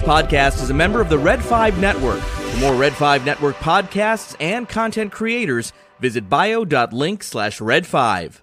This podcast is a member of the Red 5 Network. For more Red 5 Network podcasts and content creators, visit bio.link slash red5.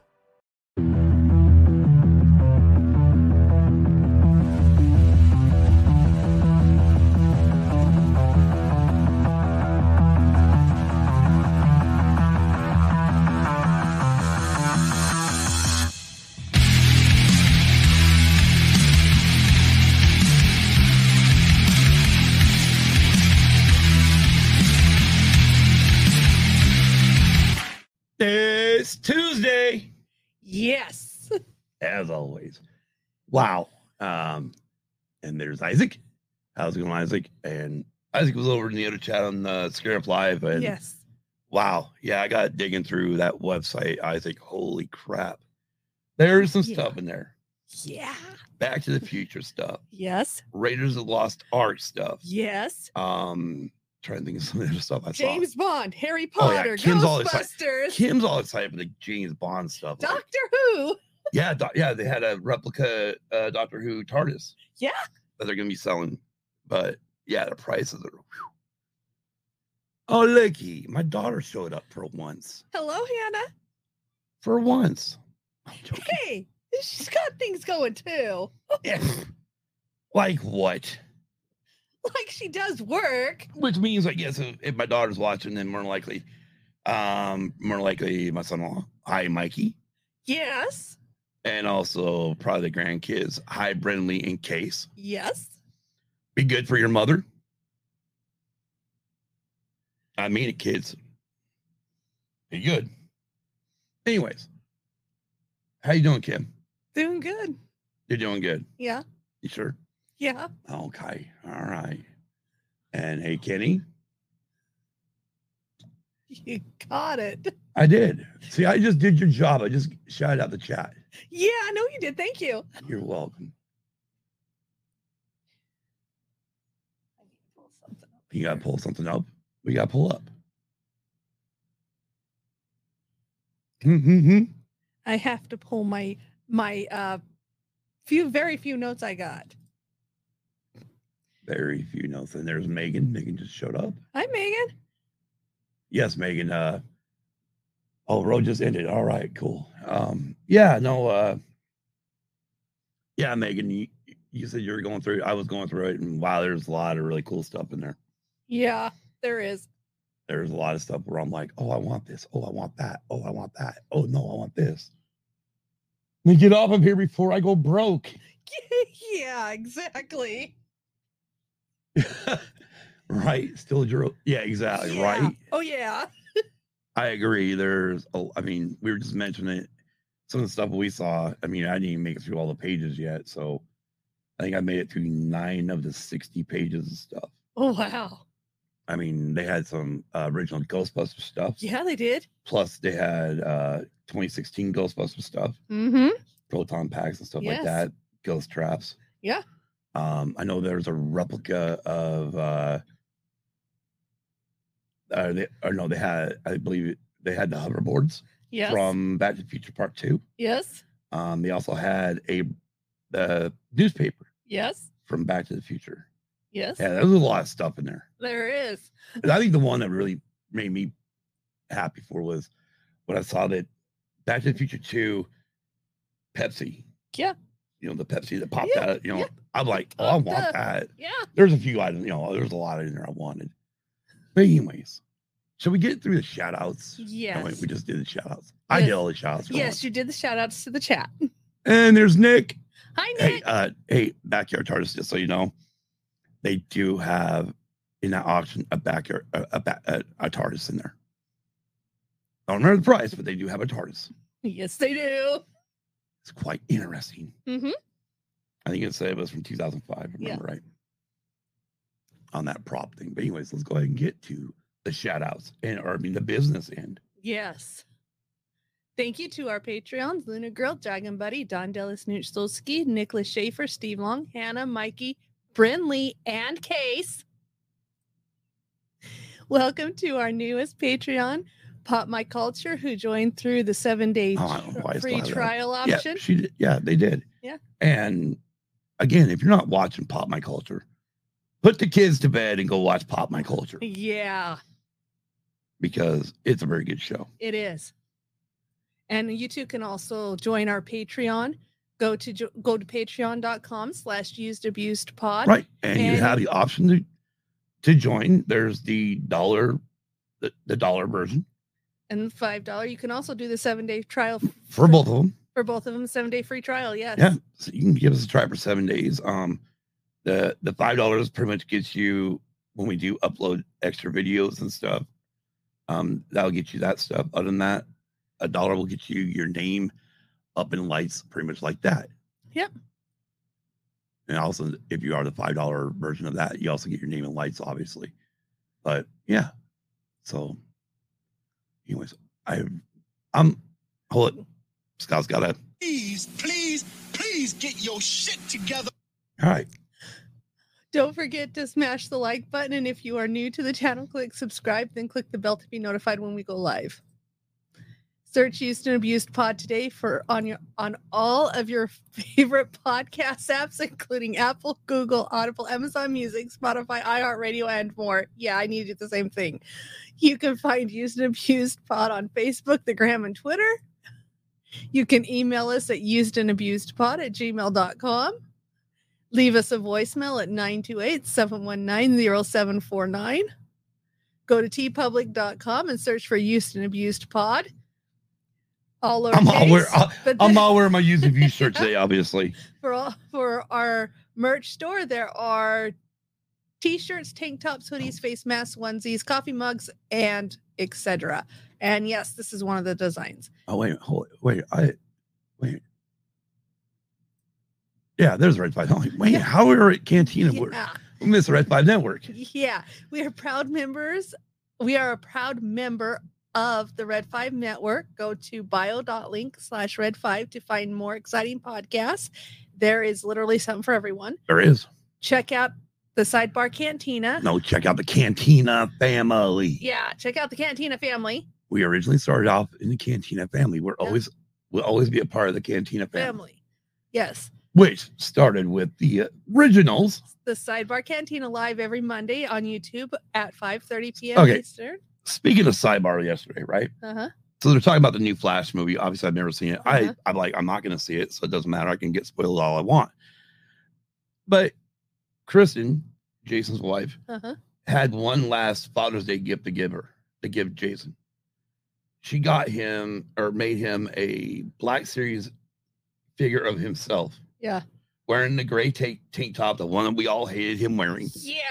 Wow. Um, and there's Isaac. How's it going, Isaac? And Isaac was over in the other chat on uh, Scare Up Live. And yes. wow. Yeah, I got digging through that website. Isaac, holy crap. There's some Yeah. stuff in there. Yeah. Back to the Future stuff. Yes. Raiders of the Lost Ark stuff. Yes. Um, trying to think of some of the other stuff I James Bond, Harry Oh, yeah, Potter, Kim's all excited. Ghostbusters, saw. Kim's all excited for the James Bond stuff. like- Doctor Who. Yeah, doc- yeah, they had a replica uh, Doctor Who TARDIS. Yeah. that they're gonna be selling, but yeah, the prices are. whew. Oh, looky, my daughter showed up for once. Hello, Hannah. For once, I'm. Hey, she's got things going too. Yeah. like what? Like she does work. Which means, I guess, if, if my daughter's watching, then more likely, um, more likely my son-in-law. Hi, Mikey, Yes. And also probably the grandkids. Hi, Brindley, and case. Yes. Be good for your mother. I mean it, kids. Be good. Anyways, how you doing, Kim? Doing good. You're doing good. Yeah. You sure? Yeah. Okay. All right. And hey, Kenny, You got it. I did. See, I just did your job. I just shouted out the chat. Yeah, I know you did. Thank you. You're welcome. You got to pull something up. We got to pull up. Mm-hmm. I have to pull my my uh few very few notes I got. Very few notes. And there's Megan. Megan just showed up. Hi, Megan. Yes, Megan. Uh, oh, road just ended. All right, cool. Um, yeah, no. Uh, yeah, Megan, you, you said you were going through. I was going through it, and wow, there's a lot of really cool stuff in there. Yeah, there is. There's a lot of stuff where I'm like, oh, I want this. Oh, I want that. Oh, I want that. Oh no, I want this. Let me get off of here before I go broke. yeah, exactly. right? Still a zero. Yeah, exactly. Yeah. Right. Oh yeah. I agree. There's, a, I mean, we were just mentioning it. Some of the stuff we saw. I mean, I didn't even make it through all the pages yet, so I think I made it through nine of the sixty pages of stuff. Oh wow. I mean, they had some uh, original Ghostbuster stuff. Yeah, they did. Plus, they had uh, 2016 Ghostbuster stuff, Mm-hmm. proton packs and stuff like that, ghost traps. Yeah. Um, I know there's a replica of. uh uh, they, or no, they had. I believe they had the hoverboards. Yes. from Back to the Future Part Two. yes. Um, they also had a the newspaper Yes. from Back to the Future. Yes. Yeah, there's a lot of stuff in there. There is. And I think the one that really made me happy for was when I saw that Back to the Future Two, Pepsi. Yeah. You know the Pepsi that popped Yeah, out. You know, yeah. I'm like, oh, I want that. Yeah. There's a few items. You know, there's a lot in there I wanted. But anyways, shall we get through the shout outs? Yes. we just did the shout outs. I did all the shout outs. yes, you did the shout outs to the chat. And there's Nick. Hi, Hey, Nick. uh, hey, backyard TARDIS, just so you know, they do have in that auction a backyard a, a, a, a TARDIS in there. I don't remember the price, but they do have a TARDIS. yes, they do. It's quite interesting. Mm-hmm. I think it said it was from 2005, if I Yeah. remember right. On that prop thing. But anyways, let's go ahead and get to the shout outs and or I mean the business end. Yes. Thank you to our Patreons, Luna Girl, Dragon Buddy, Don Dellis Nuchstolski, Nicholas Schaefer, Steve Long, Hannah, Mikey, Bryn Lee, and Case. Welcome to our newest Patreon, Pop My Culture, who joined through the seven day Oh, I don't know why I still free trial Yeah, option. she did. Yeah, they did. Yeah. And again, if you're not watching Pop My Culture, put the kids to bed and go watch Pop My Culture Yeah, because it's a very good show. it is. And you two can also join our Patreon. Go to jo- go to patreon.com slash used abused pod. Right. And, you have the option to to join. There's the dollar the, the dollar version And five dollar. You can also do the seven day trial f- for both of them. for both of them. Seven day free trial. Yes. Yeah. So you can give us a try for seven days. Um the the five dollars pretty much gets you when we do upload extra videos and stuff. Um, that'll get you that stuff. Other than that, a dollar will get you your name up in lights, pretty much like that. Yep. And also, if you are the five dollar version of that, you also get your name in lights, obviously. But yeah, so, anyways, I, I'm hold it. Scott's got a Please, please, please get your shit together. all right. Don't forget to smash the like button. And if you are new to the channel, click subscribe, then click the bell to be notified when we go live. Search Used and Abused Pod today for on your on all of your favorite podcast apps, including Apple, Google, Audible, Amazon Music, Spotify, iHeartRadio, and more. Yeah, I need to do the same thing. You can find Used and Abused Pod on Facebook, the Gram, and Twitter. You can email us at usedandabusedpod at gmail.com. Leave us a voicemail at 928 719 0749. Go to teepublic.com and search for Used and Abused Pod. All over. I'm all wear, lowercase, but I'm all wearing my use of you shirt today, obviously. for all, for our merch store, there are t-shirts, tank tops, hoodies, face masks, onesies, coffee mugs, and etc. And yes, this is one of the designs. Oh wait, hold wait, I wait. Yeah, there's Red Five. I'm like, wait, how are we at Cantina? We're- Yeah. We miss the Red Five Network. Yeah, we are proud members. We are a proud member of the Red 5 Network. Go to bio.link slash red 5 to find more exciting podcasts. There is literally something for everyone. There is. Check out the Sidebar Cantina. No, check out the Cantina family. Yeah, check out the Cantina family. We originally started off in the Cantina family. We're Yeah. always we'll always be a part of the Cantina family, Family. Yes. Which started with the originals. The Sidebar Cantina live every Monday on YouTube at 5:30 p.m. Okay. Eastern. Speaking of sidebar yesterday, right? Uh-huh. So they're talking about the new Flash movie. Obviously, I've never seen it. Uh-huh. I I'm like, I'm not gonna see it, so it doesn't matter. I can get spoiled all I want. But Kristen, Jason's wife, Uh-huh. had one last Father's Day gift to give her, to give Jason. She got him or made him a Black Series figure of himself Yeah. wearing the gray tank, tank top, the one that we all hated him wearing. Yeah.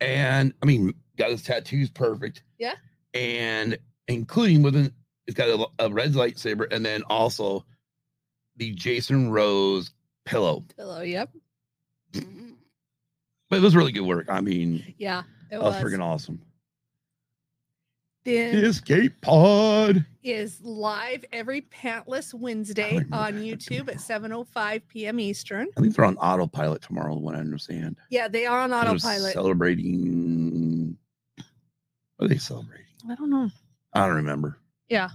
And I mean, got his tattoos perfect. Yeah. And including with an, it's got a, a red lightsaber and then also the Jason Rose pillow. Pillow. Yep. But it was really good work. I mean, Yeah. It was was. freaking awesome. Then Escape pod. is live every pantless Wednesday on. YouTube at 7:05 p.m. Eastern. I think they're on autopilot tomorrow, what I understand. Yeah, they are on They're autopilot. Celebrating. What are they celebrating? I don't know. I don't remember. Yeah.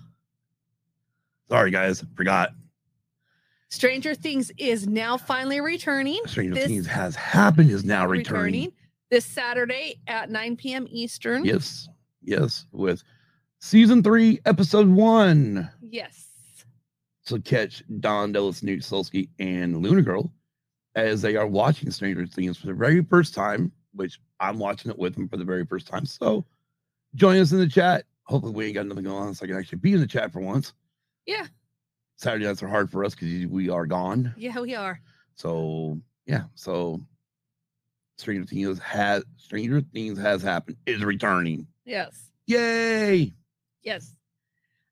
Sorry, guys. Forgot. Stranger Things is now finally returning. Stranger This- Things has happened is now returning. this Saturday at 9 p.m. Eastern. Yes. Yes. With season three, episode one. Yes. So catch Don Delis, Newt Solsky, and Luna Girl as they are watching Stranger Things for the very first time, which I'm watching it with them for the very first time. So join us in the chat. Hopefully, we ain't got nothing going on, so I can actually be in the chat for once. Yeah. Saturday nights are hard for us because we are gone. Yeah, we are. So yeah, so Stranger Things has Stranger Things has happened is returning. Yes. Yay! Yes.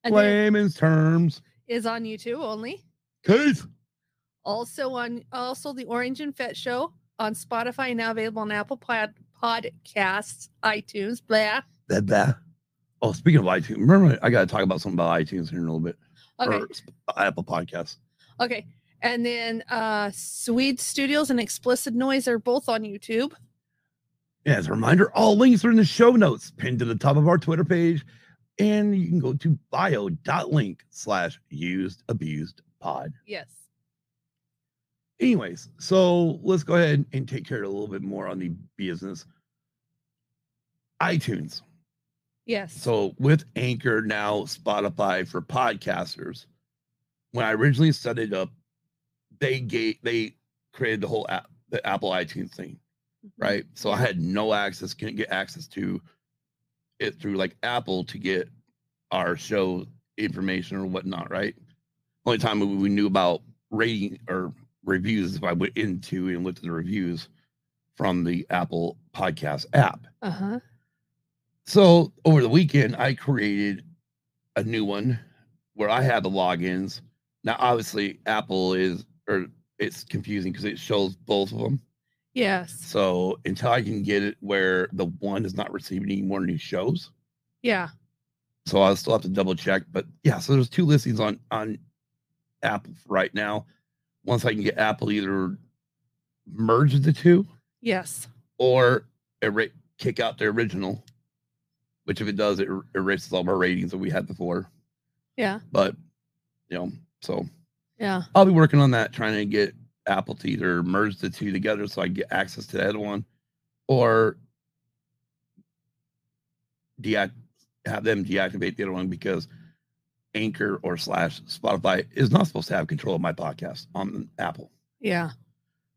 And Layman's terms. is on YouTube only. Keith. Also on also the Orange and Fet show on Spotify now available on Apple Pod Podcasts, iTunes, blah. That blah. Oh, speaking of iTunes, remember I got to talk about something about iTunes here in a little bit. Okay. Or Apple Podcasts. Okay. And then uh Swede Studios and Explicit Noise are both on YouTube. As a reminder, all links are in the show notes pinned to the top of our Twitter page. And you can go to bio.link slash used abused pod. Yes. anyways, so let's go ahead and take care of a little bit more on the business. iTunes. Yes. So with Anchor now Spotify for podcasters, when I originally set it up, they gave they created the whole app, the Apple iTunes thing. Right? So I had no access, couldn't get access to it through like Apple to get our show information or whatnot, right? Only time we knew about rating or reviews is if I went into and looked at the reviews from the Apple podcast app. Uh huh. So over the weekend, I created a new one where I had the logins. Now, obviously, Apple is or it's confusing because it shows both of them. Yes. So until I can get it where the one is not receiving any more new shows, Yeah. so I'll still have to double check. But yeah, so there's two listings on on Apple right now. Once I can get Apple either merge the two Yes. or era- kick out the original, which if it does, it er- erases all of our ratings that we had before. Yeah. But you know, so Yeah. I'll be working on that, trying to get Apple to either merge the two together so I get access to the other one, or deact have them deactivate the other one because Anchor or slash Spotify is not supposed to have control of my podcast on Apple. Yeah.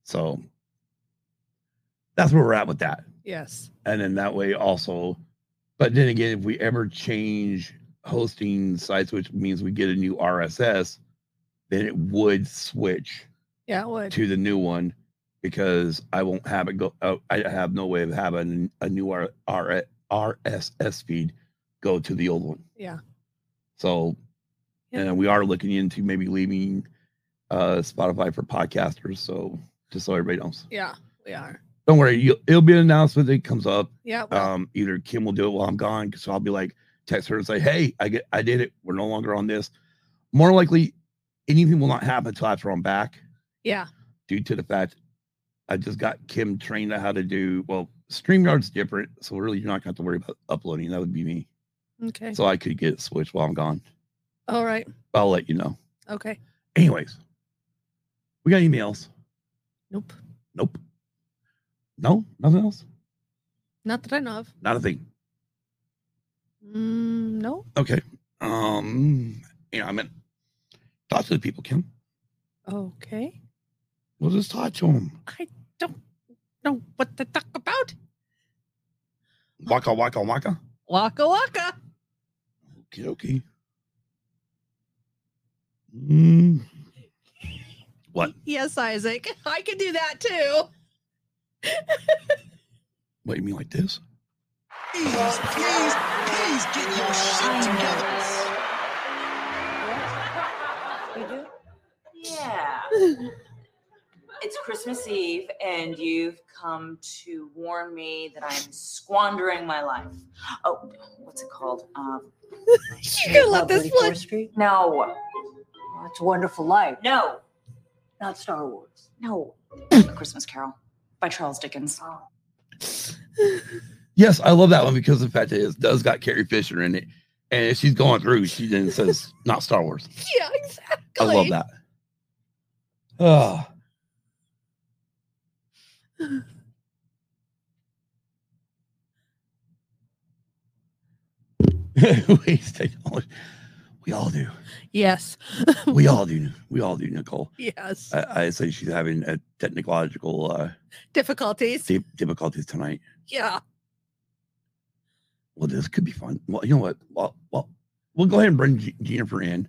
So that's where we're at with that. Yes. and then that way also but then again if we ever change hosting sites which means we get a new rss then it would switch Yeah. It would. to the new one because i won't have it go uh, i have no way of having a new R, R, rss feed go to the old one Yeah. so Yeah. and we are looking into maybe leaving uh spotify for podcasters so just so everybody knows Yeah. We are. don't worry you, it'll be an announcement that comes up Yeah. um either kim will do it while i'm gone so i'll be like text her and say hey i get i did it we're no longer on this more likely anything will not happen until after i'm back yeah. due to the fact i just got kim trained on how to do well streamyard's different so really you're not going to have to worry about uploading that would be me Okay. so i could get switched while i'm gone All right. i'll let you know Okay. anyways we got emails Nope. nope no nothing else Not that I know of. not a thing Mm, no. Okay. Um, you know, I mean, talk to the people, Kim. Okay. We'll just talk to them. I don't know what to talk about. Waka waka waka. Waka waka. Okay, okay. Mm. What? Yes, Isaac. I can do that too. What you mean like this? Please, please, please get your shit together. You do? Yeah. It's Christmas Eve, and you've come to warn me that I'm squandering my life. Oh, what's it called? Um, You're gonna let this fly. Street? no, Oh, it's a Wonderful Life, no, not Star Wars. no. A Christmas Carol by Charles Dickens. Yes, I love that one because the fact is, does got Carrie Fisher in it, and if she's going through, she then says not Star Wars. Yeah, exactly. I love that. Oh. We all do. Yes. We all do. We all do, Nicole. Yes. I, I say she's having a technological uh, Difficulties. di- difficulties tonight. Yeah. Well, this could be fun. Well, you know what? Well, well we'll go ahead and bring G- Jennifer in.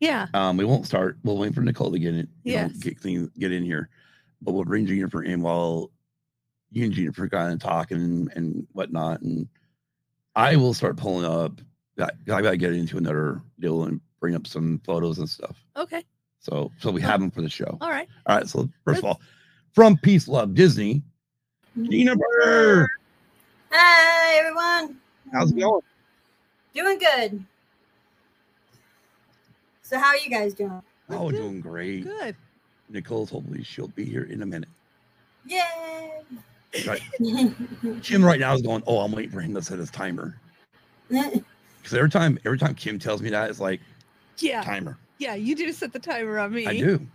Yeah. Um, we won't start. We'll wait for Nicole to get in. Know, Yes. get things get in here, but we'll bring Jennifer in while you and Jennifer kind of talking and, and whatnot. And I will start pulling up. I, I gotta get into another deal and bring up some photos and stuff. Okay. So, so we have them for the show. All right. All right. So first of all, from Peace Love Disney, Gina Burr. Hi, everyone. how's it going? Doing good. So, how are you guys doing? We're Oh, good. doing great. Good. Nicole's hopefully she'll be here in a minute. Yay! Right. Kim right now is going, oh, I'm waiting for him to set his timer. Because every time, every time Kim tells me that, it's like Yeah. timer. Yeah. You do set the timer on me. I do.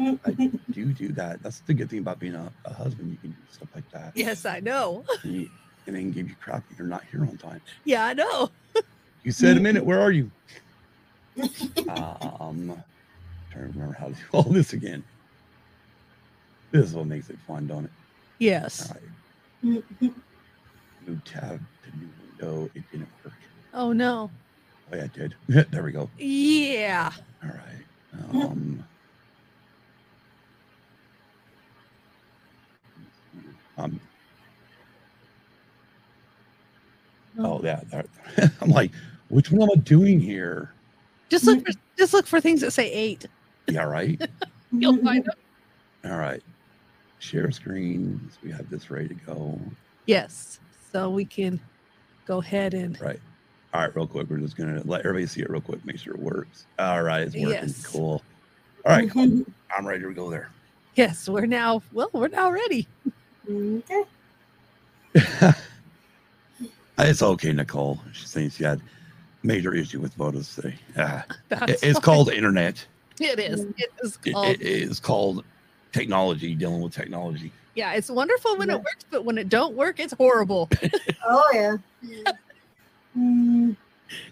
I do do that. That's the good thing about being a, a husband. You can do stuff like that. Yes, I know. And, you- and then give you crap if you're not here on time. Yeah, I know. You said a minute. Where are you? um, trying to remember how to do all this again. This is what makes it fun, don't it? Yes. All right. Move tab to new window. It didn't work. Oh no. Oh yeah, it did. there we go. Yeah. All right. Um, um, oh yeah. that- I'm like, which one am I doing here? Just look for just look for things that say eight. Yeah, right. You'll find them. All right. Share screen. So we have this ready to go. Yes. So we can go ahead and Right. All right, real quick. We're just gonna let everybody see it real quick, make sure it works. All right, it's working. Yes. Cool. All right, cool. Mm-hmm. I'm ready to go there. yes, we're now well, we're now ready. Okay. it's okay, Nicole. She's saying she had major issue with photos today. Ah, it- it's fine. called internet. It is. It is It- called it is called technology. Dealing with technology. Yeah, it's wonderful when Yeah. it works, but when it don't work, it's horrible. Oh yeah. Mm,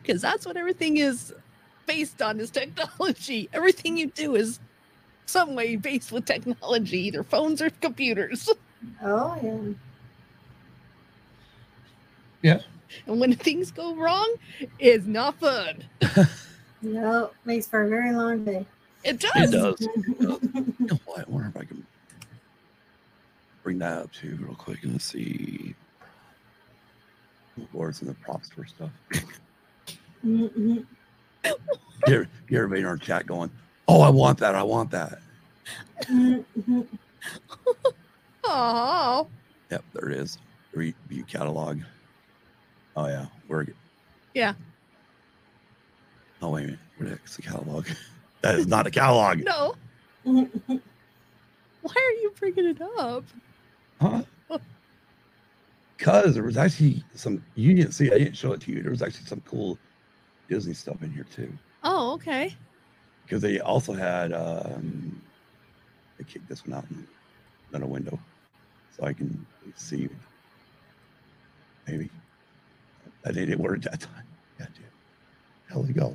Because that's what everything is based on is technology. Everything you do is some way based with technology, either phones or computers. oh yeah. yeah. And when things go wrong, it's not fun. No, makes for a very long day. It does. It does. You know what? I wonder if I can bring that up too, real quick, and see. Or it's in the prop store stuff. Mhm. Get, get everybody in our chat going, oh, I want that. I want that. Oh, Yep, there it is. Review catalog. Oh, yeah. Where? Yeah. Oh, wait a minute. Heck's the catalog? that is not a catalog. no. Why are you bringing it up? Huh? Because there was actually some, you didn't see, I didn't show it to you. There was actually some cool Disney stuff in here too. Oh, okay. Because they also had, um, they kicked this one out in another window so I can see. Maybe. I didn't work that time. Hell we go.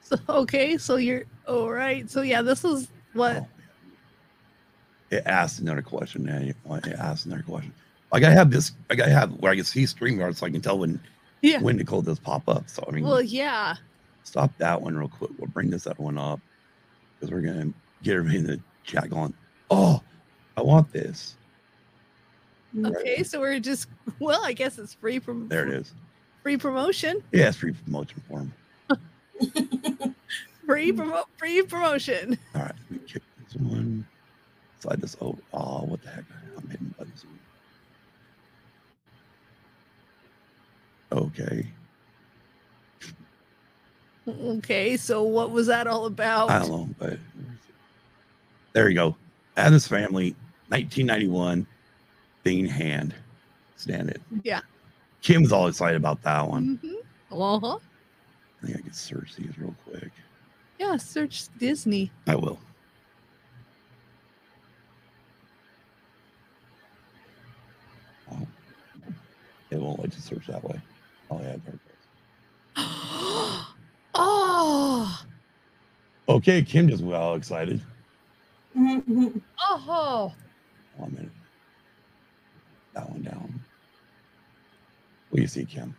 So okay, so you're all right. So yeah, this is what Oh, It asked another question. Yeah, you- it asked another question. Like I have this, like I have where I can see StreamYard so I can tell when yeah. when Nicole does pop up. So I mean, Well, yeah. stop that one real quick. We'll bring this other one up because we're gonna get everybody in the chat going. Oh, I want this. Okay, so we're just well, I guess it's free from There it is. Free promotion. Yeah, it's free promotion for him. Free promo free promotion. All right, let me kick this one. Slide this over. Oh, what the heck? I'm hitting buttons. Okay. Okay, so what was that all about? I don't know, but there you go. Addams family, 1991, Thing Hand. Stand it. Yeah. Kim's all excited about that one. Mhm. Uh-huh. I think I can search these real quick. Yeah, search Disney. I will. Oh, it won't let you search that way. Oh, yeah, there it goes. oh, Okay, Kim just got all excited. oh. oh, One minute. That one down. What do you see, Kim?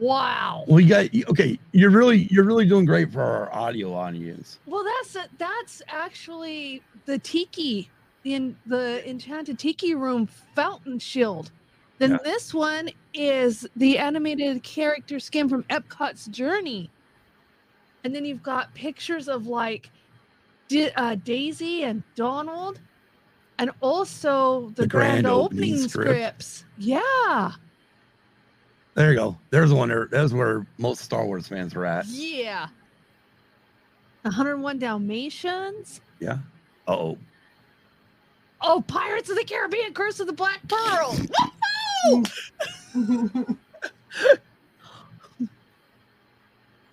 wow. Well, you got okay. You're really you're really doing great for our audio audience. Well, that's that's actually the tiki in the enchanted tiki room fountain shield. Then Yeah. this one is the animated character skin from Epcot's Journey. And then you've got pictures of like uh, Daisy and Donald, and also the, The grand, grand opening, opening script. scripts. Yeah, There you go. There's one there. That's where most Star Wars fans are at. yeah. 101 Dalmatians. Yeah. Oh, Oh, Pirates of the Caribbean: Curse of the Black Pearl. Woohoo!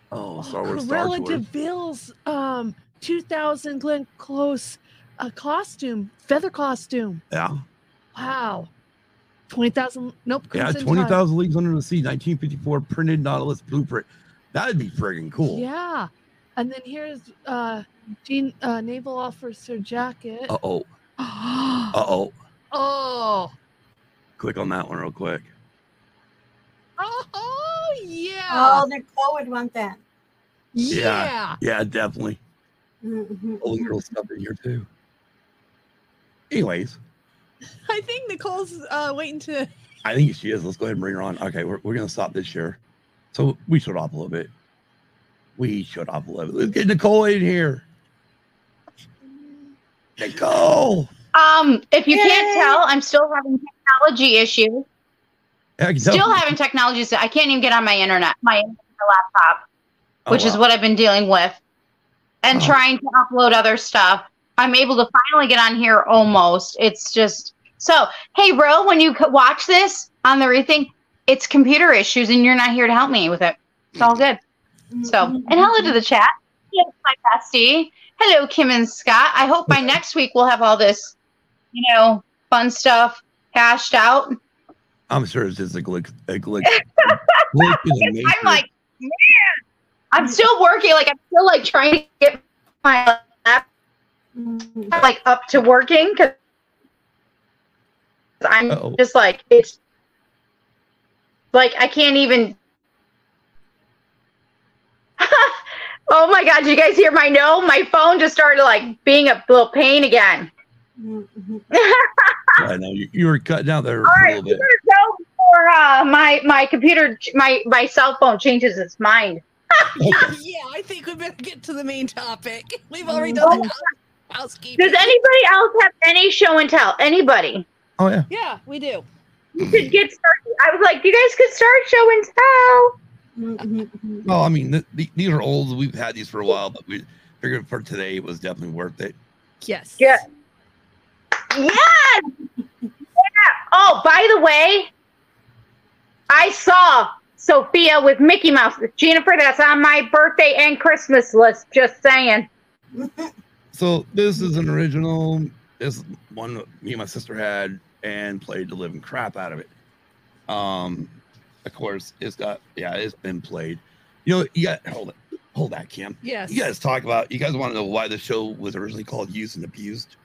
Oh, Star Wars. Star Tours. De Vil's um 2000 Glenn Close uh, costume, feather costume. Yeah. Wow. 20,000. Nope. Yeah, Crimson twenty Tide. thousand leagues under the sea, nineteen fifty four printed Nautilus blueprint. That'd be friggin' cool. Yeah. And then here's uh Jean uh, Naval Officer Jacket. Uh oh. Uh oh. oh. Click on that one real quick. Oh, yeah. Oh, Nicole would want that. yeah. Yeah, definitely. Mm-hmm. All the girl stuff in here too. Anyways, I think Nicole's uh waiting to I think she is. Let's go ahead and bring her on. Okay, we're, we're gonna stop this share. So we shut off a little bit. We shut off a little bit. Let's get Nicole in here. Nicole. Um, if you can't tell, I'm still having technology issues. I Still having technology issues. I can't even get on my internet, my laptop, Oh, which is what I've been dealing with, and Oh. trying to upload other stuff. I'm able to finally get on here almost. It's just so. Hey, Ro, when you watch this on the rethink, it's computer issues, and you're not here to help me with it. It's all good. So, and hello to the chat. Yes, my bestie. Hello, Kim and Scott. I hope by next week we'll have all this, you know, fun stuff hashed out. I'm sure it's just a glitch. A glitch. glitch I'm like, man, I'm still working. Like, I'm still like trying to get my. Like up to working because I'm Uh-oh. just like it's like I can't even. oh my god! Did you guys hear my no? My phone just started like being a little pain again. I know you, you were cutting out there All a right, little bit. go before uh, my my computer, my my cell phone changes its mind. Yeah, I think we better get to the main topic. We've already done the house- housekeeping. Does anybody else have any show and tell? Anybody? Oh yeah. Yeah, we do. You could get started. I was like, you guys could start show and tell. Well, I mean, th- th- these are old. We've had these for a while, but we figured for today it was definitely worth it. Yes. Yeah. Yes. Yeah. Oh, by the way, I saw Sophia with Mickey Mouse. Jennifer, that's on my birthday and Christmas list. Just saying. So this is an original. This is one that me and my sister had and played the living crap out of it. Um, of course, it's got yeah, it's been played. You know, you got hold it, hold that, Kim. Yes. You guys talk about. You guys want to know why the show was originally called Used and Abused?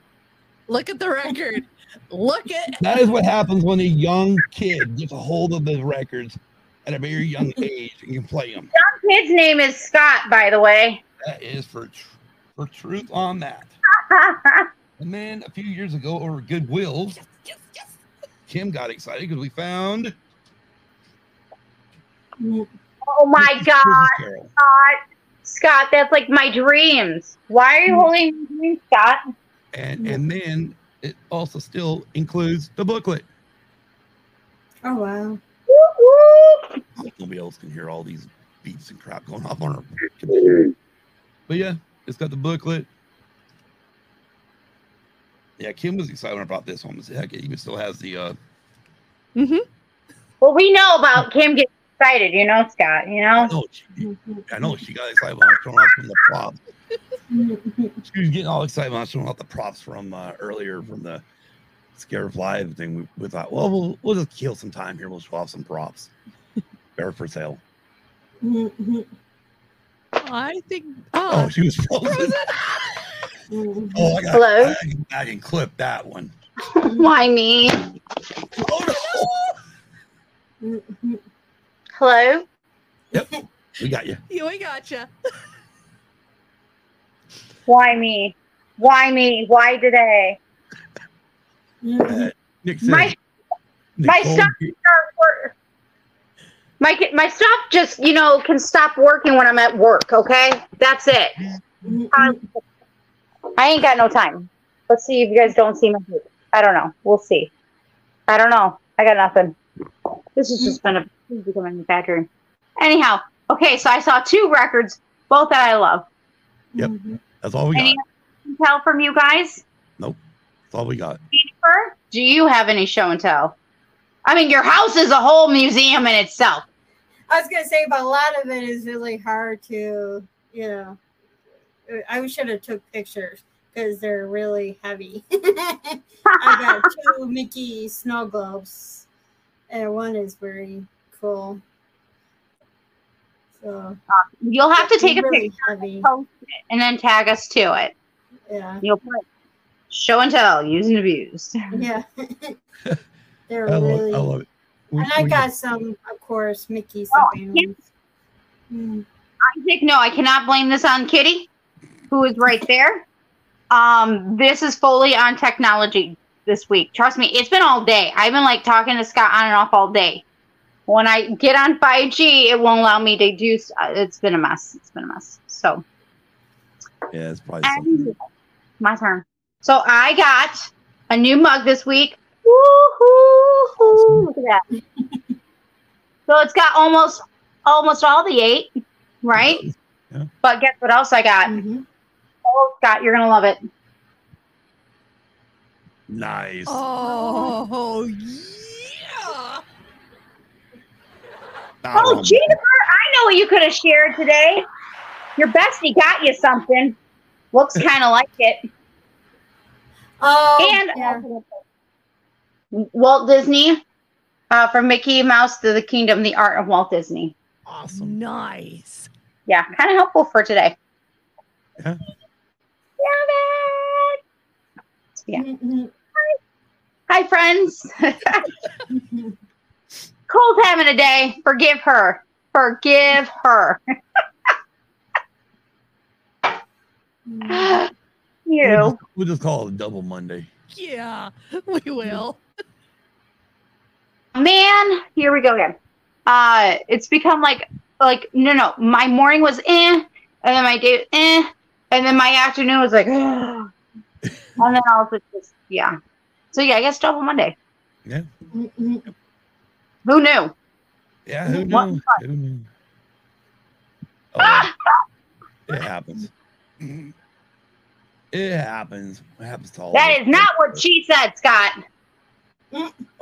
Look at the record. Look at That is what happens when a young kid gets a hold of the records at a very young age and can play them. kid's name is Scott, by the way. That is for tr- for truth on that. And then a few years ago, over Goodwill, yes, yes, yes. Kim got excited because we found oh my Christmas God, Scott. Scott, that's like my dreams. Why are you mm. holding my dreams, Scott? and and then it also still includes the booklet. Oh wow. Woo woo. Hope Nobody else can hear all these beats and crap going off on our computer. But yeah, it's got the booklet. Yeah, Kim was excited about this one. Heck, it even still has the uh Mm-hmm. Well, we know about Kim getting excited, you know, Scott. You know. oh, she, Mhm. I know she got excited when I was showing off some of the props. She was getting all excited when I was showing off the props from uh, earlier from the Scare Live thing. We, we thought, well, well, we'll just kill some time here. We'll show off some props. They're for sale. I think. Oh, Oh, she was frozen. Oh, I got Hello? I can, I can clip that one. Why me? Oh Mhm. Hello. Yep, we got you. yeah, we gotcha. Why me? Why me? Why today? Uh, Nick said, My my Nicole, stuff start work. My my stuff just you know can stop working when I'm at work. Okay, that's it. Mhm. I ain't got no time. Let's see if you guys don't see my boot. I don't know. We'll see. I don't know. I got nothing. This has just been a this is becoming a bad dream. Anyhow, okay, so I saw two records, both that I love. Yep. Mhm. That's all we got. Any tell from you guys? Nope, that's all we got. Jennifer, do you have any show and tell? I mean, your house is a whole museum in itself. I was gonna say, but a lot of it is really hard to, you know. I should have took pictures because they're really heavy. I got two Mickey snow globes, and one is very cool. So You'll have to take a really picture heavy. post it, and then tag us to it. Yeah, You'll put show and tell, used and abused. yeah. they're I love, really. I love it. We- and I got some, of course, Mickey Oh, stuffed yeah. animals. Mm. Isaac, no, I cannot blame this on Kitty, who is right there. Um, this is fully on technology this week. Trust me, it's been all day. I've been like talking to Scott on and off all day. When I get on 5G, it won't allow me to do. uh, It's been a mess. It's been a mess. So Yeah, it's probably and my turn. So I got a new mug this week. Woo-hoo-hoo. Look at that. so it's got almost almost all the eight, right? Yeah. But guess what else I got? Mhm. Oh, Scott, you're gonna love it. Nice. Oh, yeah. Oh, Um, Jennifer, I know what you could have shared today. Your bestie got you something. Looks kind of like it. Oh, and yeah. Walt Disney, uh, from Mickey Mouse to the Kingdom, the Art of Walt Disney. awesome. Nice. Yeah, kind of helpful for today. Yeah. Love it. Yeah. Mhm. Hi, friends. Cold having a day. Forgive her. Forgive her. Mhm. We'll you. just, we'll just call it a double Monday. Yeah, we will. Man, here we go again. Uh, it's become like, like no, no. My morning was eh, and then my day eh, and then my afternoon was like, and then I was just yeah. So yeah, I guess double Monday. Mhm. Who knew? Yeah, who knew? Who knew? Oh, it happens. It happens. It happens to all That us. not what she said, Scott.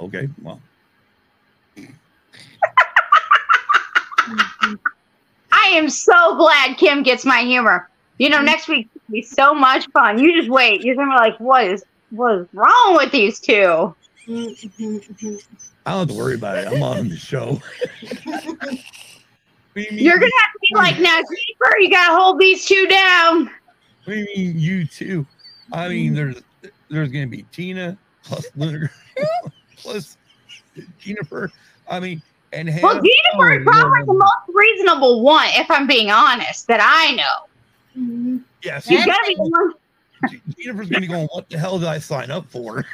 Okay, well, I am so glad Kim gets my humor. You know, next week will be so much fun. You just wait. You're gonna be like, what is what is wrong with these two? I don't have to worry about it. I'm on the show. you You're gonna have to be like, now, Jennifer, you gotta hold these two down. What do you mean you too? I mean, mm. there's there's gonna be Tina plus Linda plus Jennifer. I mean, and Well, Hannah- Jennifer is oh, probably no, the most reasonable one, if I'm being honest, that I know. Mhm. Yes, She's gotta be the one. Jennifer's gonna be going. What the hell did I sign up for?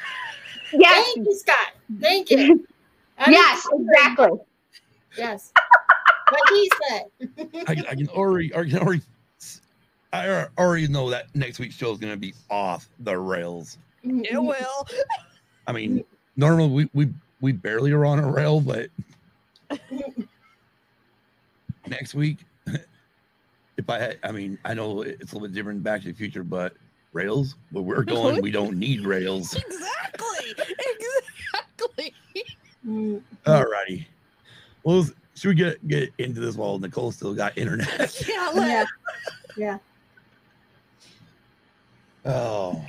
Yes, Thank you, Scott. Thank you. I yes, exactly. Yes. What he said. I, I can already, I can already, I already know that next week's show is gonna be off the rails. It will. I mean, normally we we we barely are on a rail, but next week, if I had, I mean, I know it's a little bit different Back to the Future, but rails, where we're going, we don't need rails. Exactly. Exactly. All righty. Well, should we get get into this while Nicole still got internet? Yeah, Yeah. Yeah. Oh,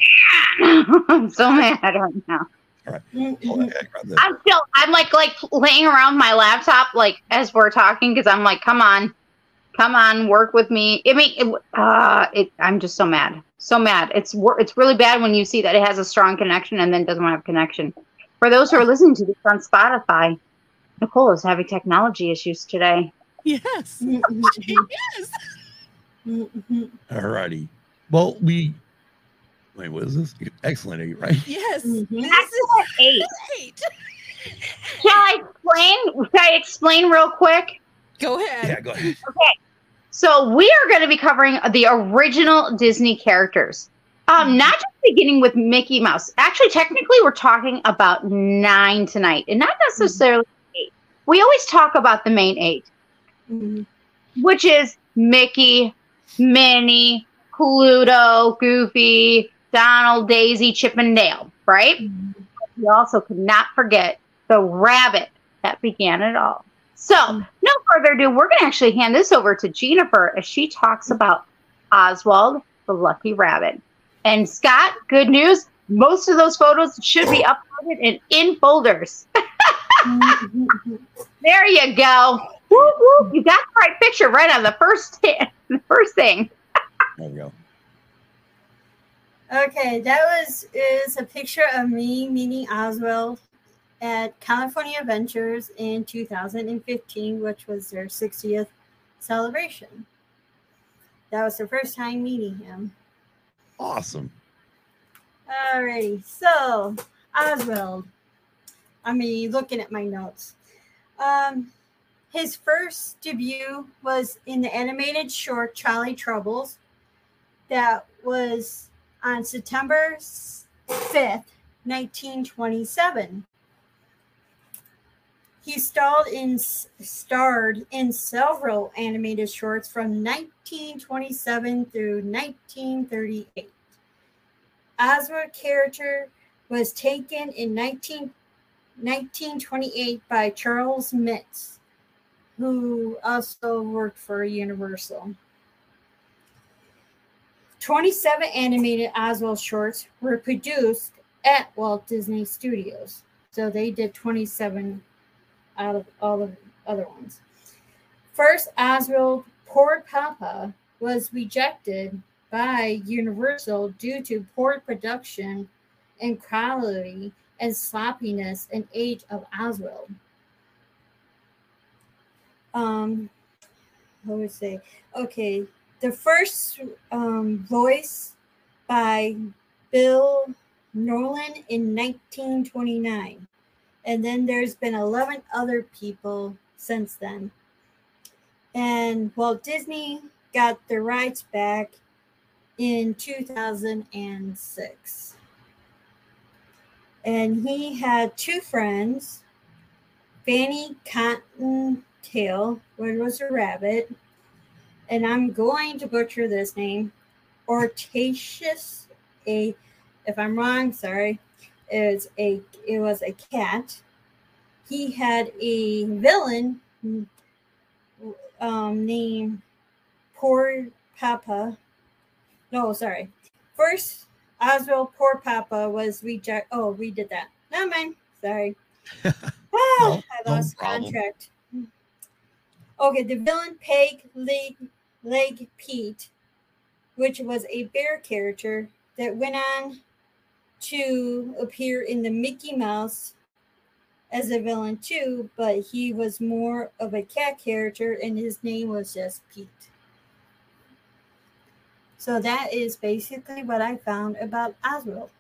I'm so mad right now. Mhm. heck. I'm still, I'm like, like laying around my laptop, like as we're talking, because I'm like, come on, come on, work with me. I mean, it, uh, it, I'm just so mad, so mad. It's it's really bad when you see that it has a strong connection and then doesn't have connection. For those who are listening to this on Spotify, Nicole is having technology issues today. Yes. Mhm. Yes. Mhm. All righty. Well, we wait. What is this? Excellent eight, right? Yes. Mhm. This Excellent eight. is great. Shall I explain? Can I explain real quick? Go ahead. Yeah, go ahead. Okay. So we are going to be covering the original Disney characters. Um, not just beginning with Mickey Mouse. Actually, technically, we're talking about nine tonight, and not necessarily eight. We always talk about the main eight, Mhm. which is Mickey, Minnie, Pluto, Goofy, Donald, Daisy, Chip, and Dale. Right? We also could not forget the rabbit that began it all, So, no further ado, we're going to actually hand this over to Jennifer as she talks about Oswald the Lucky Rabbit. And Scott, good news. Most of those photos should be uploaded in, in folders. there you go. Woo, woo. You got the right picture right on the first the first thing. There we go. Okay, that was is a picture of me meeting Oswald at California Adventures in 2015, which was their 60th celebration. That was the first time meeting him. Awesome. Alrighty, so Oswald. I mean, looking at my notes. Um, his first debut was in the animated short Trolley Troubles. That was on September 5th, 1927. He starred in starred in several animated shorts from 1927 through 1938. Oswald character was taken in 19, 1928 by Charles Mintz, who also worked for Universal. 27 animated Oswald shorts were produced at Walt Disney Studios. So they did 27 out of all the other ones. First, Oswald Poor Papa was rejected by Universal due to poor production and quality and sloppiness and age of Oswald. Um, what would say? Okay, the first um, voice by Bill Nolan in 1929. And then there's been 11 other people since then. And Walt Disney got the rights back in 2006. And he had two friends, Fanny Cottontail, which was a rabbit, and I'm going to butcher this name, Ortatius, a if I'm wrong, sorry, is a it was a cat. He had a villain um, named Poor Papa. No, sorry. First, Oswald Poor Papa was reject. Oh, we did that. Not mine. Sorry. No, I lost problem. contract. Okay, the villain Peg Leg, Leg Pete, which was a bear character that went on to appear in the Mickey Mouse as a villain too, but he was more of a cat character and his name was just Pete. So that is basically what I found about Oswald.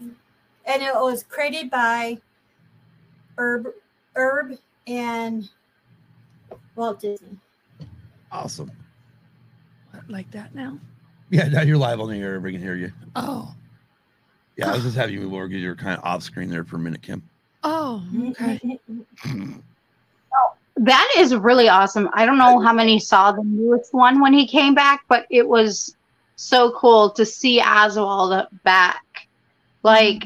And it was created by Herb, Herb and Walt Disney. Awesome. Like that now? Yeah, now you're live on the air. We can hear you. Oh. Yeah, I was just having you move over because you were kind of off screen there for a minute, Kim. Oh, okay. That is really awesome. I don't know how many saw the newest one when he came back, but it was so cool to see Oswald back. Like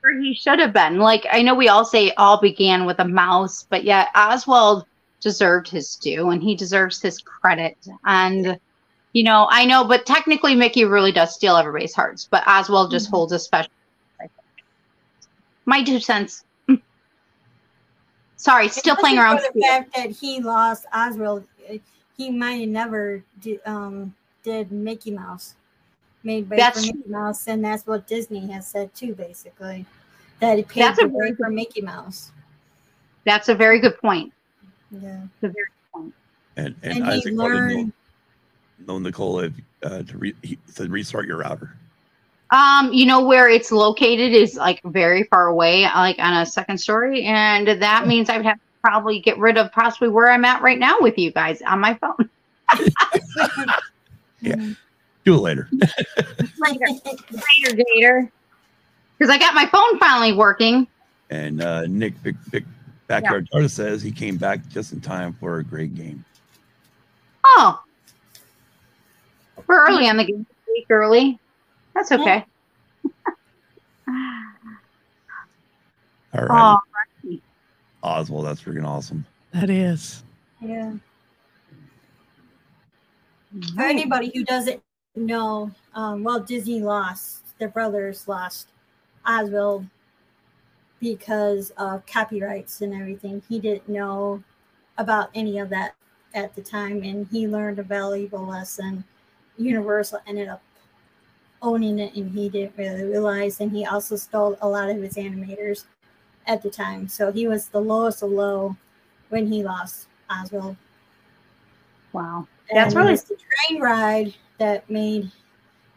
where he should have been. Like I know we all say it all began with a mouse, but yet Oswald deserved his due and he deserves his credit. And you know, I know, but technically Mickey really does steal everybody's hearts, but Oswald just holds a special my two cents. Sorry, still playing around. For the fact that he lost Oswald, uh, he might have never did, um, did Mickey Mouse, made by That's for Mickey Mouse, and that's what Disney has said too, basically, that he paid That's a the way for Mickey Mouse. That's a very good point. Yeah, It's a very good point. And and, and, he Isaac probably learned. Know Nicole if, uh, to re, said restart your router. Um, you know where it's located is like very far away, like on a second story, and that means I would have to probably get rid of possibly where I'm at right now with you guys on my phone. yeah, Do it later. Later, Gator, because I got my phone finally working. And uh, Nick Big, Big Backyard TARDIS says he came back just in time for a great game. Oh, we're early on the game, week early. That's okay. All right, Oh, Oswald, that's freaking awesome. That is. Yeah. For anybody who doesn't know, um, Walt Disney lost, the brothers lost Oswald because of copyrights and everything. He didn't know about any of that at the time, and he learned a valuable lesson. Universal ended up owning it, and he didn't really realize. And he also stole a lot of his animators at the time, so he was the lowest of low when he lost Oswald. Wow. That's it really was the train ride that made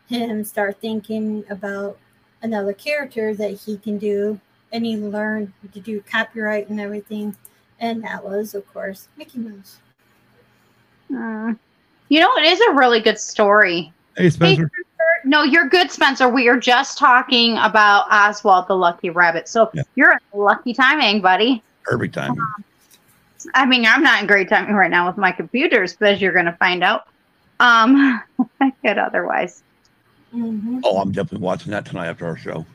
him start thinking about another character that he can do. And he learned to do copyright and everything. And that was, of course, Mickey Mouse. Mm. You know, it is a really good story. Hey, Spencer. No, you're good, Spencer. We are just talking about Oswald the Lucky Rabbit. So Yeah. you're in lucky timing, buddy. Perfect time. I mean, I'm not in great timing right now with my computers, but as you're going to find out, um, could otherwise. Mm-hmm. Oh, I'm definitely watching that tonight after our show.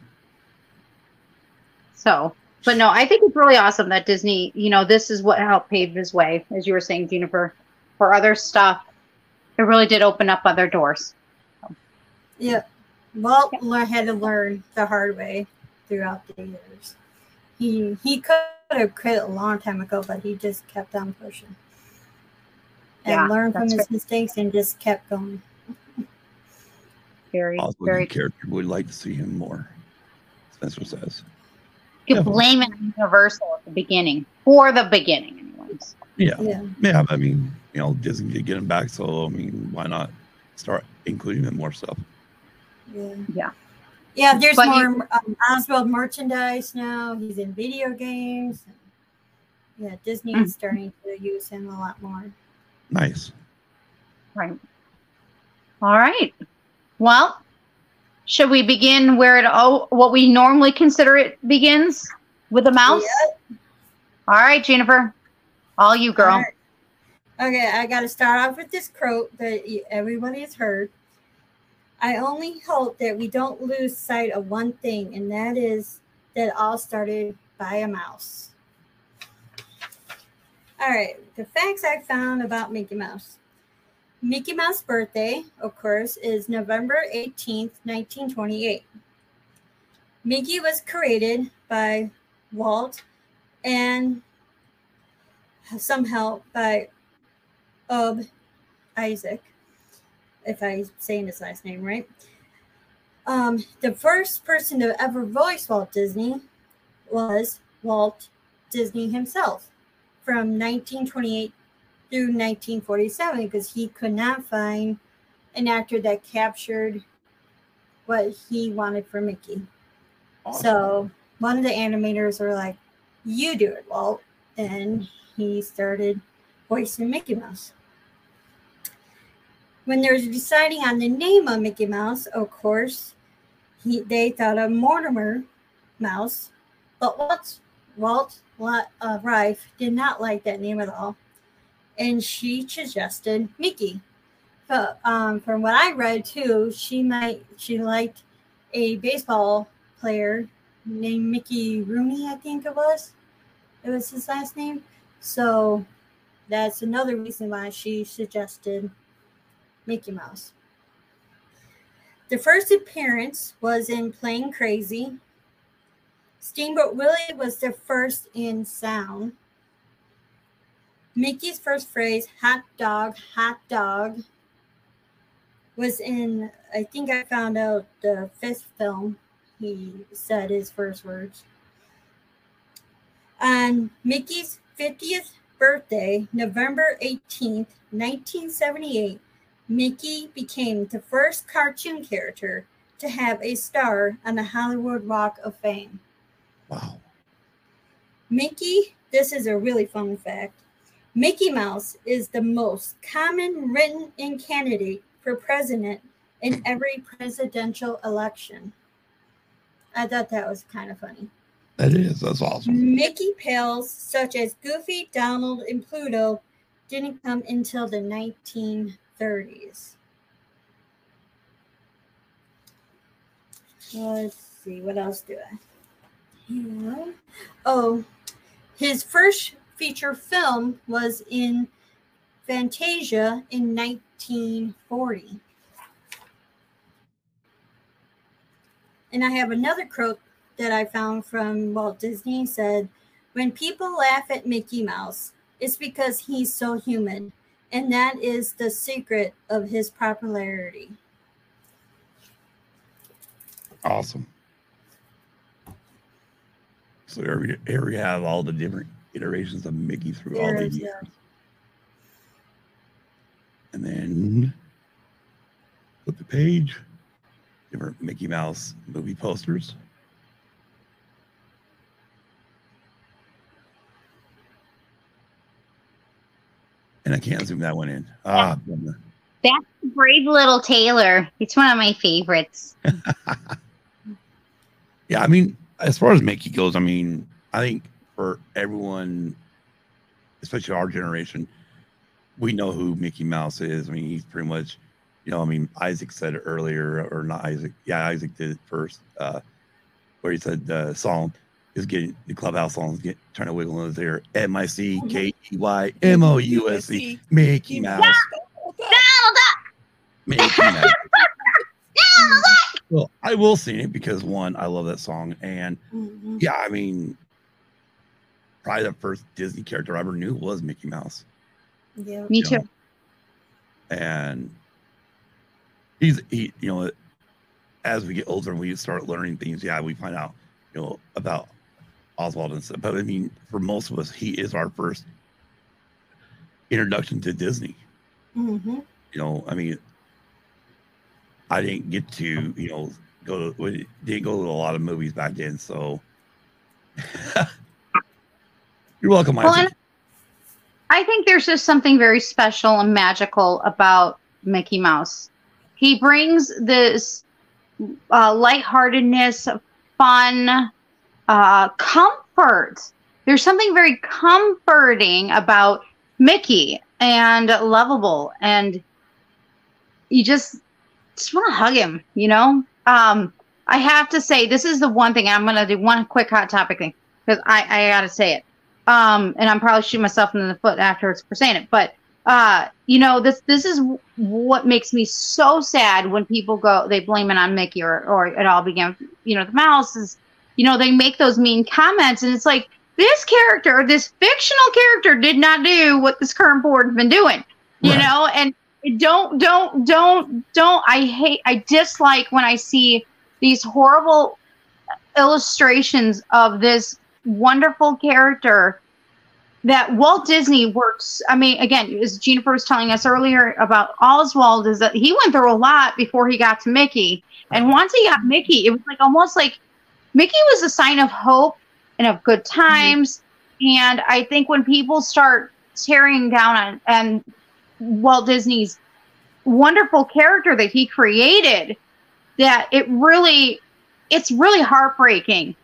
So, but no, I think it's really awesome that Disney, you know, this is what helped pave his way, as you were saying, Juniper, for other stuff. It really did open up other doors. Yeah, Walt lear- had to learn the hard way throughout the years. He he could have quit a long time ago, but he just kept on pushing and Yeah, learned from that's his mistakes and just kept going. Very, Also, very character would like to see him more. Spencer says. You Yeah. blame it on Universal at the beginning, for the beginning, anyways. Yeah. Yeah. Yeah. I mean, you know, Disney could get him back. So, I mean, why not start including him in more stuff? Yeah. Yeah. Yeah, there's But more you- um, Oswald merchandise now. He's in video games. Yeah, Disney Mm. is starting to use him a lot more. Nice. Right. All right. Well, should we begin where it oh what we normally consider it begins with a mouse? All right, Jennifer. All you, girl. All right. Okay, I got to start off with this quote that everybody has heard. I only hope that we don't lose sight of one thing, and that is that all started by a mouse. All right, the facts I found about Mickey Mouse. Mickey Mouse birthday, of course, is November 18th, 1928. Mickey was created by Walt and some help by Ob Isaac, if I'm saying his last name right. Um, the first person to ever voice Walt Disney was Walt Disney himself from 1928 through 1947 because he could not find an actor that captured what he wanted for Mickey. So one of the animators were like, You do it, Walt. And he started voicing Mickey Mouse. When they were deciding on the name of Mickey Mouse, of course, he, they thought of Mortimer Mouse, but Walt, Walt uh, Rife did not like that name at all. And she suggested Mickey. But um, from what I read too, she might she liked a baseball player named Mickey Rooney, I think it was. It was his last name. So that's another reason why she suggested Mickey Mouse. The first appearance was in Plane Crazy. Steamboat Willie was the first in sound. Mickey's first phrase, hot dog, hot dog, was in, I think I found out the fifth film he said his first words. And Mickey's 50th birthday, November 18, 1978, Mickey became the first cartoon character to have a star on the Hollywood Walk of Fame. Wow. Mickey, this is a really fun fact. Mickey Mouse is the most common written in candidate for president in every presidential election. I thought that was kind of funny. That is. That's awesome. Mickey pals such as Goofy, Donald, and Pluto didn't come until the 1930s. Let's see, what else do I have? Oh, his first feature film was in Fantasia in 1940. And I have another quote that I found from Walt Disney said, When people laugh at Mickey Mouse, it's because he's so human. And that is the secret of his popularity. Awesome. So here we, here we have all the different iterations of Mickey through all the years. uh, And then flip the page, different Mickey Mouse movie posters. And I can't zoom that one in. Ah. That's Brave Little Tailor. It's one of my favorites. Yeah, I mean, as far as Mickey goes, I mean, I think for everyone, especially our generation, we know who Mickey Mouse is. I mean, he's pretty much, you know, I mean, Isaac said it earlier, or not Isaac. Yeah, Isaac did it first, uh, where he said the song is getting the clubhouse song is getting trying to wiggle in his ear. M I C K E Y M O U S E, Mickey Mouse, Mickey Mouse. Well, I will sing it because one, I love that song, and mhm. yeah, I mean, probably the first Disney character I ever knew was Mickey Mouse, Yeah. Me you too. know, and he's he, you know, as we get older and we start learning things, yeah, we find out, you know, about Oswald and stuff. But I mean, for most of us, he is our first introduction to Disney. Mhm. You know, I mean, I didn't get to, you know, go to we didn't go to a lot of movies back then, so you're welcome, Well, Isaac. I think there's just something very special and magical about Mickey Mouse. He brings this uh, lightheartedness, fun, uh, comfort. There's something very comforting about Mickey and lovable, and you just just want to hug him. You know, um, I have to say this is the one thing. I'm gonna do one quick hot topic thing because I I gotta say it um, and I'm probably shooting myself in the foot afterwards for saying it. But uh, you know, this this is what makes me so sad when people go they blame it on Mickey or or it all began. You know, the mouse is. You know, they make those mean comments, and it's like this character, this fictional character, did not do what this current board's been doing. You Right. know, and don't don't don't don't. I hate. I dislike when I see these horrible illustrations of this wonderful character that Walt Disney works. I mean, again, as Jennifer was telling us earlier about Oswald, is that he went through a lot before he got to Mickey. And once he got Mickey, it was like almost like Mickey was a sign of hope and of good times. And I think when people start tearing down on and Walt Disney's wonderful character that he created, that it really, it's really heartbreaking.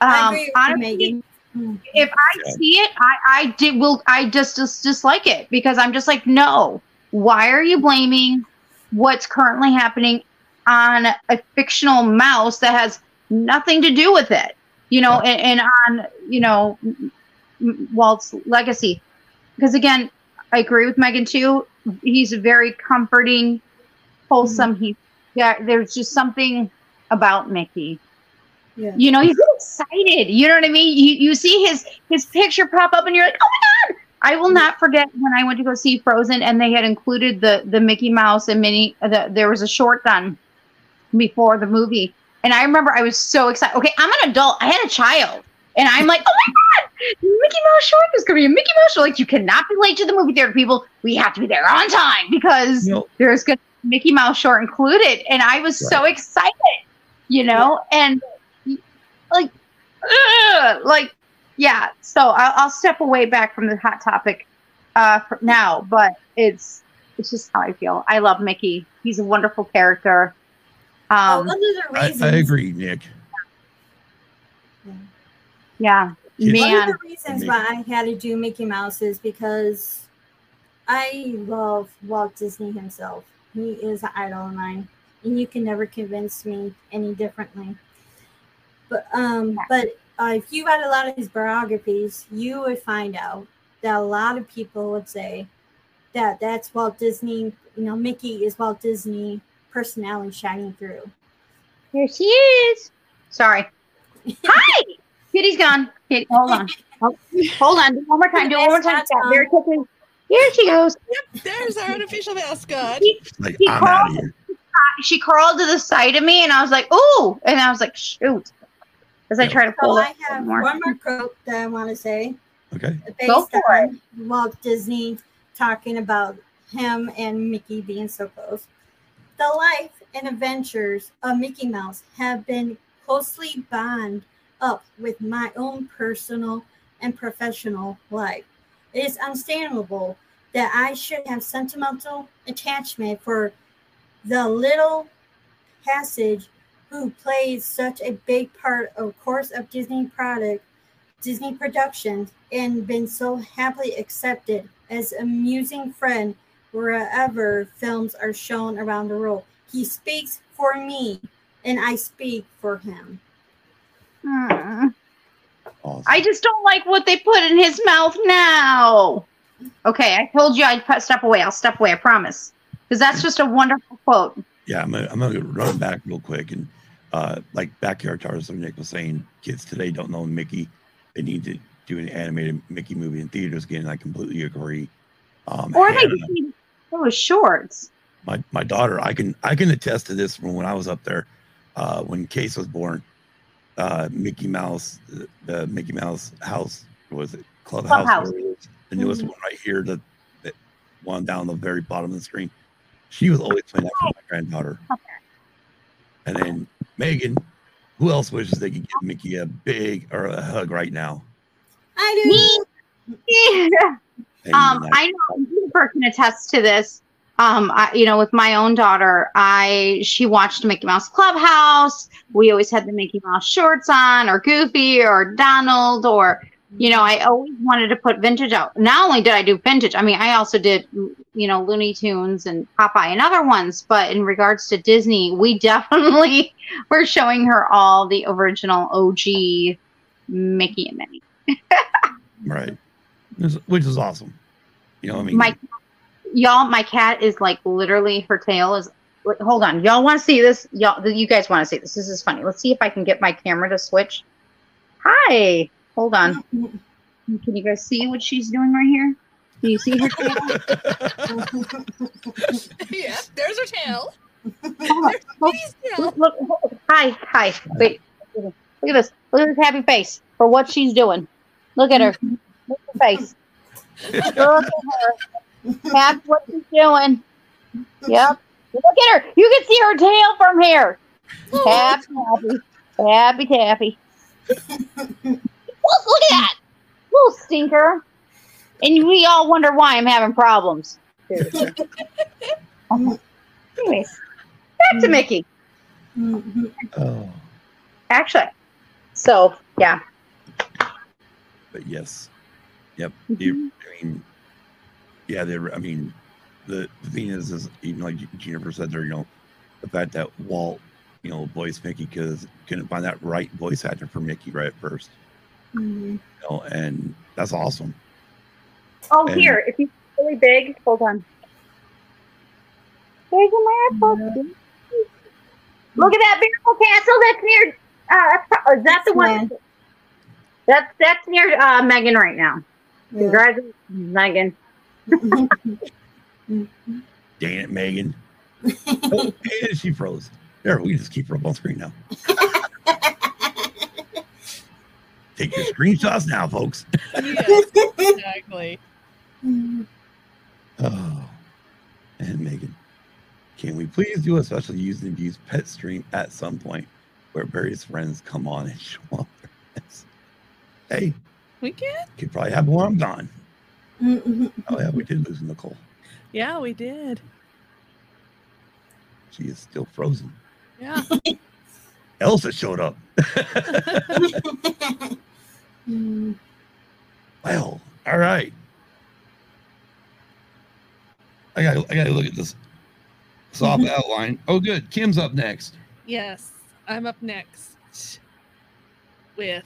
I Um, agree with you, honestly, if I see it, I, I did will I just, just dislike it because I'm just like, no. Why are you blaming what's currently happening on a fictional mouse that has nothing to do with it? You know, and, and on you know Walt's legacy. Because again, I agree with Megan too. He's very comforting, wholesome. Mm-hmm. He yeah, there's just something about Mickey Yeah. you know get excited you know what i mean you you see his his picture pop up and you're like oh my god i will not forget when i went to go see frozen and they had included the the mickey mouse and minnie the, there was a short done before the movie and i remember i was so excited. Okay i'm an adult. I had a child. And i'm like oh my god mickey mouse short is going to be a mickey mouse short like you cannot be late to the movie theater people. We have to be there on time because there's gonna be mickey mouse short included. And i was so excited you know? And like ugh, like yeah. So I'll, I'll step away back from the hot topic uh for now but it's it's just how i feel. I love mickey. He's a wonderful character um one of the I, I agree, Nick. yeah Yes. One of the reasons why I had to do Mickey Mouse is because I love Walt Disney himself. He is an idol of mine, and you can never convince me any differently. But um, but uh, if you read a lot of his biographies, you would find out that a lot of people would say that that's Walt Disney, you know, Mickey is Walt Disney personality shining through. Here she is. Sorry. Hi. Kitty's gone. Kitty, hold on. Oh, hold on. Do One more time. Do one more time. Scott. Very quickly. Here she goes. Yep, There's our unofficial mascot. Like He crawled, of she crawled to the side of me, and I was like, "Ooh!" And I was like, "Shoot!" As I try to So pull I it have more. one more quote that I want to say. Okay. based Go for on Walt Disney talking about him and Mickey being so close. The life and adventures of Mickey Mouse have been closely bound up with my own personal and professional life. It is understandable that I should have sentimental attachment for the little passage who plays such a big part of course of Disney product Disney Productions and been so happily accepted as amusing friend wherever films are shown around the world. He speaks for me, and I speak for him. Hmm. Awesome. I just don't like what they put in his mouth now. Okay, I told you I'd step away. I'll step away. I promise. Because that's just a wonderful quote. yeah, I'm gonna, I'm gonna run back real quick and uh, like Backyard TARDIS. So Nick was saying, kids today don't know Mickey. They need to do an animated Mickey movie in theaters again. I completely agree. Um, Or they Hannah- just need those shorts. my my daughter i can i can attest to this from when i was up there uh when case was born uh mickey mouse the, the mickey mouse house was it clubhouse, Clubhouse. where it is, the newest one right here the, the one down the very bottom of the screen she was always playing that for my granddaughter Okay. and then megan who else wishes they could give mickey a big or a hug right now I do. Me. Yeah. Um, I know Jennifer can attest to this. Um, I, you know, with my own daughter, I she watched Mickey Mouse Clubhouse. We always had the Mickey Mouse shorts on, or Goofy, or Donald, or you know, I always wanted to put vintage out. Not only did I do vintage, I mean, I also did you know Looney Tunes and Popeye and other ones. But in regards to Disney, we definitely were showing her all the original OG Mickey and Minnie. right which is awesome. You know what i mean? My y'all my cat is like literally her tail is hold on. Y'all want to see this? Y'all you guys want to see this? This is funny. Let's see if i can get my camera to switch. Hi! Hold on. Can you guys see what she's doing right here? Can you see her tail? Yeah, there's her tail. Hold. Look, look, look, look. hi hi. Wait. Look at this. Look at this. Happy face for what she's doing. Look at her look at her face look at her that's what she's doing Yep. Look at her. You can see her tail from here. Happy, happy, happy, happy. Look, look at that. Little stinker. And we all wonder why I'm having problems. Anyways, back to Mickey. Oh Actually. So, yeah. but yes, yep. You, I mean, yeah. They. I mean, the, the thing is, is even like Jennifer said there, you know, the fact that Walt, you know, voiced Mickey because couldn't find that right voice actor for Mickey right at first, Mhm. you know, and that's awesome. Oh, And- here. If you really big, hold on. There's a miracle. Look at that beautiful castle that's near. Uh, that's is that the one? That's that's near uh, Megan right now. Yeah. Congratulations, Megan. Dang it, Megan. oh, and she froze. There, we can just keep her up on screen now. Take your screenshots now, folks. Yes, exactly. Oh, and Megan, can we please do a special use and abuse pet stream at some point where various friends come on and show off their pets? Hey, We can. could probably happen while I'm gone. Oh yeah, we did lose Nicole. Yeah, we did. She is still frozen. Yeah. Elsa showed up. Well, all right. I got. I got to look at this soft mm-hmm. outline. Oh, good. Kim's up next. yes, I'm up next with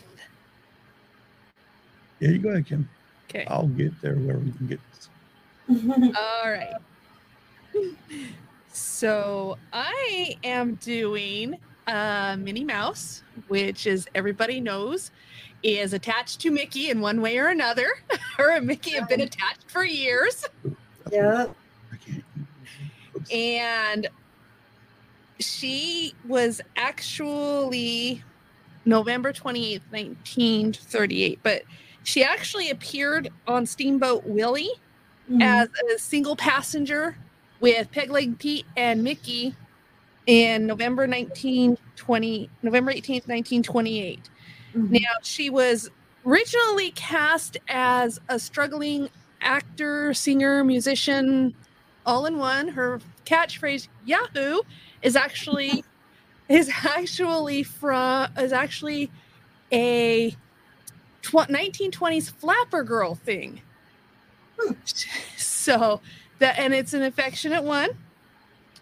Yeah, you go ahead, Kim. Okay. I'll get there where we can get. this. All right. So I am doing uh, Minnie Mouse, which is everybody knows is attached to Mickey in one way or another. Her and Mickey have been attached for years. Yeah. I And she was actually November 28th, 1938, but she actually appeared on Steamboat Willie Mhm. as a single passenger with Pegleg Pete and Mickey in November 1920, November 18th, 1928. Mhm. Now, she was originally cast as a struggling actor, singer, musician, all in one. Her catchphrase "Yahoo" is actually is actually from is actually a tw- 1920s flapper girl thing. So that and it's an affectionate one.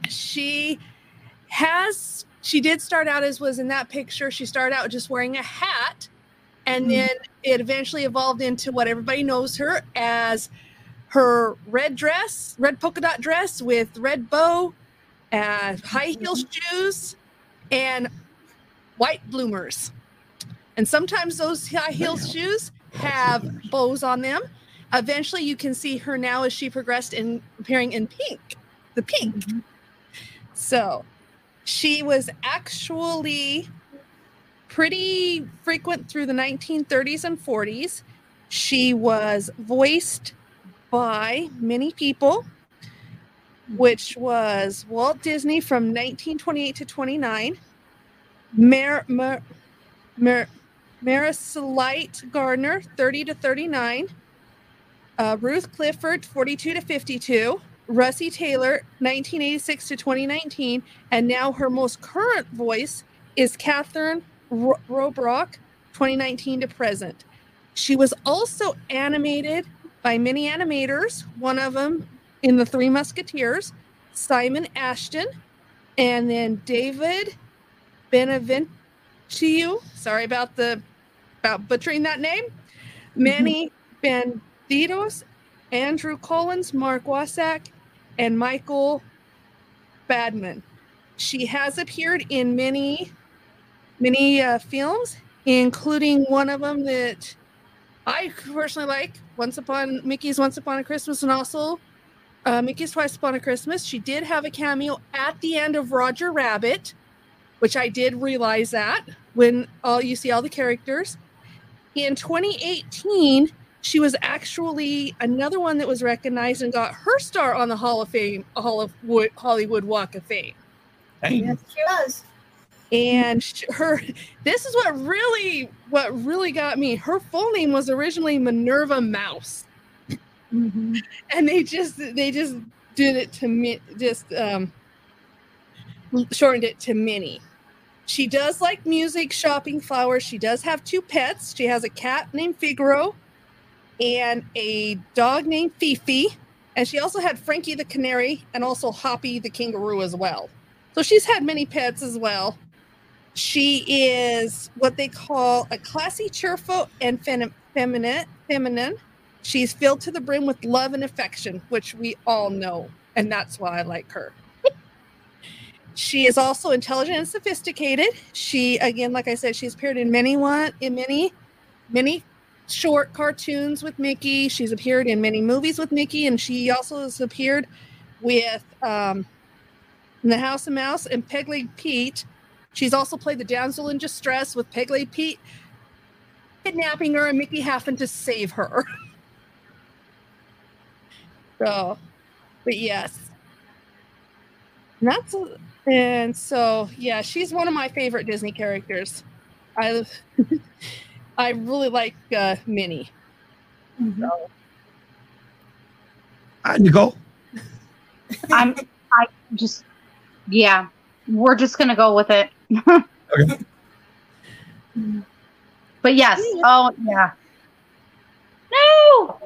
She has she did start out as was in that picture. She started out just wearing a hat and Mhm. then it eventually evolved into what everybody knows her as her red dress, red polka dot dress with red bow, uh, high heel shoes, and white bloomers. And sometimes those high heel shoes have bows on them. Eventually, you can see her now as she progressed in appearing in pink, the pink. Mm-hmm. So she was actually pretty frequent through the 1930s and 40s. She was voiced by many people, which was Walt Disney from 1928 to 29, Mar- Mar- Mar- Marcellite Garner, 30 to 39, uh, Ruth Clifford, 42 to 52, Russi Taylor, 1986 to 2019, and now her most current voice is Catherine Ro- Robrock, 2019 to present. She was also animated by many animators, one of them in The Three Musketeers, Simon Ashton, and then David Benaventiu. Sorry about the about butchering that name. Manny Banditos, Andrew Collins, Mark Wasak, and Michael Badman. She has appeared in many, many uh, films, including one of them that I personally like, Once Upon Mickey's Once Upon a Christmas, and also uh, Mickey's Twice Upon a Christmas. She did have a cameo at the end of Roger Rabbit, which I did realize that when all you see all the characters. In 2018, she was actually another one that was recognized and got her star on the Hall of Fame, Hall of Wood, Hollywood Walk of Fame. Dang. Yes, she was. And sh- her, this is what really, what really got me. Her full name was originally Minerva Mouse, Mhm. and they just, they just did it to me, just um, shortened it to Minnie. She does like music, shopping, flowers. She does have two pets. She has a cat named Figaro and a dog named Fifi. And she also had Frankie the canary and also Hoppy the kangaroo as well. So she's had many pets as well. She is what they call a classy, cheerful, and fem- feminine. Feminine. She's filled to the brim with love and affection, which we all know, and that's why I like her. She is also intelligent and sophisticated. She, again, like I said, she's appeared in many one in many, many short cartoons with Mickey. She's appeared in many movies with Mickey, and she also has appeared with um, the House of Mouse and Pegleg Pete. She's also played the damsel in distress with Pegleg Pete kidnapping her and Mickey having to save her. so, but yes, and that's and so yeah, she's one of my favorite Disney characters. I I really like uh, Minnie. Mhm. So, Hi, Nicole. I'm I just yeah. We're just gonna go with it. Okay. But yes. Oh yeah. No.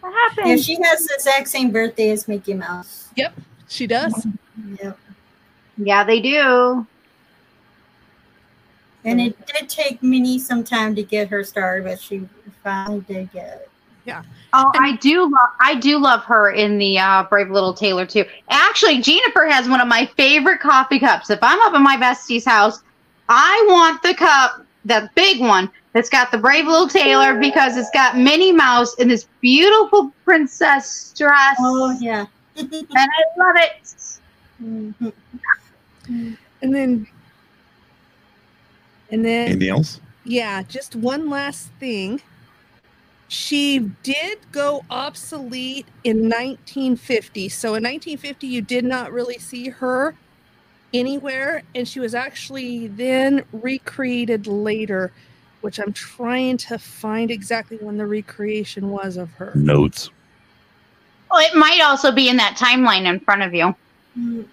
What happened? Yeah, she has the exact same birthday as Mickey Mouse. Yep she does. Yep. Yeah, they do. And it did take Minnie some time to get her started, but she finally did get it. Yeah. Oh, I do love I do love her in the uh, Brave Little Tailor too. Actually, Jennifer has one of my favorite coffee cups. If I'm up at my bestie's house, I want the cup, the big one that's got the Brave Little Tailor because it's got Minnie Mouse in this beautiful princess dress, Oh yeah. and I love it. Mhm. And then, and then, Anything else? yeah, just one last thing. She did go obsolete in 1950. So in 1950, you did not really see her anywhere. And she was actually then recreated later, which I'm trying to find exactly when the recreation was of her. Notes. Well, it might also be in that timeline in front of you. Mhm.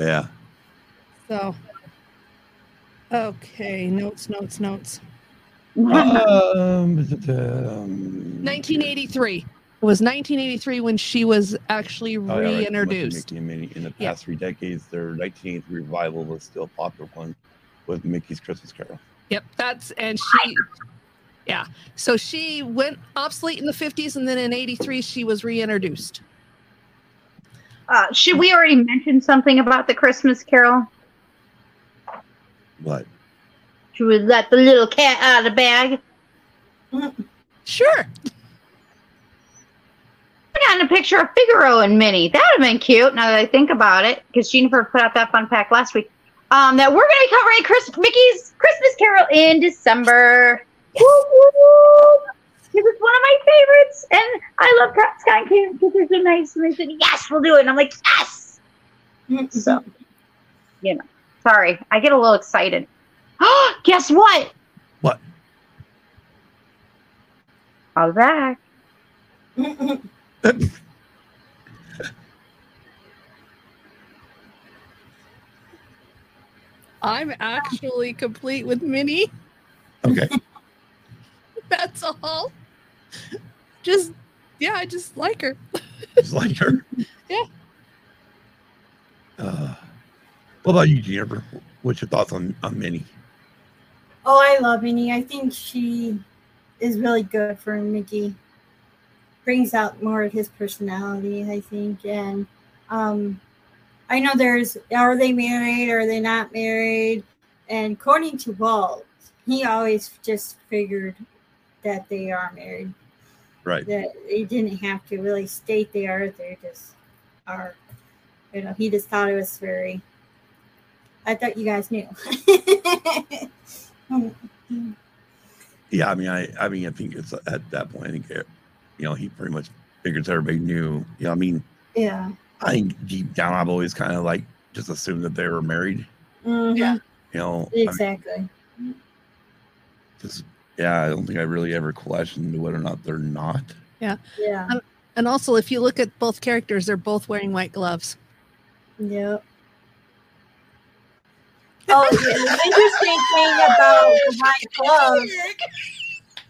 Yeah. So, okay, notes, notes, notes. um, um, 1983. It was 1983 when she was actually Oh, yeah, right. reintroduced. Mickey and Minnie. In the past Yeah. three decades, their 1983 revival was still a popular one with Mickey's Christmas Carol. Yep, that's and she. Yeah, so she went obsolete in the 50s, and then in 83 she was reintroduced. Uh, should we already mention something about the Christmas Carol? What? Should we let the little cat out of the bag? Sure. I got in a picture of Figaro and Minnie. That would have been cute. Now that I think about it, because Jennifer put out that fun pack last week. Um, that we're going to be covering Chris Mickey's Christmas Carol in December. Woo, woo, woo. Because it's one of my favorites, and I love Cat Sky and Kate because they're so nice. And they said, "Yes, we'll do it." And I'm like, "Yes." So, you know, sorry, I get a little excited. Guess what? What? I'll be back. I'm actually complete with Minnie. Okay. That's all. Just, yeah, I just like her. Just like her. Yeah. Uh, what about you, Jennifer? What's your thoughts on, on Minnie? Oh, I love Minnie. I think she is really good for Mickey. Brings out more of his personality, I think. And um, I know there's are they married? Are they not married? And according to Walt, he always just figured that they are married. Right. That they didn't have to really state they are. They just are. You know, he just thought it was very. I thought you guys knew. Yeah, I mean, I, I mean, I think it's at that point. I think, eh, you know, he pretty much figures everybody knew. You know, I mean, yeah. I think deep down, I've always kind of like just assumed that they were married. Mhm. Yeah. You know, I mean, Exactly. just yeah, I don't think I really ever questioned whether or not they're not. Yeah. yeah, And also, if you look at both characters, they're both wearing white gloves. Yep. Oh, the interesting thing about the white gloves,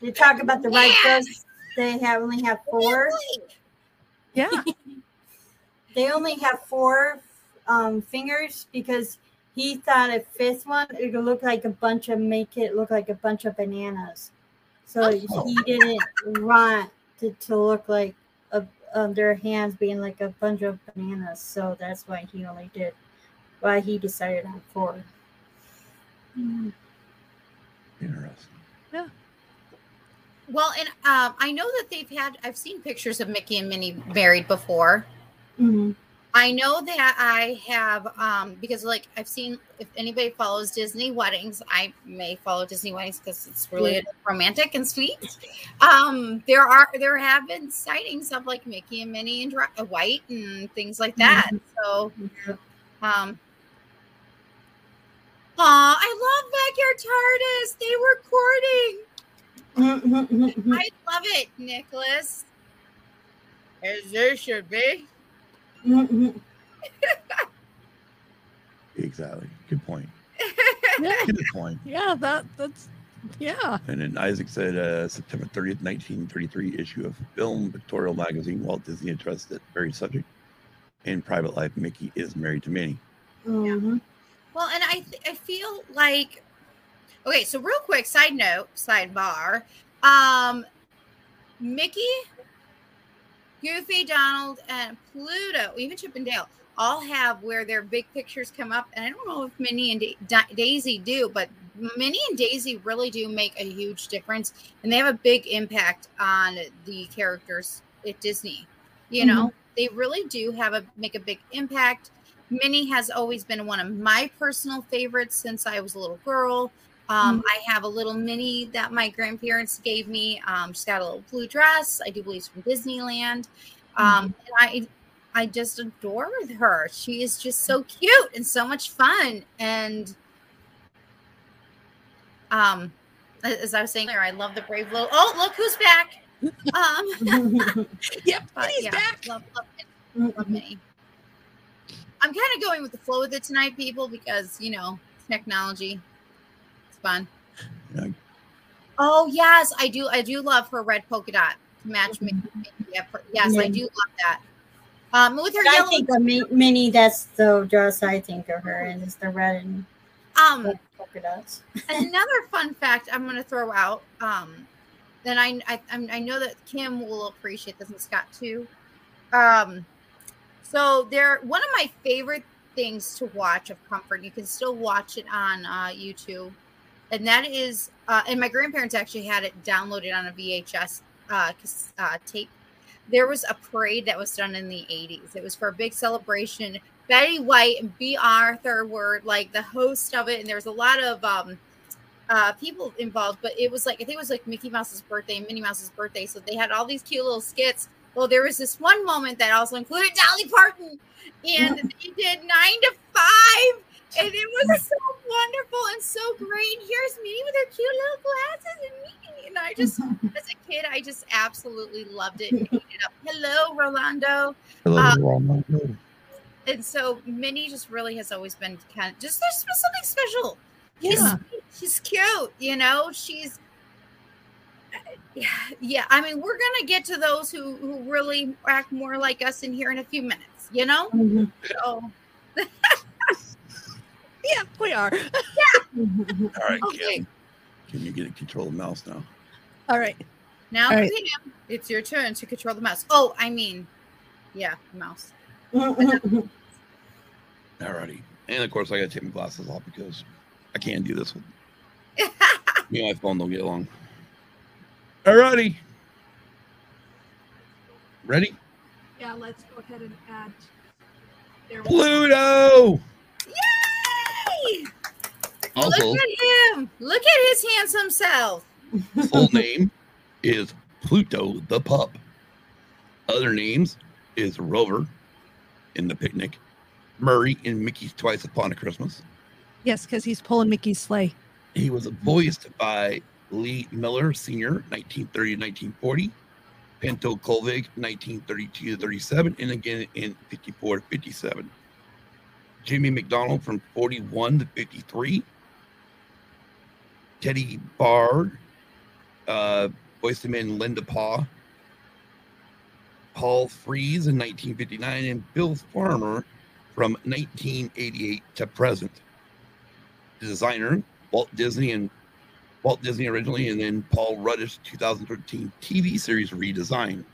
they talk about the white gloves, they have only have four. Yeah. They only have four um, fingers because he thought a fifth one it would look like a bunch of make it look like a bunch of bananas. So he didn't want to, to look like a, um, their hands being like a bunch of bananas. So that's why he only did. Why he decided on four. Interesting. Yeah. Well, and um, I know that they've had. I've seen pictures of Mickey and Minnie married before. Mm-hmm. I know that I have um, because, like, I've seen if anybody follows Disney weddings, I may follow Disney weddings because it's really Yeah. romantic and sweet. Um, there are there have been sightings of like Mickey and Minnie and Dra- White and things like that. So, um, Aw, I love Backyard TARDIS. They were courting. I love it, Nicholas. As there should be. Mm-hmm. Exactly. Good point. Yeah. Good point. Yeah. That that's yeah. And then Isaac said, uh, September 30th, 1933 issue of Film Pictorial Magazine, Walt Disney addressed that very subject. In private life, Mickey is married to Minnie. Mm-hmm. Well, and I th- I feel like okay. So real quick, side note, sidebar. Um, Mickey, Goofy, Donald, and Pluto, even Chip and Dale, all have where their big pictures come up. And I don't know if Minnie and Da- Da- Daisy do, but Minnie and Daisy really do make a huge difference, and they have a big impact on the characters at Disney. You know, they really do have a make a big impact. Minnie has always been one of my personal favorites since I was a little girl. Um, I have a little Minnie that my grandparents gave me. Um, she's got a little blue dress. I do believe it's from Disneyland. Um, and I, I just adore her. She is just so cute and so much fun. And um, as I was saying earlier, I love the brave little. Oh, look who's back! Um, Yep, Minnie's yeah, back. Love, love, Minnie, love Minnie. I'm kind of going with the flow with it tonight, people, because you know technology. It's fun. Yeah. Oh yes, I do. I do love her red polka dot to match me. Yeah, per- yes, I do love that. Um, with her I yellow. think of Mi- Minnie, that's the dress I think of her, and it's the red and Um, red polka dots. another fun fact I'm going to throw out. Um, then I, I I know that Kim will appreciate this and Scott too. Um, so they're one of my favorite things to watch of comfort. You can still watch it on uh, YouTube, and that is uh, and my grandparents actually had it downloaded on a VHS uh, uh, tape. There was a parade that was done in the 80s. It was for a big celebration. Betty White and Bea Arthur were like the host of it, and there was a lot of um, uh, people involved. But it was like I think it was like Mickey Mouse's birthday Minnie Mouse's birthday, so they had all these cute little skits. Well, there was this one moment that also included Dolly Parton, and they did nine to five, and it was so wonderful and so great. Here's Minnie with her cute little glasses and Minnie, and I just, as a kid, I just absolutely loved it. it up. Hello, Rolando. Hello, Uh, Rolando. And so Minnie just really has always been kind of just there's something special. She's Yeah. she's cute, you know. She's yeah, yeah. I mean, we're gonna get to those who who really act more like us in here in a few minutes, you know. Mhm. So Yeah, we are. Yeah. All right, okay, Kim. Can you get a control of the mouse now? All right. now All right. Pam, it's your turn to control the mouse. Oh, I mean, yeah, mouse. Alrighty. And of course, I got to take my glasses off because I can't do this with me and my phone. Don't get along. Alrighty. Ready? Yeah, let's go ahead and add. There. Pluto. Yay! Also, Look at him! Look at his handsome self. full name is Pluto the pup. Other names is Rover in the picnic, Murray in Mickey's Twice Upon a Christmas. Yes, because he's pulling Mickey's sleigh. He was voiced by Lee Millar Sr., 1930-1940, Pinto Colvig, 1932 to 37, and again in 54-57. Jimmy McDonald from 41 to 53. Teddy Bard uh, in Lend a Paw. Paul Frees in 1959, and Bill Farmer from 1988 to present. Designer, Walt Disney and Walt Disney originally, and then Paul Rudish 2013 TV series redesign.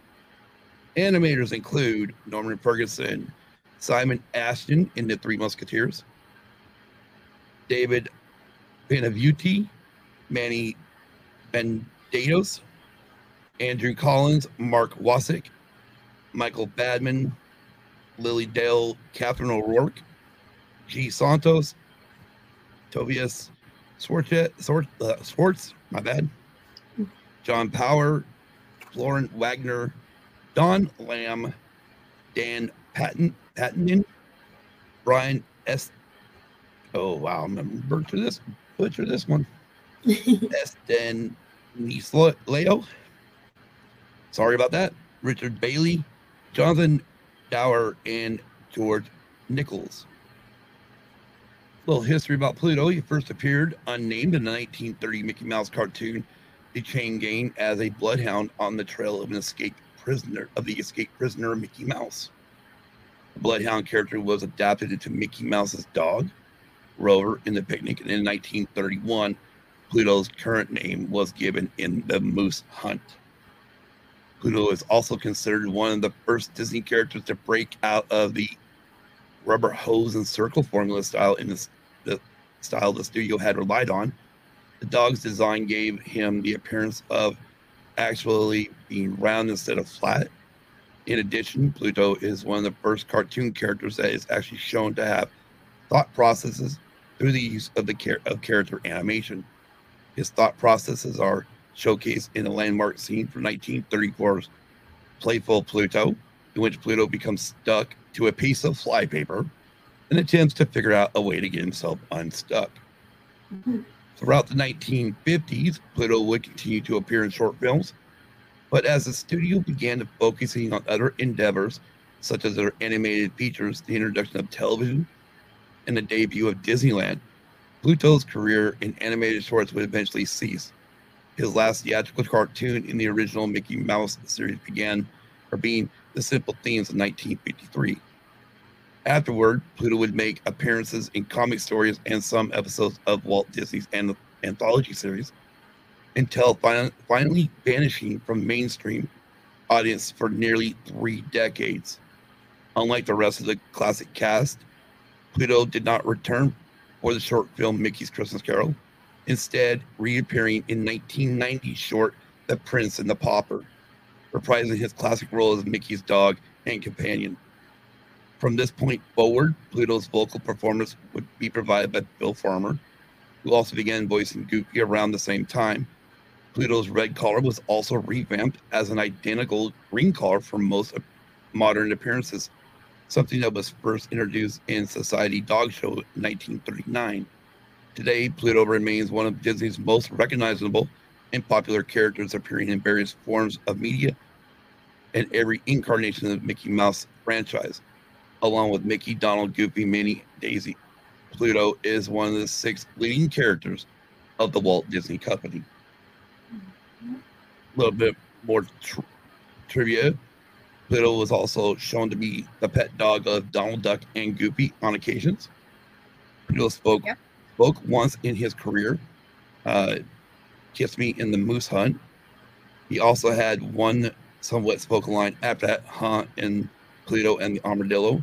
Animators include Norman Ferguson, Simon Ashton in The Three Musketeers, David Benavuti, Manny Bendados, Andrew Collins, Mark Wasick, Michael Badman, Lily Dale, Catherine O'Rourke, G. Santos, Tobias Swartz, Swartz, uh, Swartz, my bad, John Power, Lauren Wagner, Don Lamb, Dan Patton, Pattinen, Brian S. Oh wow, I'm gonna butcher this, butcher this one. Eston Leo. Sorry about that. Richard Bailey, Jonathan Dower, and George Nichols. Little history about Pluto. He first appeared unnamed in the 1930 Mickey Mouse cartoon, The Chain Gang, as a bloodhound on the trail of an escaped prisoner of the escaped prisoner Mickey Mouse. The bloodhound character was adapted into Mickey Mouse's dog, Rover, in the picnic, and in 1931, Pluto's current name was given in the Moose Hunt. Pluto is also considered one of the first Disney characters to break out of the rubber hose and circle formula style in this, the style the studio had relied on. The dog's design gave him the appearance of actually being round instead of flat. In addition, Pluto is one of the first cartoon characters that is actually shown to have thought processes through the use of the char- of character animation. His thought processes are showcased in a landmark scene from 1934's Playful Pluto, in which Pluto becomes stuck to a piece of flypaper and attempts to figure out a way to get himself unstuck. Throughout the 1950s, Pluto would continue to appear in short films, but as the studio began to focusing on other endeavors, such as their animated features, the introduction of television, and the debut of Disneyland, Pluto's career in animated shorts would eventually cease. His last theatrical cartoon in the original Mickey Mouse series began for being The Simple Themes of 1953. Afterward, Pluto would make appearances in comic stories and some episodes of Walt Disney's an- anthology series until fin- finally vanishing from mainstream audience for nearly three decades. Unlike the rest of the classic cast, Pluto did not return for the short film Mickey's Christmas Carol, instead reappearing in 1990's short The Prince and the Pauper, reprising his classic role as Mickey's dog and companion. From this point forward, Pluto's vocal performance would be provided by Bill Farmer, who also began voicing Goofy around the same time. Pluto's red collar was also revamped as an identical green collar for most modern appearances, something that was first introduced in Society Dog Show in 1939. Today, Pluto remains one of Disney's most recognizable and popular characters, appearing in various forms of media and every incarnation of the Mickey Mouse franchise, along with Mickey, Donald, Goofy, Minnie, Daisy. Pluto is one of the six leading characters of the Walt Disney Company. A little bit more tr- trivia. Pluto was also shown to be the pet dog of Donald Duck and Goofy on occasions. Pluto spoke Yeah. spoke once in his career. Uh, Kiss Me in the Moose Hunt. He also had one somewhat spoken line at that, hunt in Pluto and the Armadillo,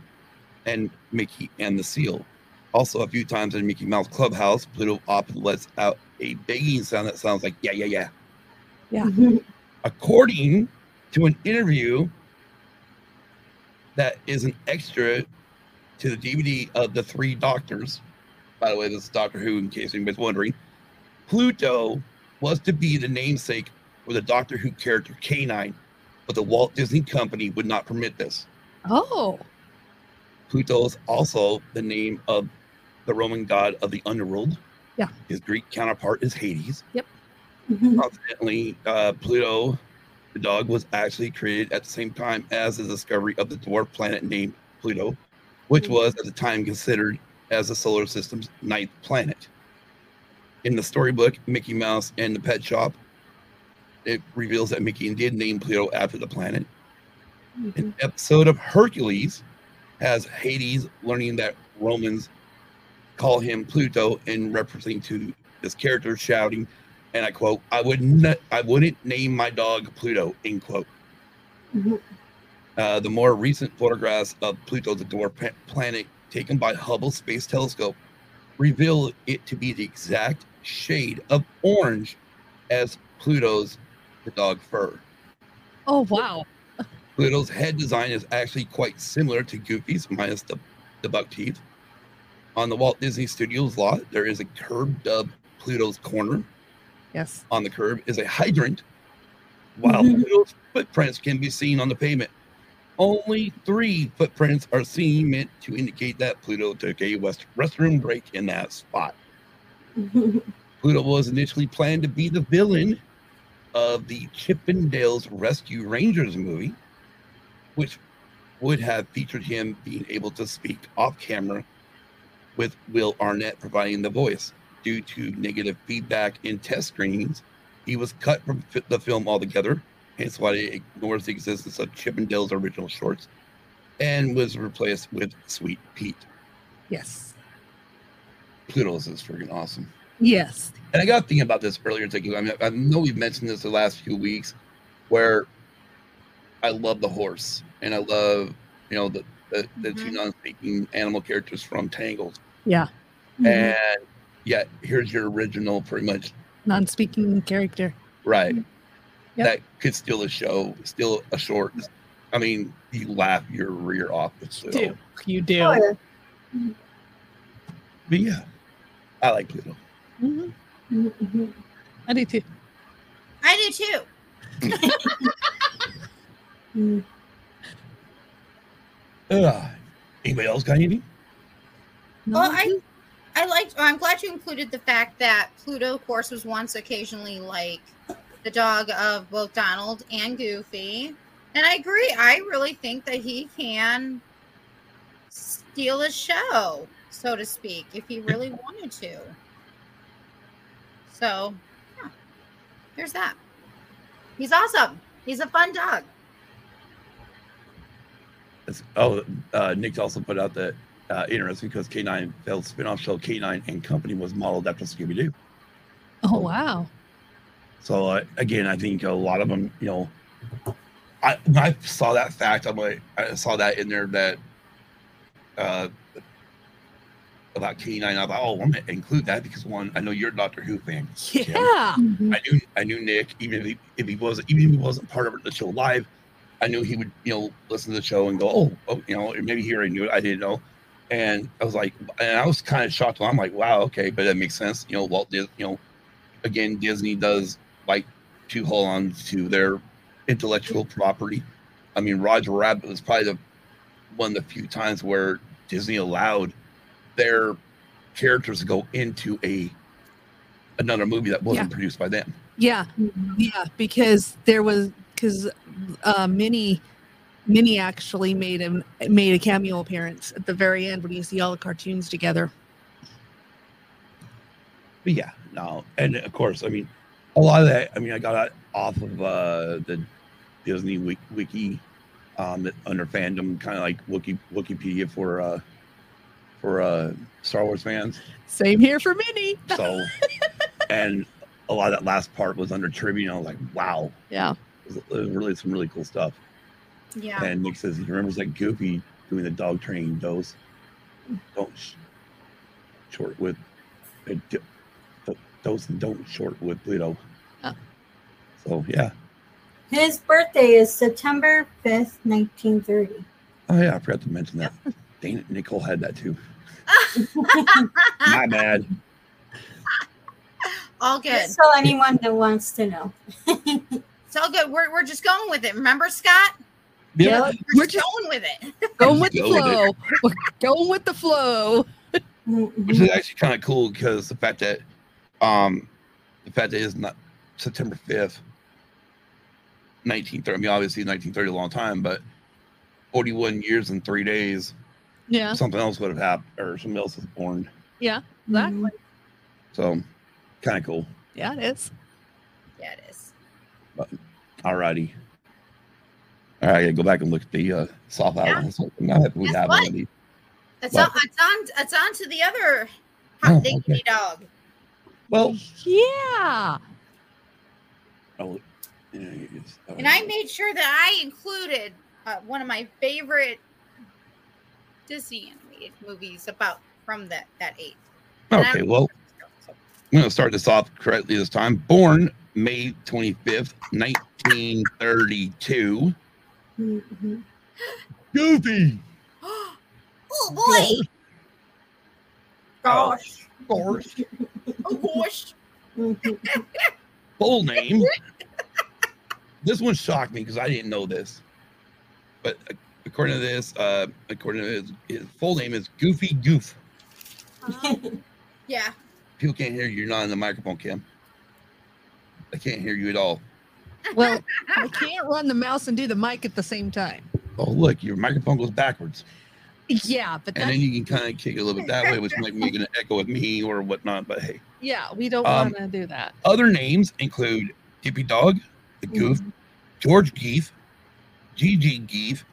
and Mickey and the Seal. Also, a few times in Mickey Mouse Clubhouse, Pluto often lets out a begging sound that sounds like yeah, yeah, yeah. Yeah. According to an interview that is an extra to the DVD of the Three Doctors. By the way, this is Doctor Who, in case anybody's wondering. Pluto was to be the namesake for the Doctor Who character K9, but the Walt Disney Company would not permit this. Oh. Pluto is also the name of the Roman god of the underworld. Yeah. His Greek counterpart is Hades. Yep. Consequently, uh, Pluto, the dog, was actually created at the same time as the discovery of the dwarf planet named Pluto, which was at the time considered as the solar system's ninth planet. In the storybook, Mickey Mouse and the Pet Shop, it reveals that Mickey did name Pluto after the planet. An episode of Hercules has Hades learning that Romans call him Pluto and referencing to this character shouting, and I quote, "I would not, I wouldn't name my dog Pluto." End quote. Uh, the more recent photographs of Pluto, the dwarf pa- planet, taken by Hubble Space Telescope, reveal it to be the exact shade of orange as Pluto's the dog fur. Oh wow. Pluto's head design is actually quite similar to Goofy's, minus the, the buck teeth. On the Walt Disney Studios lot, there is a curb dubbed Pluto's Corner. Yes. On the curb is a hydrant, while mm-hmm. Pluto's footprints can be seen on the pavement. Only three footprints are seen, meant to indicate that Pluto took a west restroom break in that spot. Pluto was initially planned to be the villain of the Chip 'n Dale Rescue Rangers movie, which would have featured him being able to speak off camera with Will Arnett providing the voice. Due to negative feedback in test screenings, he was cut from the film altogether, hence why it ignores the existence of Chip 'n Dale's original shorts, and was replaced with Sweet Pete. Yes. Pluto's is freaking awesome. Yes. And I got thinking about this earlier, thinking, I mean, I know we've mentioned this the last few weeks, where I love the horse, and I love you know the the, the two Mhm. non-speaking animal characters from Tangled, Yeah. and yet here's your original, pretty much Non-speaking character. right. Yep. That could steal a show, steal a short. I mean, you laugh your rear off. It's so, Do you do? Oh, yeah. but yeah, I like Pluto. Mhm. Mhm. I do too. I do too. Uh, anybody else got anything? Well, I I liked. oh, I'm glad you included the fact that Pluto, of course, was once occasionally like the dog of both Donald and Goofy, and I agree. I really think that he can steal a show, so to speak, if he really wanted to. So, yeah, there's that. He's awesome. He's a fun dog. It's- oh, uh, Nick also put out that uh, interesting because K9 failed spin-off show K9 and Company was modeled after Scooby Doo. Oh wow. So uh, again, I think a lot of them, you know, I when I saw that fact, I'm like, I saw that in there that uh, about K9. I thought, oh, I'm gonna include that because one, I know you're a Doctor Who fan. Yeah. Mhm. I knew I knew Nick, even if he, if he wasn't even if he wasn't part of the show live, I knew he would you know listen to the show and go, oh, oh you know, maybe he already knew it. I didn't know, and I was like, and I was kind of shocked. I'm like, wow, okay, but that makes sense. You know, Walt you know, again, Disney does like to hold on to their intellectual property. I mean, Roger Rabbit was probably the one of the few times where Disney allowed their characters to go into a another movie that wasn't produced by them. Yeah. Yeah. Because there was because uh, Minnie Minnie actually made him made a cameo appearance at the very end when you see all the cartoons together. But yeah, no, and of course, I mean, a lot of that. I mean, I got off of uh, the Disney Wiki, wiki um, under fandom, kind of like Wiki Wikipedia for uh, for uh, Star Wars fans. Same here for Minnie. So, and a lot of that last part was under trivia. And I was like, wow, Yeah. It was, it was really some really cool stuff. Yeah. And Nick says he remembers that Goofy doing the dog training dose. Don't sh- short with uh, d- d- dose and don't short with Pluto. Oh. So yeah. His birthday is September 5th, 1930. Oh yeah, I forgot to mention that. Dang it, Nicole had that too. My bad. all good. Just so anyone that wants to know. It's all good. We're, we're just going with it. Remember, Scott? Yeah. We're, We're just just- going with it. Going with the Go with flow. We're going with the flow. Which is actually kind of cool because the fact that um the fact that it's not September fifth, nineteen thirty. I mean, obviously nineteen thirty, a long time, but forty one years and three days, Yeah. something else would have happened, or something else was born. Yeah. Exactly. So, kind of cool. Yeah, it is. Yeah, it is. Alrighty. All right, I gotta go back and look at the uh, soft Yeah. albums. I'm not we Guess have what? one. It's Well- on, it's on. It's on to the other Oh, hot diggity okay. dog. Well, Yeah. oh, yeah, it is. Oh, And I made sure that I included uh, one of my favorite Disney animated movies about from that that age. Okay, well, I'm going to start this off correctly this time. Born May 25th, 1932. Mhm. Goofy. oh boy! Gosh! Gosh. Oh gosh! Full name. this one shocked me because I didn't know this. But uh, according to this, uh, according to his, his full name is Goofy Goof. Yeah. People can't hear you. You're not in the microphone, Kim. I can't hear you at all. Well, I can't run the mouse and do the mic at the same time. Oh, look, your microphone goes backwards. Yeah, but And then you can kind of kick it a little bit that way, which might make an echo with me or whatnot. But hey, yeah, we don't Um, want to do that. other names include Dippy Dog, the Goof, George Geef, GG Geef,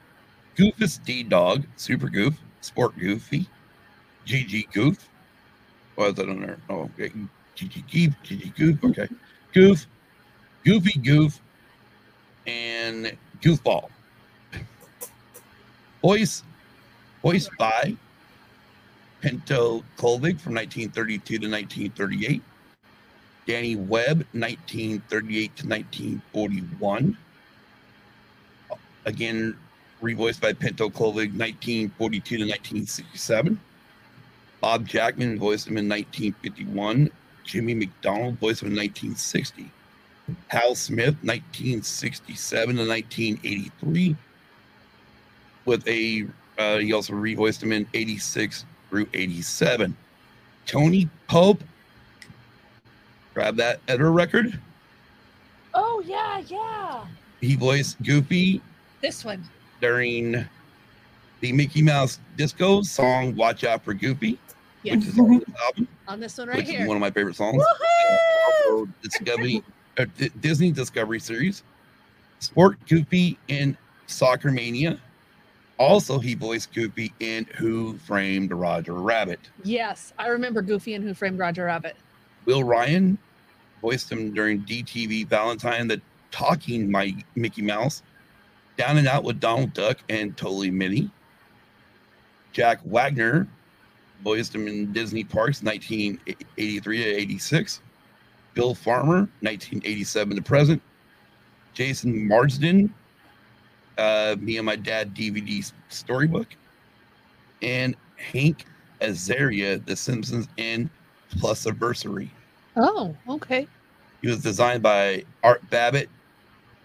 Goofus D Dog, Super Goof, Sport Goofy, GG Goof. What is that on there? Oh, okay. GG Geef, GG Goof. Okay. Goof, Goofy Goof, and Goofball. Voice, voiced by Pinto Colvig from 1932 to 1938. Danny Webb, 1938 to 1941. Again, revoiced by Pinto Colvig, 1942 to 1967. Bob Jackman voiced him in 1951. Jimmy McDonald voiced him in 1960. Hal Smith, 1967 to 1983. With a, uh, he also revoiced him in 86 through 87. Tony Pope, grab that editor record. Oh yeah, yeah. He voiced Goofy This one. during the Mickey Mouse Disco song "Watch Out for Goofy," Yes. which is on this album, On this one right which here. is one of my favorite songs. Discovery, uh, D- Disney Discovery series, Sport Goofy in Soccer Mania. Also, he voiced Goofy in Who Framed Roger Rabbit. Yes, I remember Goofy and Who Framed Roger Rabbit. Will Ryan voiced him during DTV Valentine, the talking my Mickey Mouse, Down and Out with Donald Duck and Totally Minnie. Jack Wagner voiced him in Disney Parks 1983 to 86. Bill Farmer 1987 to present. Jason Marsden, uh, Me and My Dad DVD storybook, and Hank Azaria, The Simpsons and Plus Anniversary. Oh, okay. He was designed by Art Babbitt,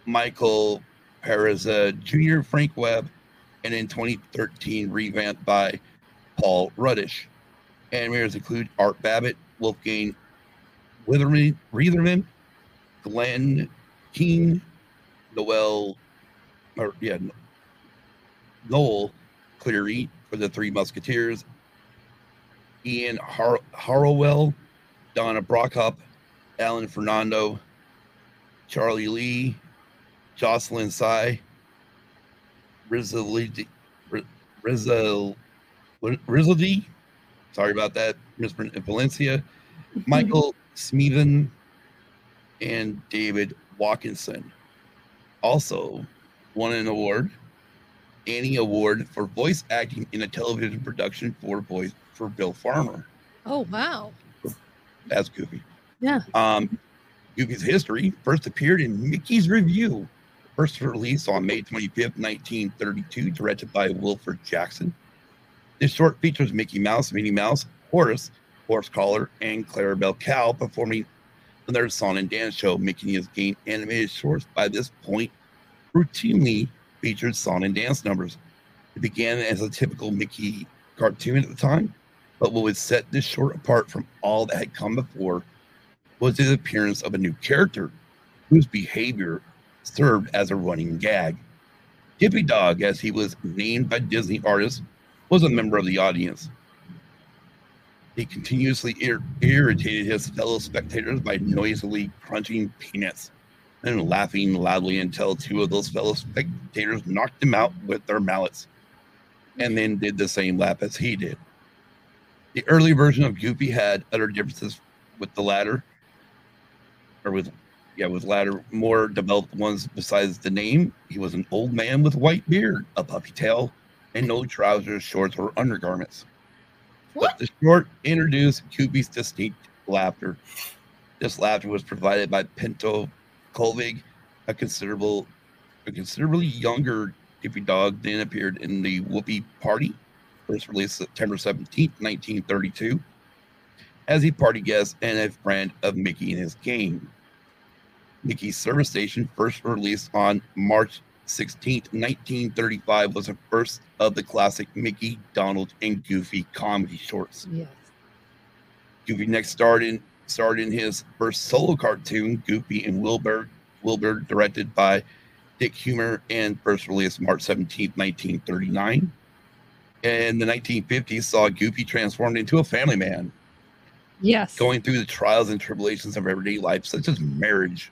Michael Perez uh, Jr., Frank Webb, and in 2013 revamped by Paul Rudish. Animators include Art Babbitt, Wolfgang Witherman, Reitherman, Glenn King, Noel, or yeah, Noel Cleary for the Three Musketeers, Ian Har- Harrowell, Donna Brockup, Alan Fernando, Charlie Lee, Jocelyn Sy, Rizaldi, Rizal, Rizaldi, sorry about that, in Valencia, Michael Smeaton, and David Watkinson. Also won an award, Annie Award for voice acting in a television production for voice for Bill Farmer. Oh wow. That's Goofy. Yeah. Um, Goofy's history first appeared in Mickey's Revue, first released on May 25th, 1932, directed by Wilfred Jackson. This short features Mickey Mouse, Minnie Mouse, Horace, Horsecollar, and Clarabelle Cow performing in their song and dance show. Mickey has gained animated shorts by this point, routinely featured song and dance numbers. It began as a typical Mickey cartoon at the time, but what would set this short apart from all that had come before was the appearance of a new character whose behavior served as a running gag. Dippy Dog, as he was named by Disney artists, was a member of the audience. He continuously ir- irritated his fellow spectators by noisily crunching peanuts and laughing loudly until two of those fellow spectators knocked him out with their mallets and then did the same lap as he did. The early version of Goofy had other differences with the latter, or with yeah, with latter more developed ones besides the name. He was an old man with white beard, a puffy tail, and no trousers, shorts, or undergarments. But the short introduced Goofy's distinct laughter. This laughter was provided by Pinto Colvig, a considerable, a considerably younger Dippy Dog, then appeared in the Whoopee Party, first released September 17, 1932, as a party guest and a friend of Mickey and his gang. Mickey's service station, first released on March 16th, 1935, was the first of the classic Mickey, Donald, and Goofy comedy shorts. Yes. Goofy next starred in starred in his first solo cartoon, Goofy and Wilbur, Wilbur, directed by Dick Huemer, and first released March 17th, 1939. And the 1950s saw Goofy transformed into a family man, Yes. going through the trials and tribulations of everyday life, such as marriage,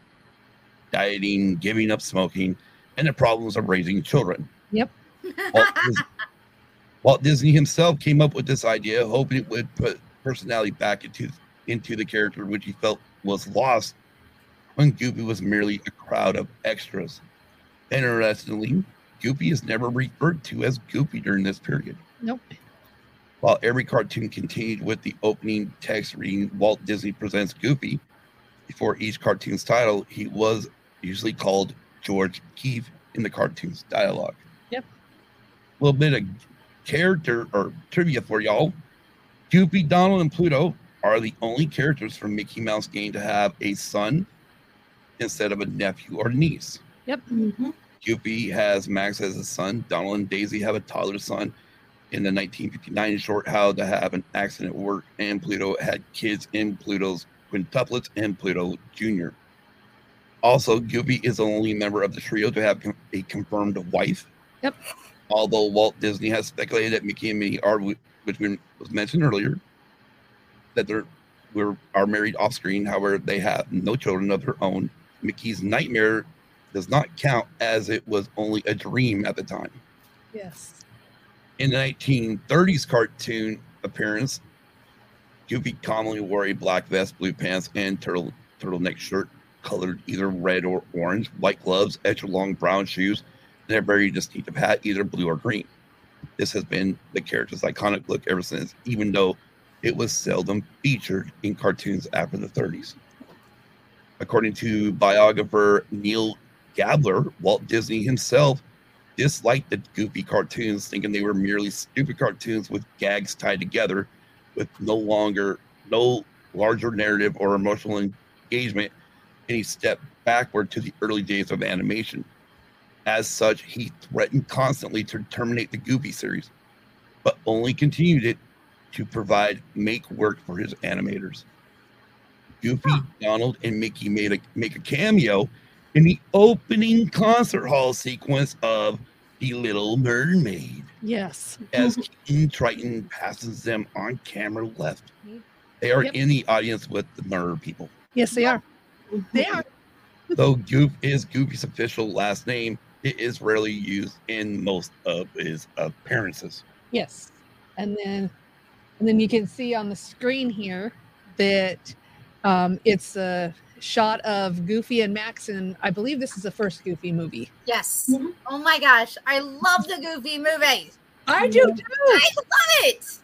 dieting, giving up smoking, and the problems of raising children. Yep. Walt, Dis- Walt Disney himself came up with this idea, hoping it would put personality back into into the character, which he felt was lost when Goofy was merely a crowd of extras. Interestingly, Goofy is never referred to as Goofy during this period. Nope. While every cartoon continued with the opening text reading Walt Disney Presents Goofy, before each cartoon's title, he was usually called George Geef in the cartoon's dialogue. Yep. A little bit of character or trivia for y'all. Goofy, Donald, and Pluto are the only characters from Mickey Mouse game to have a son instead of a nephew or niece. Yep. Mhm. Goofy has Max as a son. Donald and Daisy have a toddler son. In the 1959 short How to Have an Accident Work, and Pluto had kids in Pluto's quintuplets and Pluto Jr. Also, Goofy is the only member of the trio to have a confirmed wife. Yep. Although Walt Disney has speculated that Mickey and Minnie are, which we- was mentioned earlier, that they're were are married off screen. However, they have no children of their own. Mickey's nightmare does not count as it was only a dream at the time. Yes. In the 1930s cartoon appearance, Goofy commonly wore a black vest, blue pants, and turtle turtleneck shirt colored either red or orange, white gloves, extra long brown shoes, and a very distinctive hat, either blue or green. This has been the character's iconic look ever since, even though it was seldom featured in cartoons after the 30s. According to biographer Neil Gabler, Walt Disney himself disliked the goofy cartoons, thinking they were merely stupid cartoons with gags tied together with no longer no larger narrative or emotional engagement, and step backward to the early days of animation. As such, he threatened constantly to terminate the Goofy series, but only continued it to provide make work for his animators. Goofy, Donald, and Mickey made a make a cameo in the opening concert hall sequence of The Little Mermaid Yes. as King Triton passes them on camera left. They are Yep. in the audience with the mer people. Yes, they are. They are. Though Goof is Goofy's official last name, it is rarely used in most of his appearances. Yes. And then and then you can see on the screen here that um, it's a shot of Goofy and Max and I believe this is the first Goofy movie. Yes. Oh my gosh. I love the Goofy movie. I do too. I love it.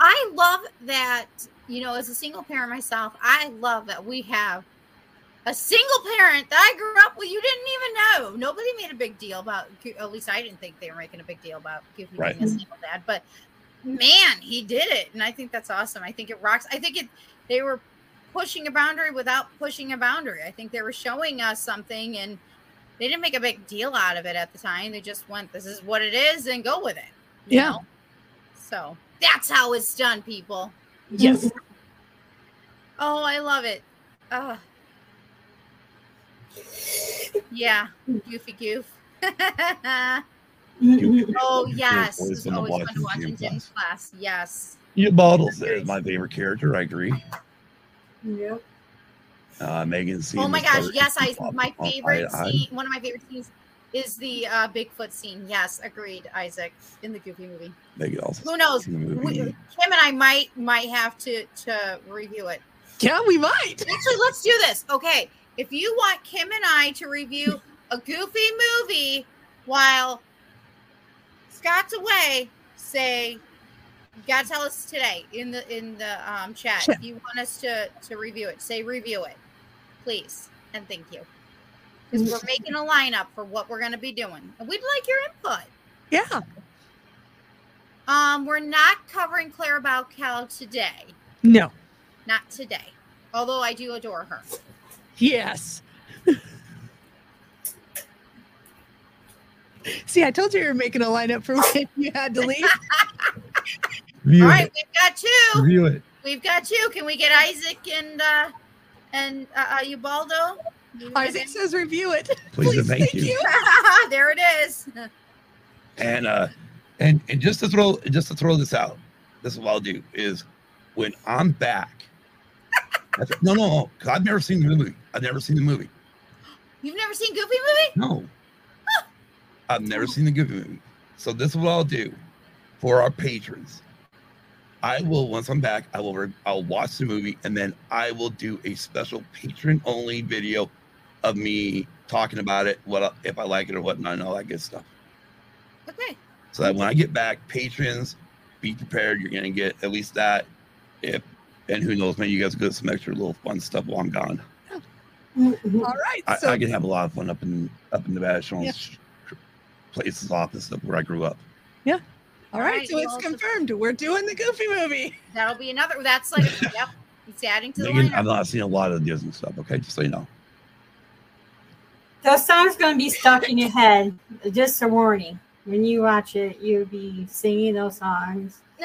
I love that, you know, as a single parent myself, I love that we have a single parent that I grew up with. You didn't even know. Nobody made a big deal about, at least I didn't think they were making a big deal about Goofy Right. being a single dad. But man, he did it. And I think that's awesome. I think it rocks. I think it, they were pushing a boundary without pushing a boundary. I think they were showing us something and they didn't make a big deal out of it at the time. They just went, this is what it is and go with it. you Yeah. know? So that's how it's done, people. Yes. Oh, I love it. Uh, yeah, goofy goof. oh yes, always it's fun to always watch fun to in watch gym in class. class. Yes. Yeah, Bottles is my favorite character. I agree. Yep. Uh, Megan. Oh my gosh, yes, I my favorite I- scene, one of my favorite scenes is the uh, Bigfoot scene. Yes, agreed, Isaac, in the Goofy movie. Megan also. Who knows? We. Kim and I might might have to to review it. Yeah, we might. Actually, let's do this. Okay. If you want Kim and I to review a goofy movie while Scott's away, say you gotta tell us today in the in the um, chat. Sure. If you want us to to review it, say review it, please, and thank you. Because we're making a lineup for what we're gonna be doing, and we'd like your input. Yeah. Um, we're not covering Clarabelle Cow today, No. not today. Although I do adore her. Yes. See, I told you you were making a lineup for when you had to leave. Review All right, it. we've got two. Review it. We've got two. Can we get Isaac and uh and uh, uh Ubaldo? Isaac guys- says review it. Please and thank you. there it is. And uh, and and just to throw just to throw this out, this is what I'll do is when I'm back. that's- no, no, no, 'cause I've never seen the movie. I've never seen the movie. You've never seen Goofy movie? No, I've never seen the Goofy movie. So this is what I'll do for our patrons. I will once I'm back, I will re- I'll watch the movie and then I will do a special patron only video of me talking about it, what I- if I like it or whatnot, and all that good stuff. Okay. So that when I get back, patrons, be prepared. You're gonna get at least that. If and who knows, maybe you guys get some extra little fun stuff while I'm gone. Mm-hmm. All right. I, So I can have a lot of fun up in up in the showing Yeah. places off and stuff where I grew up. all right, Alright, so it's also- confirmed. We're doing the Goofy movie. That'll be another. That's like, yep. It's adding to the lineup. I've not seen a lot of Disney stuff. Okay, just so you know. Those songs going to be stuck in your head. Just a warning. When you watch it, you'll be singing those songs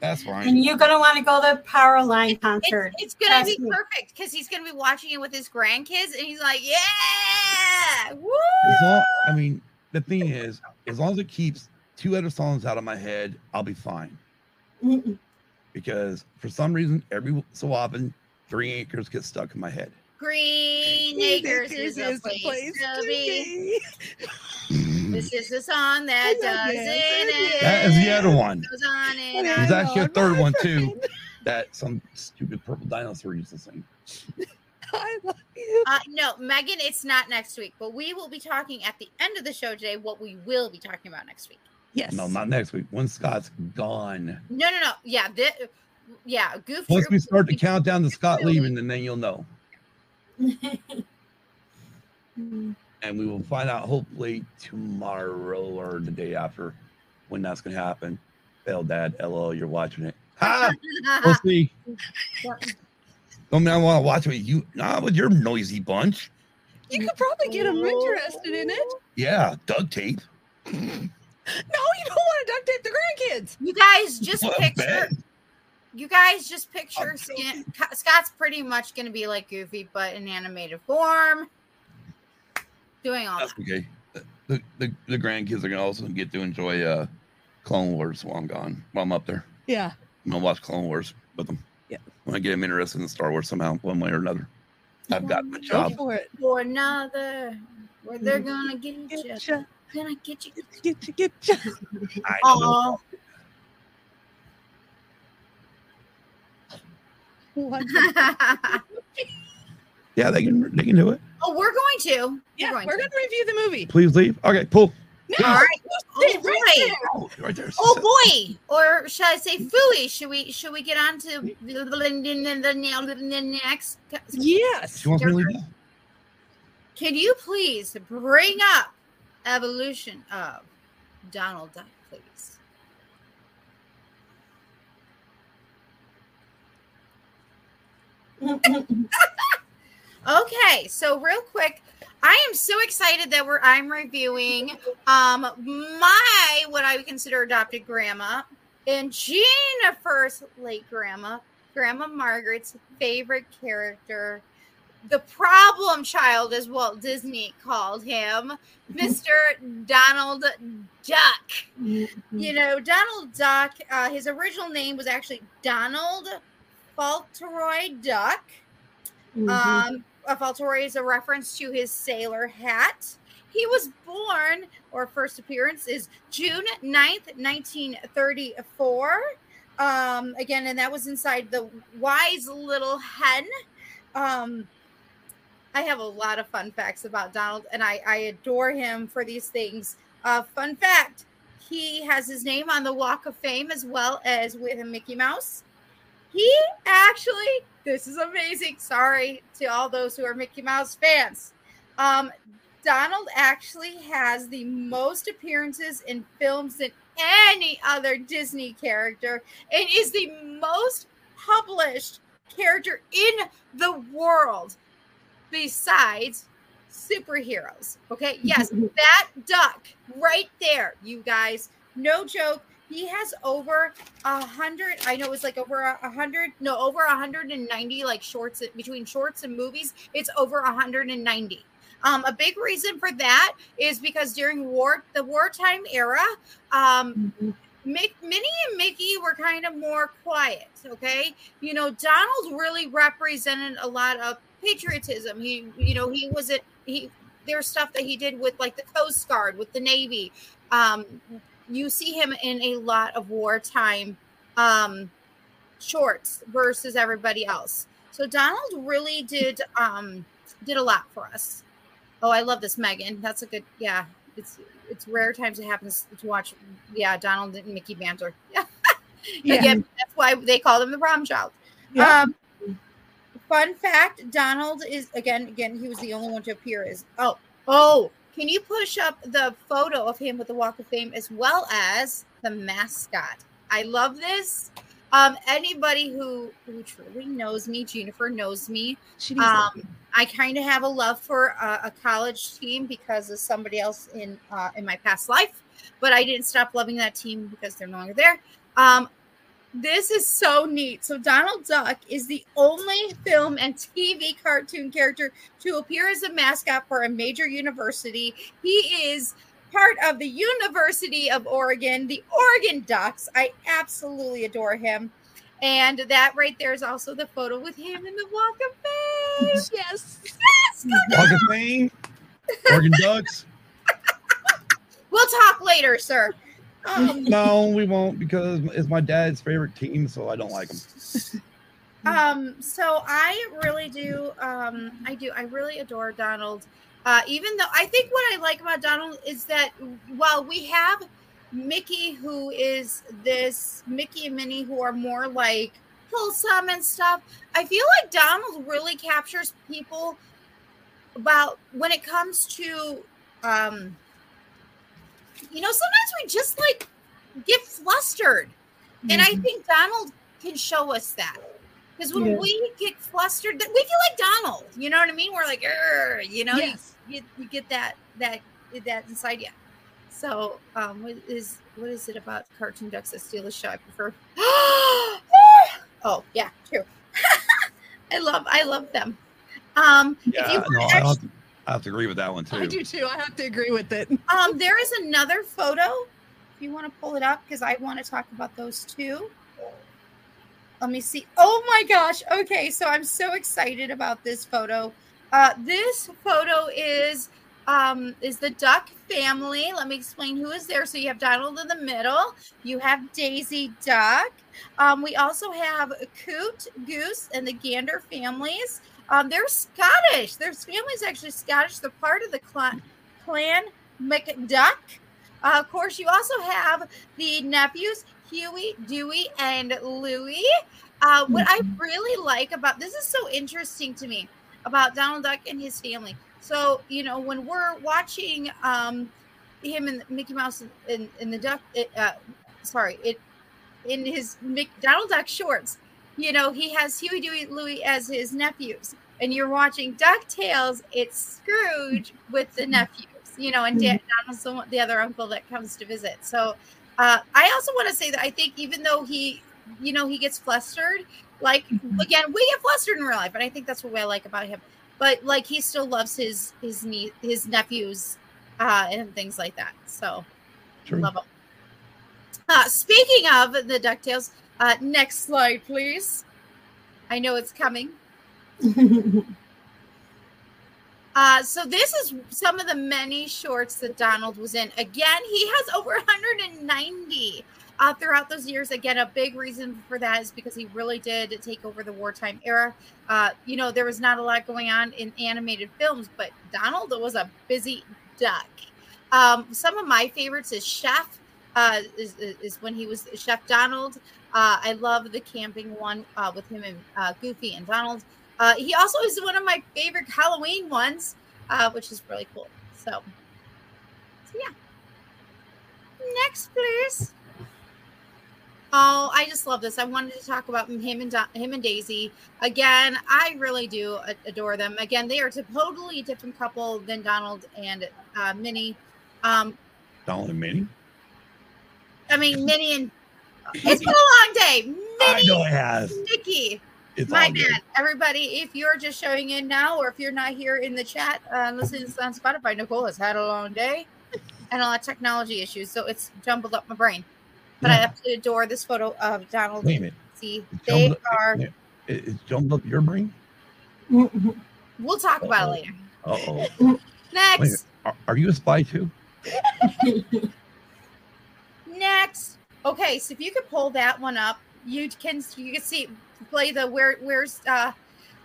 that's fine. and you're going to want to go to the Powerline concert. It's, it's gonna Trust be me. perfect because he's gonna be watching it with his grandkids, and he's like, "Yeah, woo!" As long, I mean, the thing is, as long as it keeps two other songs out of my head, I'll be fine. Mm-mm. Because for some reason, every so often, Green Acres gets stuck in my head. Green Acres is a place, to be. This is the song that does it. That is the other one. Goes on and There's on. actually a third one too that some stupid purple dinosaur used to sing. I love you. Uh, no, Megan, it's not next week, but we will be talking at the end of the show today. What we will be talking about next week. Yes. No, not next week. When Scott's gone. No, no, no. Yeah, thi- yeah. Goof. Once we start to count down to Scott leaving, and then you'll know. And we will find out hopefully tomorrow or the day after when that's going to happen. Fail Dad, LO, you're watching it. Ha! We'll see. Don't mean I want to watch it with you. Nah, with your noisy bunch. You could probably get them interested in it. Yeah, duct tape. No, you don't want to duct tape the grandkids. You guys just What picture. You guys just picture Scan- Scott's pretty much going to be like Goofy, but in animated form, doing all That's that. okay. The, the, the grandkids are going to also get to enjoy uh, Clone Wars while I'm gone, while I'm up there. Yeah. I'm going to watch Clone Wars with them. Yeah. When I get them interested in Star Wars somehow, one way or another. I've got my Go job. for it. For another, where they're gonna get you, Get ya, gonna get you. get you, get you. I know. Oh, Yeah, they can they can do it. Oh, we're going to. Yeah, going we're to. going to review the movie. Please leave. Okay, pull. All right. Oh Sit boy. right there. Oh, right there. Oh boy. Or should I say fooey? Should we should we get on to the, the, the, the next? Yes. She wants me to. Can you please bring up evolution of Donald Duck, please? Okay, so real quick, I am so excited that we're I'm reviewing um my what I would consider adopted grandma and Jennifer's late grandma, Grandma Margaret's favorite character, the problem child, as Walt Disney called him, Mr. Donald Duck. You know, Donald Duck, uh, his original name was actually Donald Fauntleroy Duck. Mhm. Um, Fauntleroy is a reference to his sailor hat. He was born, or first appearance is June 9th, 1934. Um, again, and that was inside the Wise Little Hen. Um, I have a lot of fun facts about Donald, and I, I adore him for these things. Uh, fun fact he has his name on the Walk of Fame as well as with Mickey Mouse. He actually, this is amazing. Sorry to all those who are Mickey Mouse fans. Um, Donald actually has the most appearances in films than any other Disney character and is the most published character in the world besides superheroes. Okay, yes, that duck right there, you guys. No joke. He has over a hundred. I know it's like over a hundred. No, over a hundred and ninety. Like shorts between shorts and movies, it's over a hundred and ninety. Um, a big reason for that is because during war, the wartime era, um, Mick, Minnie and Mickey were kind of more quiet. Okay, you know, Donald really represented a lot of patriotism. He, you know, he was it. He there's stuff that he did with like the Coast Guard, with the Navy. Um, you see him in a lot of wartime um, shorts versus everybody else. So Donald really did um, did a lot for us, Oh, I love this, Megan. That's a good. Yeah, it's it's rare times it happens to watch. Yeah, Donald and Mickey banter. Yeah, Yeah. again, that's why they call him the prom child. Yeah. Um, fun fact: Donald is again, again, he was the only one to appear as. Oh, oh, can you push up the photo of him with the Walk of Fame as well as the mascot? I love this. Um, anybody who who truly knows me, Jennifer knows me. Um, I kind of have a love for a, a college team because of somebody else in uh, in my past life, but I didn't stop loving that team because they're no longer there. Um, this is so neat. So Donald Duck is the only film and TV cartoon character to appear as a mascot for a major university. He is part of the University of Oregon, the Oregon Ducks. I absolutely adore him. And that right there is also the photo with him in the Walk of Fame. yes. Yes, go Walk of Fame, Oregon Ducks. We'll talk later, sir. No, we won't because it's my dad's favorite team, so I don't like them. um, so I really do. Um, I do. I really adore Donald. Uh, even though I think what I like about Donald is that while we have Mickey, who is this Mickey and Minnie, who are more like wholesome and stuff, I feel like Donald really captures people about when it comes to um you know sometimes we just like get flustered. And i think donald can show us that. Because when Yeah. we get flustered we feel like donald you know what i mean? We're like "Arr," you know? You- Yes. you, you get that that that inside you so um what is what is it about cartoon ducks that steal the show? I prefer oh yeah true. I love i love them. Um if you Yeah, wanna no, I have, to, have to agree with that one too. I do too. I have to agree with it. Um, there is another photo. If you want to pull it up, because I want to talk about those too. Let me see. Oh my gosh. Okay, so I'm so excited about this photo. Uh, this photo is um is the duck family. Let me explain who is there. So you have Donald in the middle. You have Daisy Duck. Um, we also have Coot, Goose, and the Gander families. Um, they're Scottish. Their family's actually Scottish. They're part of the clan, clan McDuck. Uh, of course, you also have the nephews, Huey, Dewey, and Louie. Uh, what I really like about this is so interesting to me about Donald Duck and his family. So, you know, when we're watching um, him and Mickey Mouse and, and the Duck, it, uh, sorry, it in his Mick, Donald Duck shorts, you know, he has Huey, Dewey, Louie as his nephews. And you're watching DuckTales, it's Scrooge with the nephews, you know, and Dan, Donald's the, the other uncle that comes to visit. So uh, I also want to say that I think even though he, you know, he gets flustered, like, again, we get flustered in real life, and I think that's what I like about him. But like, he still loves his his nie- his nephews uh, and things like that. So True. love him. Uh, speaking of the Ducktales, uh, next slide, please. I know it's coming. Uh, so this is some of the many shorts that Donald was in. Again, he has over 190 uh, throughout those years. Again, a big reason for that is because he really did take over the wartime era. Uh, you know, there was not a lot going on in animated films, but Donald was a busy duck. Um, some of my favorites is Chef. Uh, is, is is when he was Chef Donald. Uh, I love the camping one uh, with him and uh, Goofy and Donald. Uh, he also is one of my favorite Halloween ones, uh, which is really cool. So, so yeah. Next, please. Oh, I just love this. I wanted to talk about him and Do- him and Daisy again. I really do adore them. Again, they are a totally different couple than Donald and uh, Minnie. Um, Donald and Minnie. I mean, Minnie and it's been a long day. I Minnie, know it has. Nikki. It's My bad, everybody. If you're just showing in now, or if you're not here in the chat, uh, listening on Spotify, Nicole has had a long day and a lot of technology issues, so it's jumbled up my brain. But I absolutely adore this photo of Donald. Wait a minute. See, they up- are. it- It's jumbled up your brain. We'll talk about it later. Uh oh. Wait a minute. Next, Are, are you a spy too? next. Okay, so if you could pull that one up, you can you can see play the where where's uh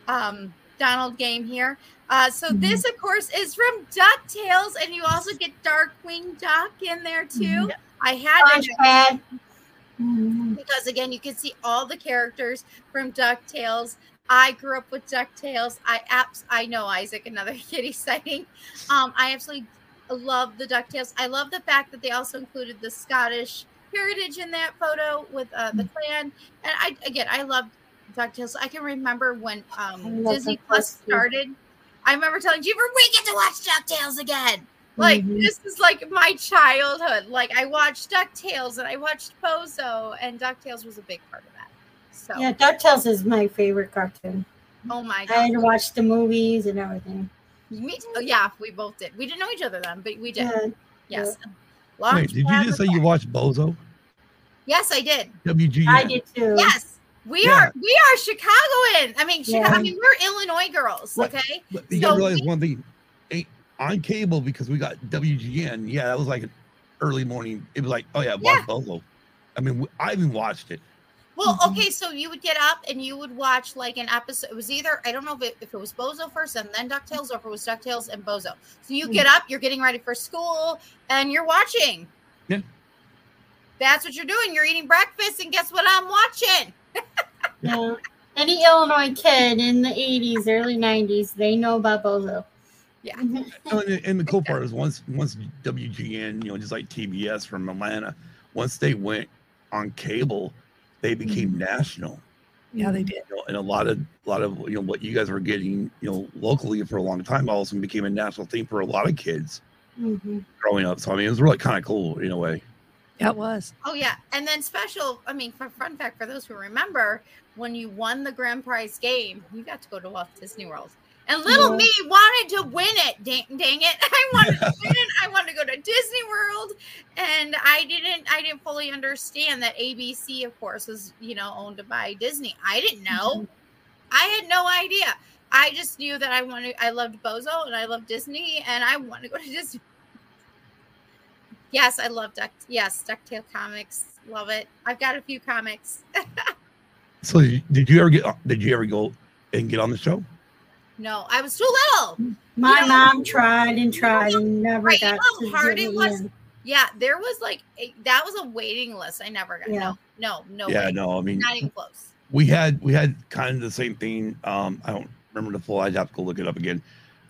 um Donald game here. Uh, so Mm-hmm. this, of course, is from Ducktales, and you also get Darkwing Duck in there too. Mm-hmm. I had to. Mhm. because again, you can see all the characters from Ducktales. I grew up with Ducktales. I apps. I know Isaac, another kitty sighting. Um, I absolutely love the Ducktales. I love the fact that they also included the Scottish heritage in that photo with uh, the clan. And I again, I love Ducktales. I can remember when um, Disney Plus too. started. I remember telling Jeeper, "We get to watch Ducktales again." Like Mhm. this is like my childhood. Like I watched Ducktales and I watched Bozo, and Ducktales was a big part of that. So, Yeah, DuckTales is my favorite cartoon. oh my god! I had to watch the movies and everything. me too. Oh, yeah, we both did. We didn't know each other then, but we did. Yeah. Yes. Long Wait, did you just say you watched Bozo? Yes, I did. WGN. I did too. Yes, we Yeah. are. We are Chicagoan. I mean, Chicago. Yeah. I mean, we're Illinois girls. What? Okay. But you So gotta realize we- one thing. Ain't on cable because we got WGN. Yeah, that was like an early morning. It was like, oh yeah, watch Yeah. Bozo. I mean, I even watched it. Well, Mhm. okay, so you would get up and you would watch like an episode. It was either I don't know if it, if it was Bozo first and then Ducktales, or if it was Ducktales and Bozo. So you get up, you're getting ready for school, and you're watching. Yeah. That's what you're doing. You're eating breakfast, and guess what I'm watching? Yeah. Any Illinois kid in the 80s, early 90s, they know about Bozo. Yeah. Oh, and, and the cool part is once once WGN, you know, just like TBS from Atlanta, once they went on cable, they became national. Yeah, they did. You know, and a lot of a lot of you know what you guys were getting, you know, locally for a long time, all of a sudden became a national theme for a lot of kids Mhm. growing up. So I mean, it was really kind of cool in a way. Yeah, it was. Oh yeah, and then special. I mean, for fun fact for those who remember, when you won the grand prize game, you got to go to Walt Disney World. And little Yeah. me wanted to win it. Dang, dang it! I wanted to win it. I wanted to go to Disney World, and I didn't. I didn't fully understand that ABC, of course, was you know owned by Disney. I didn't know. Mm-hmm. I had no idea. I just knew that I wanted. I loved Bozo and I loved Disney, and I wanted to go to Disney. Yes, I love Duck. Yes, Ducktail comics. Love it. I've got a few comics. So did you ever get? Did you ever go and get on the show? No, I was too little. My You know- mom tried and tried and never Right, you got know to how hard get it was? in. Yeah, there was like a, that was a waiting list. I never got. Yeah. No, no, no. yeah, way. no, I mean, not even close. we had we had kind of the same thing. Um, I don't remember the full. I'd have to go look it up again.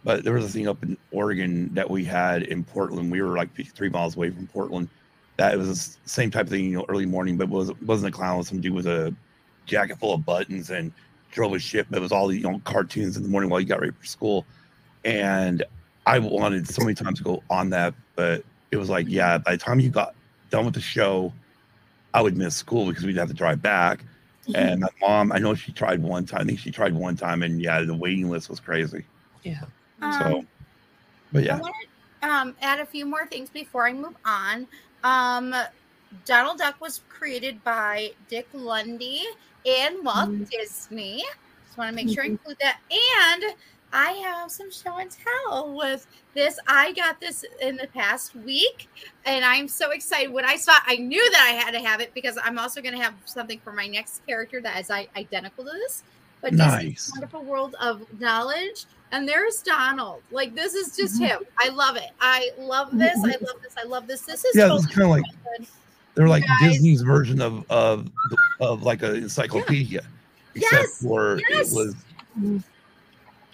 But there was a thing up in Oregon that we had in Portland. We were like three miles away from Portland. That was the same type of thing, you know, early morning, but it was wasn't a clown. It was some dude with a jacket full of buttons and drove a ship. That was all the you know cartoons in the morning while you got ready for school. And I wanted so many times to go on that, but it was like, yeah, by the time you got done with the show, I would miss school because we'd have to drive back. And my mom, I know she tried one time. I think she tried one time, and yeah, the waiting list was crazy. Yeah. So, but yeah. I yeah, want to um, add a few more things before I move on. Um, Donald Duck was created by Dick Lundy and Walt Mhm. Disney. Just want to make sure I include that. And I have some show and tell with this. I got this in the past week, and I'm so excited. When I saw, I knew that I had to have it because I'm also going to have something for my next character that is identical to this. But nice. wonderful world of knowledge. And there's Donald. Like this is just him. I love it. I love this. I love this. I love this. This is Yeah, it's totally kind of like different. They're like guys- Disney's version of of of like an encyclopedia, except Yes, for yes. it was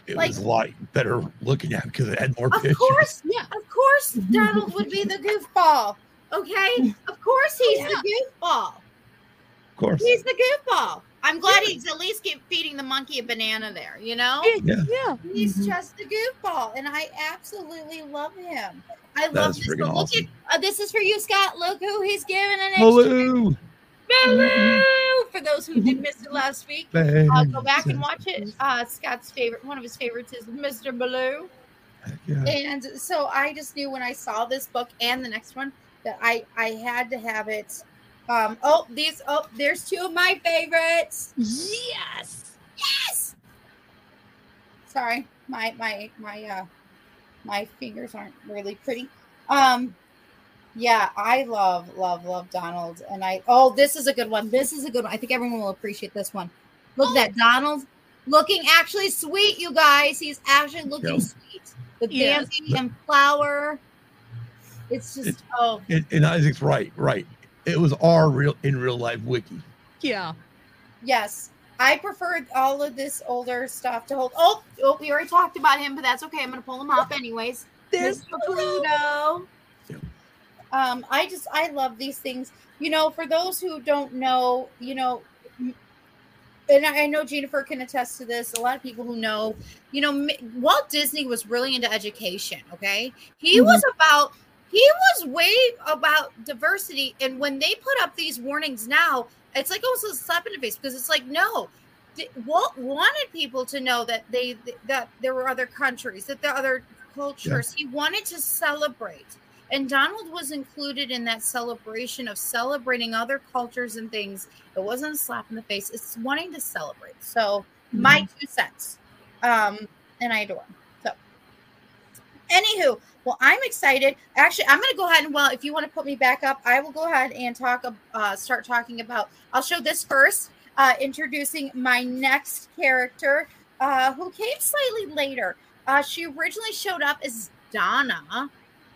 it Like- was a lot better looking at because it had more Of pictures. course, yeah. Of course, Donald would be the goofball. Okay, of course he's the goofball. Of course. He's the goofball. I'm glad he's at least get feeding the monkey a banana there. You know, Yeah. Yeah. he's Mhm. just a goofball, and I absolutely love him. I That love is this. freaking But look awesome. at uh, this is for you, Scott. Look who he's giving an extra Baloo. Baloo! For those who didn't miss it last week, uh, go back and watch it. Uh, Scott's favorite, one of his favorites, is Mr. Baloo. Yeah. And so I just knew when I saw this book and the next one that I I had to have it. Um, oh, these oh, there's two of my favorites. Yes. Yes. Sorry, my my my uh my fingers aren't really pretty. Um yeah, I love love love Donald and I oh this is a good one. This is a good one. I think everyone will appreciate this one. Look at that Donald looking actually sweet, you guys. He's actually looking Yep. sweet with Yes. Bambi and Flower. It's just It- oh And, and Isaac's right, right. It was our real in real life wiki. Yeah. yes. I preferred all of this older stuff to hold. Oh, oh, we already talked about him, but that's okay. I'm gonna pull him up anyways. There's Mr. Pluto. Yep. Um, I just I love these things. You know, for those who don't know, you know, and I I know Jennifer can attest to this. A lot of people who know, you know, Walt Disney was really into education. Okay, he was about he was way about diversity, and when they put up these warnings now, it's like almost a slap in the face because it's like no. Walt wanted people to know that they that there were other countries, that there are other cultures. He wanted to celebrate. And Donald was included in that celebration of celebrating other cultures and things. It wasn't a slap in the face. It's wanting to celebrate. So my two cents. Um, and I adore him. Anywho, well, I'm excited. Actually, I'm gonna go ahead and well, if you want to put me back up, I will go ahead and talk uh start talking about I'll show this first, uh introducing my next character, uh, who came slightly later. Uh, she originally showed up as Donna.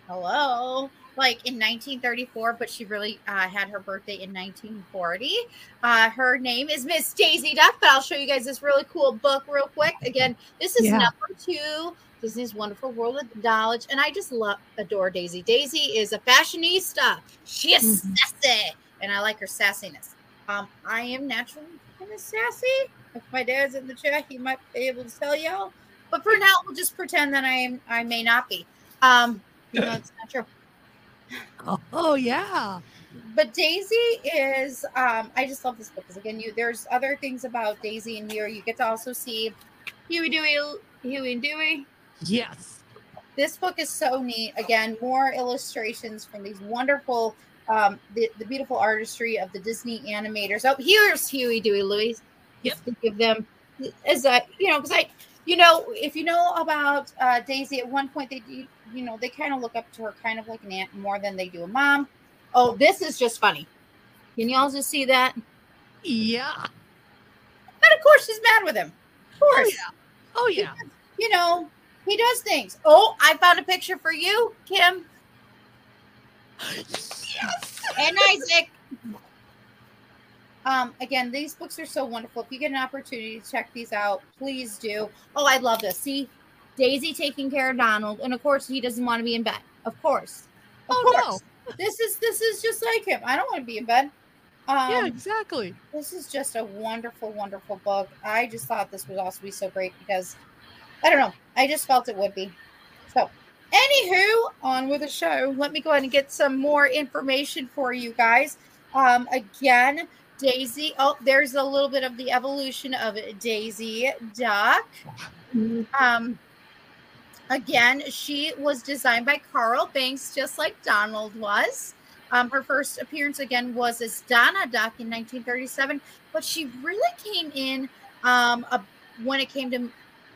Hello. Like in 1934, but she really uh, had her birthday in 1940. Uh, her name is Miss Daisy Duck, but I'll show you guys this really cool book real quick. Again, this is Yeah. number two, Disney's Wonderful World of Knowledge, and I just love, adore Daisy. Daisy is a fashionista. She is Mhm. sassy, and I like her sassiness. Um, I am naturally kind of sassy. If my dad's in the chat, he might be able to tell y'all. But for now, we'll just pretend that I am. I may not be. Um, no, it's not true. Oh, oh, yeah. But Daisy is. Um, I just love this book because again, you there's other things about Daisy in here. You get to also see Huey, Dewey, Huey and Dewey. Yes. This book is so neat. Again, more illustrations from these wonderful, um, the, the beautiful artistry of the Disney animators. Oh, here's Huey, Dewey, Louise. Just to give them as a you know because I you know if you know about uh, Daisy at one point they do you know they kind of look up to her kind of like an aunt more than they do a mom. Oh, this is just funny. Can y'all just see that? Yeah. But of course she's mad with him. Of course. Oh, yeah. You know, he does things. Oh, I found a picture for you, Kim. Yes. and Isaac. Um, again, these books are so wonderful. If you get an opportunity to check these out, please do. Oh, I love this. See, Daisy taking care of Donald, and of course, he doesn't want to be in bed. Of course, of Oh, course. This is this is just like him. I don't want to be in bed. Um, yeah, exactly. this is just a wonderful, wonderful book. I just thought this would also be so great because I don't know. I just felt it would be. So, anywho, on with the show. Let me go ahead and get some more information for you guys. Um, again, Daisy. Oh, there's a little bit of the evolution of Daisy Duck. Um, again, she was designed by Carl Barks, just like Donald was. Um, her first appearance again was as Donna Duck in 1937, but she really came in um, a, when it came to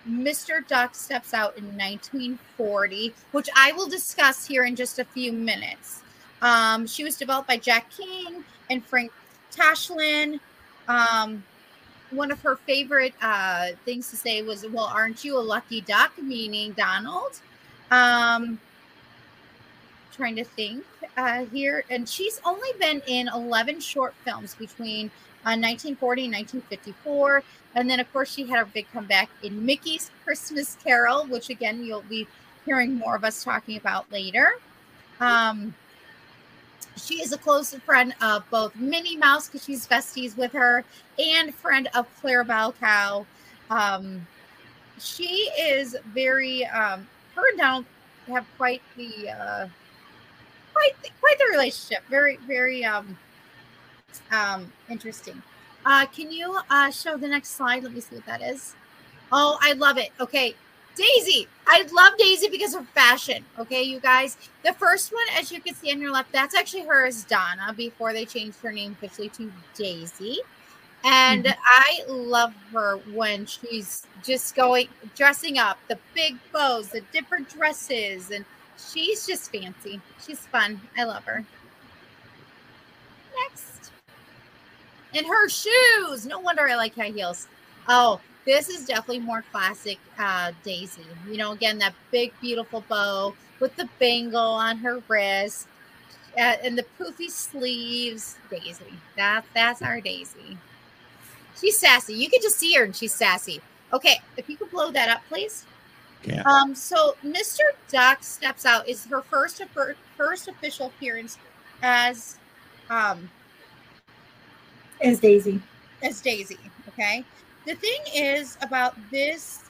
Mr. Duck Steps Out in 1940, which I will discuss here in just a few minutes. Um, she was developed by Jack King and Frank Tashlin. Um, one of her favorite uh, things to say was, "Well, aren't you a lucky duck?" Meaning Donald. Um, trying to think uh, here, and she's only been in 11 short films between uh, 1940 and 1954, and then of course she had a big comeback in Mickey's Christmas Carol, which again you'll be hearing more of us talking about later. Um, she is a close friend of both Minnie Mouse because she's besties with her, and friend of Clarabelle Cow. Um, she is very. Um, her and Donald have quite the uh, quite the, quite the relationship. Very very um, um, interesting. Uh, can you uh, show the next slide? Let me see what that is. Oh, I love it. Okay, Daisy. I love Daisy because of fashion. Okay, you guys. The first one, as you can see on your left, that's actually her as Donna before they changed her name officially to Daisy. And I love her when she's just going dressing up, the big bows, the different dresses, and she's just fancy. She's fun. I love her. Next. And her shoes. No wonder I like high heels. Oh, This is definitely more classic uh, Daisy. You know, again, that big, beautiful bow with the bangle on her wrist uh, and the poofy sleeves. Daisy. That, that's our Daisy. She's sassy. You can just see her and she's sassy. Okay, if you could blow that up, please. Yeah. Um, so Mr. Duck steps out. Is her first first official appearance as um As Daisy. as Daisy. Okay. The thing is about this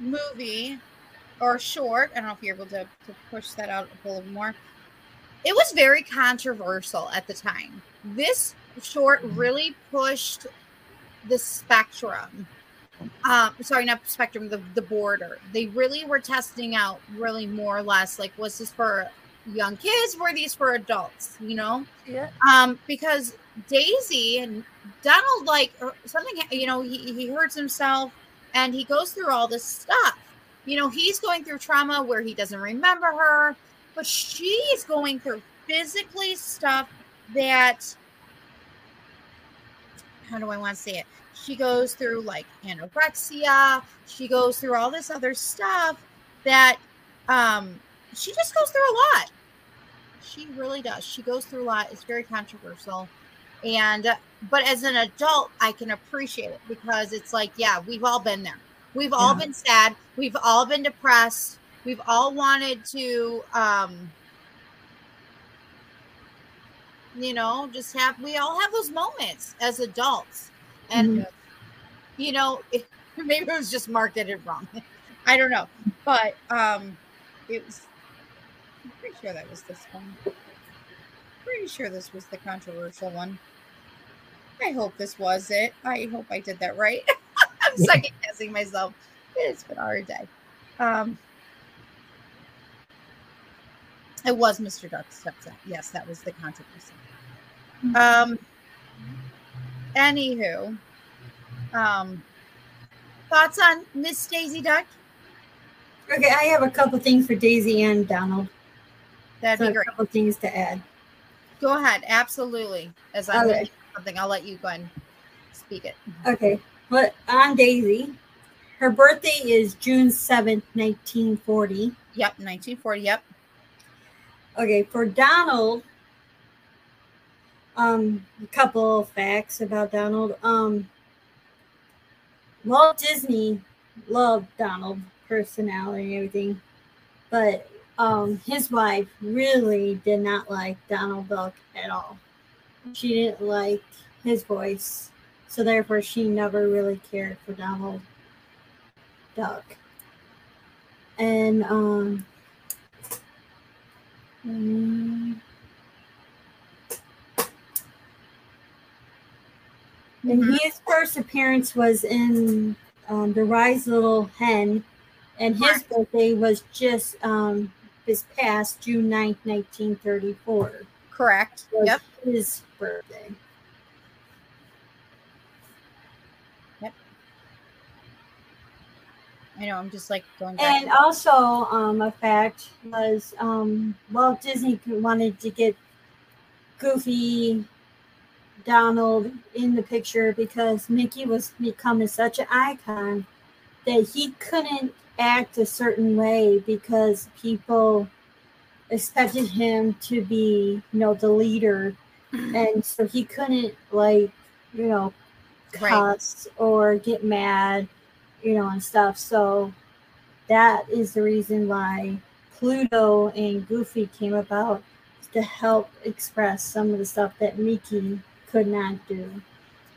movie or short, I don't know if you're able to, to push that out a little more. It was very controversial at the time. This short really pushed the spectrum. Um, sorry, not spectrum, the, the border. They really were testing out really more or less like was this for young kids? Were these for adults? You know? Yeah. Um, because Daisy and Donald, like something, you know, he, he hurts himself and he goes through all this stuff. You know, he's going through trauma where he doesn't remember her, but she's going through physically stuff that, how do I want to say it? She goes through like anorexia. She goes through all this other stuff that um, she just goes through a lot. She really does. She goes through a lot. It's very controversial. And, but as an adult, I can appreciate it because it's like, yeah, we've all been there. We've all Yeah. been sad. We've all been depressed. We've all wanted to, um, you know, just have, we all have those moments as adults. And, you know, it, maybe it was just marketed wrong. I don't know. But, um, it was, I'm pretty sure that was this one. Pretty sure this was the controversial one. I hope this was it. I hope I did that right. I'm second guessing myself. It's been a hard day. Um, it was Mr. Duck steps out. Yes, that was the controversy. Um, anywho, um, thoughts on Miss Daisy Duck? Okay, I have a couple things for Daisy and Donald. That'd So be a great. couple things to add. Go ahead. Absolutely. As I'm Okay. something, I'll let you go and speak it. Okay, but on Daisy, her birthday is June seventh, 1940. Yep, 1940. Yep. Okay, for Donald, um, a couple of facts about Donald. Um, Walt Disney loved Donald personality and everything, but um, his wife really did not like Donald Duck at all. She didn't like his voice, so therefore she never really cared for Donald Duck. And um, mm, and his first appearance was in um, the Wise Little Hen, and his birthday was just um, this past June 9th, 1934. Correct. Yep. his birthday. Yep. I know. I'm just like going back. And also, um, a fact was um, Walt Disney wanted to get Goofy, Donald in the picture because Mickey was becoming such an icon that he couldn't act a certain way because people expected him to be, you know, the leader, mm-hmm. and so he couldn't like, you know, Right. cuss or get mad, you know, and stuff. So that is the reason why Pluto and Goofy came about to help express some of the stuff that Mickey could not do.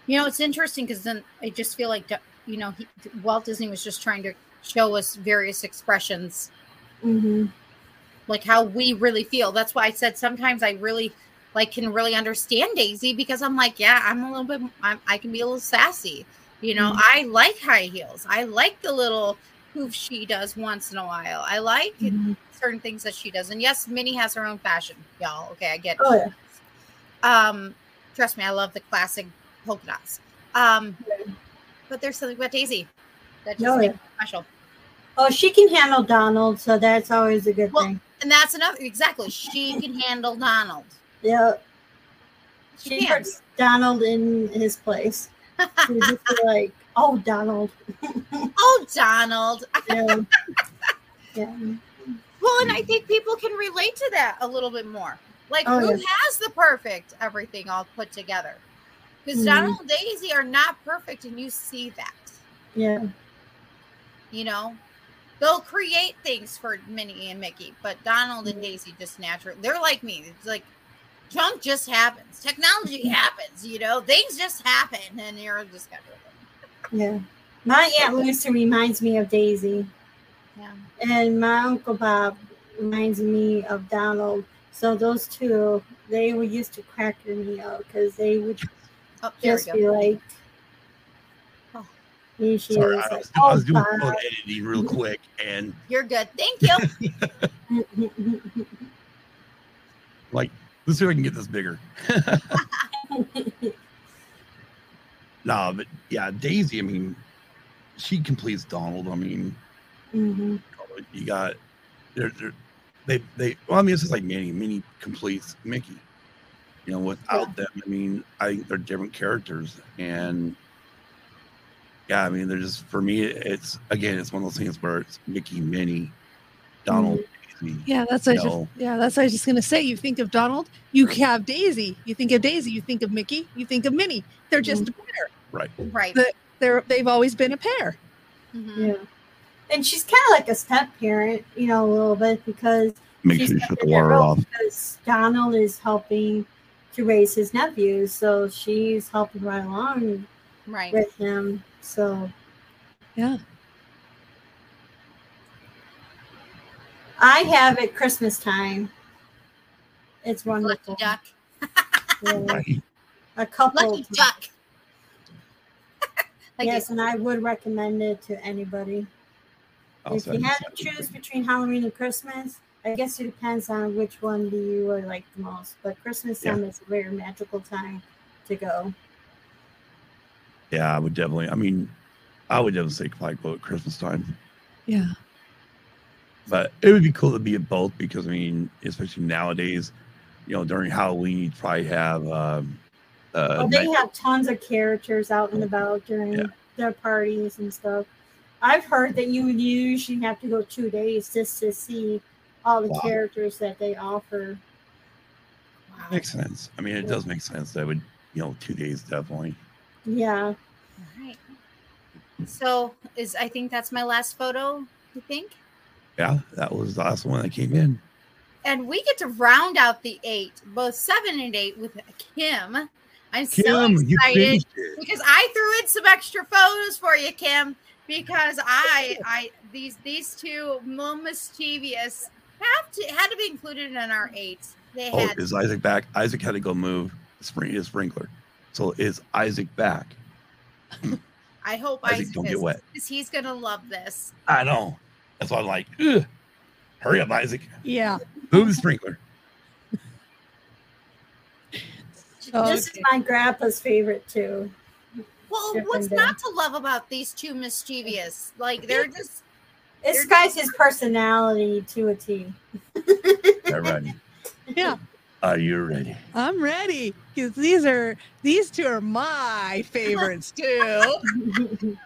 You know, it's interesting because then I just feel like, you know, he, Walt Disney was just trying to show us various expressions, hmm like how we really feel. That's why I said sometimes I really like can really understand Daisy because I'm like, yeah, I'm a little bit, I'm, I can be a little sassy. You know, Mhm. I like high heels. I like the little hoof she does once in a while. I like Mhm. certain things that she does. And yes, Minnie has her own fashion, y'all. Okay, I get it. Oh yeah. Um, trust me, I love the classic polka dots. Um, but there's something about Daisy that just Oh, makes yeah. it special. Oh, she can handle Donald, so that's always a good Well, thing. And that's another exactly. She can handle Donald. Yeah, She she puts Donald in his place. Just like Oh, Donald. Oh, Donald. Yeah. yeah. Well, and I think people can relate to that a little bit more. Like, Oh, who yeah. has the perfect everything all put together? Because Mhm. Donald and Daisy are not perfect, and you see that. Yeah. You know, they'll create things for Minnie and Mickey, but Donald and Daisy just natural. They're like me. It's like junk just happens. Technology happens. You know, things just happen, and you're just kind of Yeah. My Aunt Lucy reminds me of Daisy. yeah. And my Uncle Bob reminds me of Donald. So those two, they were used to cracking me up because they would Oh, just be like. Here she Sorry, is. I like, was, I was "Oh, doing Bob." phone editing real quick, and You're good. Thank you. like, let's see if I can get this bigger. nah, but yeah, Daisy. I mean, she completes Donald. I mean, Mhm. you got they're, they're, they they. Well, I mean, it's just like Minnie. Minnie completes Mickey. You know, without them, I mean, I think they're different characters, and yeah, I mean, they're just for me. It's again, it's one of those things where it's Mickey, Minnie, Donald, Daisy. Yeah, that's what I just, yeah, that's what I was just gonna say. You think of Donald, you have Daisy. You think of Daisy, you think of Mickey, you think of Minnie. They're just a pair. Right. Right. The- They're they've always been a pair. Mhm. Yeah. And she's kind of like a step parent, you know, a little bit because Make she's sure you shut the in that water role off. Because Donald is helping to raise his nephews, so she's helping right along Right. with him. So Yeah. I have it Christmas time. It's Lucky wonderful. duck. Yeah. A couple. Lucky duck. Like yes, and I would recommend it to anybody. I'll if you had to choose between Halloween and Christmas, I guess it depends on which one do you like the most. But Christmas Yeah. time is a very magical time to go. Yeah, I would definitely. I mean, I would definitely say like go at Christmas time, Yeah. but it would be cool to be at both because I mean, especially nowadays, you know, during Halloween, you'd probably have. Um, uh, well, they night- have tons of characters out and about during Yeah. their parties and stuff. I've heard that you would usually have to go two days just to see all the Wow. characters that they offer. wow. makes sense. I mean, it does make sense. That would, you know, two days definitely. Yeah. All right. So is I think that's my last photo. You think? Yeah, that was the last one that came in. And we get to round out the eight, both seven and eight, with Kim. I'm so Kim, you excited finished because I threw in some extra photos for you, Kim, because I, I these these two more mischievous have to had to be included in our eight. They Oh, had is Isaac back? Isaac had to go move spring his sprinkler. So is Isaac back? I hope Isaac, Isaac don't get wet. because he's gonna love this. I know. That's why I'm like, Ugh. hurry up, Isaac. Yeah. Move the sprinkler. Oh, this is my grandpa's favorite too. Well, Different what's day. not to love about these two mischievous? Like they're just This guy's his personality to a T. All. Yeah. Are you ready? I'm ready because these are these two are my favorites too.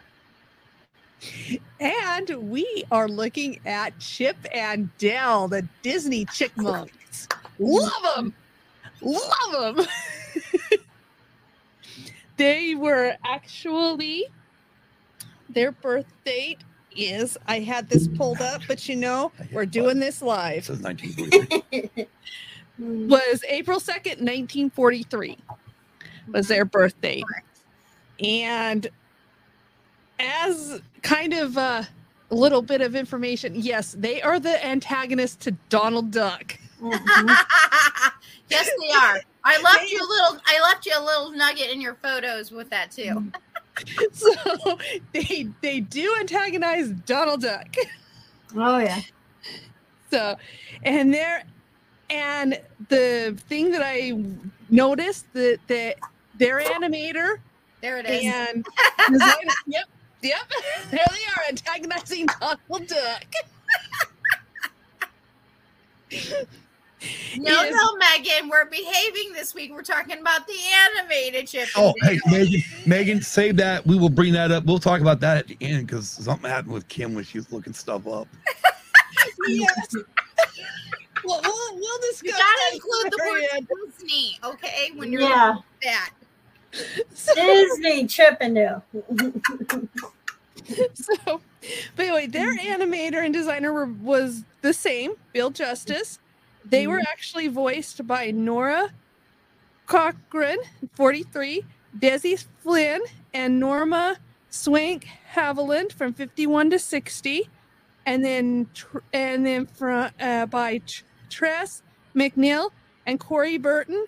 and we are looking at Chip and Dale, the Disney Chickmunks. Love them, love them. they were actually their birth date is I had this pulled up, but you know we're doing this live. It says 1943. Mm. was April 2nd, 1943 was their birthday. And as kind of a little bit of information, yes, they are the antagonists to Donald Duck. Mm-hmm. yes, they are. I left you a little. I left you a little nugget in your photos with that too. Mm. So they they do antagonize Donald Duck. Oh yeah. So, and there, and the thing that I noticed that that their animator There it is. and designer, yep, yep, there they are antagonizing Donald Duck. No, Yes. no, Megan, we're behaving this week. We're talking about the animated chip. and Oh, hey, Megan, Megan, save that. We will bring that up. We'll talk about that at the end because something happened with Kim when she was looking stuff up. yes. Well, we'll, we'll discuss You that gotta include the word. Disney, okay? When you're Yeah. that. So- Disney Chippendale. so but anyway their animator and designer were, was the same bill justice they were actually voiced by nora cochran 43 Dessie Flynn and norma swank haviland from 51 to 60 and then tr- and then from uh, by Tr- Tress MacNeille and corey burton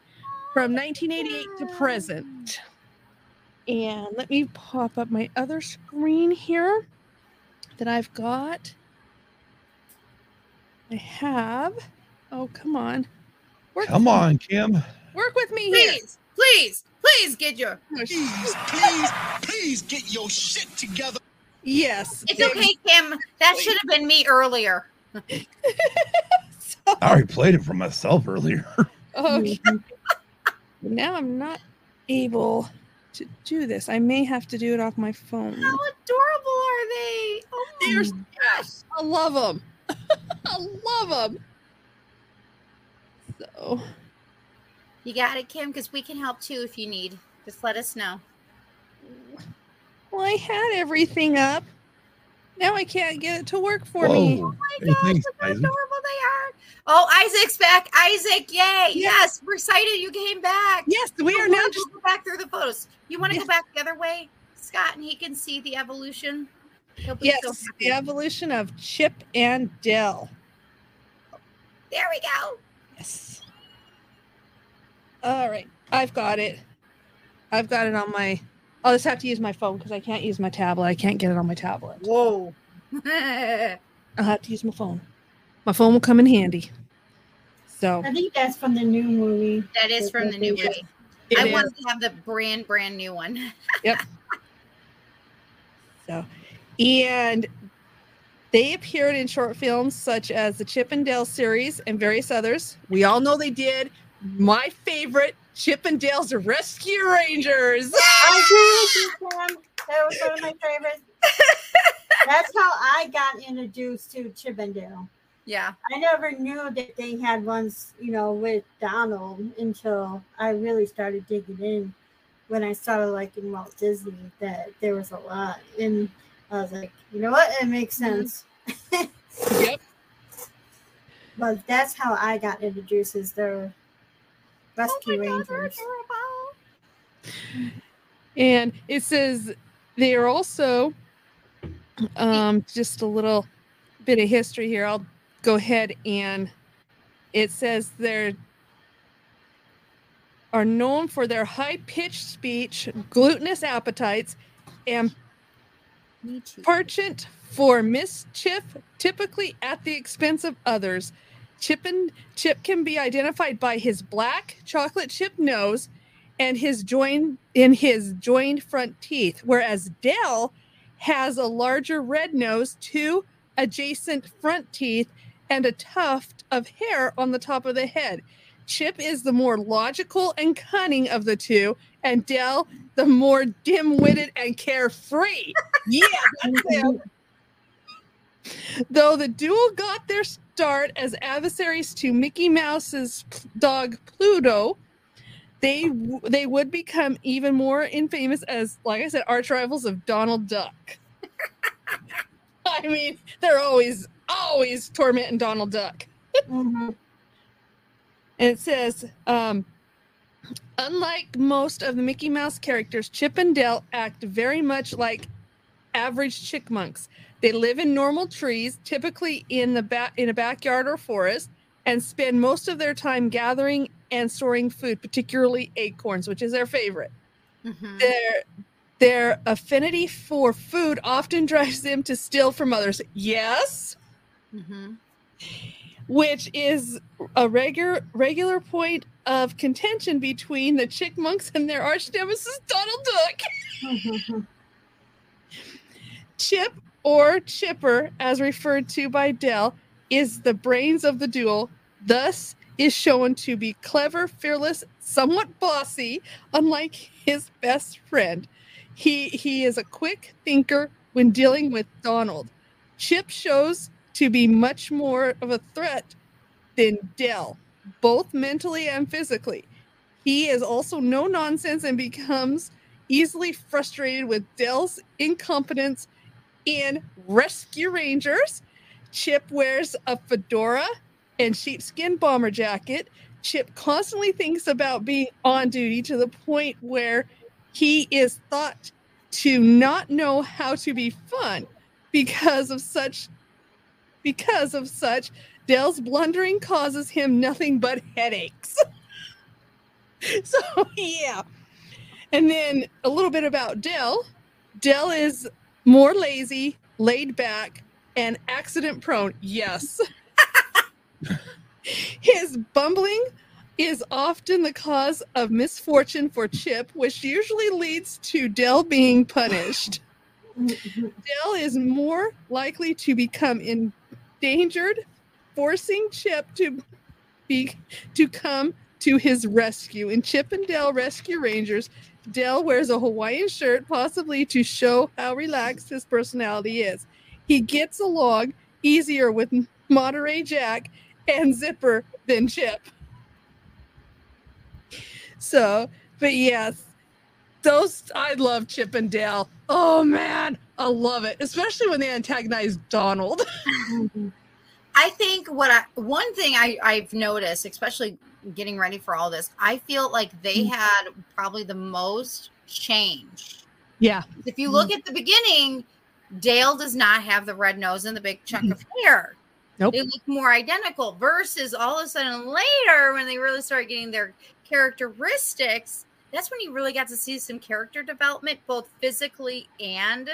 from 1988 to present and let me pop up my other screen here that I've got. I have. Oh, come on. Work, Come on, Kim. Work with me here. Please, please, please get your. Oh, please, please, please get your shit together. Yes. It's okay, Kim. That should have been me earlier. I already played it for myself earlier. Okay. now I'm not able to do this. I may have to do it off my phone. How adorable are they? Oh my They're gosh. I love them. I love them. So, You got it, Kim, because we can help too if you need. Just let us know. well, I had everything up. Now I can't get it to work for me. Whoa. Oh Hey, thanks, look how adorable they are. Oh, Isaac's back. Isaac, yay. Yes, we're excited you came back. Yes, we Don't are now just go back through the photos. You want to Yes. go back the other way, Scott, and he can see the evolution? Yes, so the evolution of Chip and Dale. There we go. Yes. All right, I've got it. I've got it on my. I'll just have to use my phone because I can't use my tablet. I can't get it on my tablet. Whoa. I'll have to use my phone. My phone will come in handy. So I think that's from the new movie. that is from the new Yes. movie. it I is. want to have the brand, brand new one. Yep. So, and they appeared in short films such as the Chip and Dale series and various others. We all know they did. My favorite, Chip and Dale's Rescue Rangers. I agree with you, That was one of my favorites. That's how I got introduced to Chippendale. Yeah. I never knew that they had ones, you know, with Donald until I really started digging in when I started liking Walt Disney. That there was a lot, and I was like, you know what, it makes sense. yep. But that's how I got introduced as their Rescue Rangers. And it says they are also um, just a little bit of history here. I'll go ahead and it says they're are known for their high-pitched speech, glutinous appetites, and. Parchant for mischief, typically at the expense of others. Chip and Chip can be identified by his black chocolate chip nose and his joined in his joined front teeth, whereas Dale has a larger red nose, two adjacent front teeth, and a tuft of hair on the top of the head. Chip is the more logical and cunning of the two, and Dale the more dim-witted and carefree. Yeah, that's. Though the duo got their start as adversaries to Mickey Mouse's dog Pluto, they they would become even more infamous as, like I said, arch rivals of Donald Duck. I mean, they're always always tormenting Donald Duck. Mhm. And it says, um, unlike most of the Mickey Mouse characters, Chip and Dale act very much like average chickmunks. They live in normal trees, typically in the back in a backyard or forest, and spend most of their time gathering and storing food, particularly acorns, which is their favorite. Mhm. Their their affinity for food often drives them to steal from others. Yes Mhm. which is a regular regular point of contention between the chickmunks and their arch nemesis Donald Duck. Chip or Chipper, as referred to by Dale, is the brains of the duel. Thus, is shown to be clever, fearless, somewhat bossy, unlike his best friend. He he is a quick thinker when dealing with Donald. Chip shows to be much more of a threat than Dale, both mentally and physically. He is also no nonsense and becomes easily frustrated with Dale's incompetence in Rescue Rangers. Chip wears a fedora and sheepskin bomber jacket. Chip constantly thinks about being on duty to the point where he is thought to not know how to be fun because of such because of such Dale's blundering causes him nothing but headaches. so yeah. And then a little bit about Dale. Dale is more lazy, laid back, and accident prone. Yes. His bumbling is often the cause of misfortune for Chip, which usually leads to Dale being punished. Dale is more likely to become endangered, forcing Chip to be to come to his rescue. In Chip and Dale Rescue Rangers, Dale wears a Hawaiian shirt, possibly to show how relaxed his personality is. He gets along easier with Monterey Jack and Zipper than Chip. So, but yes, those I love Chip and Dale. Oh man, I love it, especially when they antagonize Donald. I think what I one thing I, I've noticed, especially getting ready for all this, I feel like they Mm. had probably the most change. yeah, If you look at the beginning, Dale does not have the red nose and the big chunk of hair. Nope. They look more identical versus all of a sudden later when they really start getting their characteristics, that's when you really got to see some character development, both physically and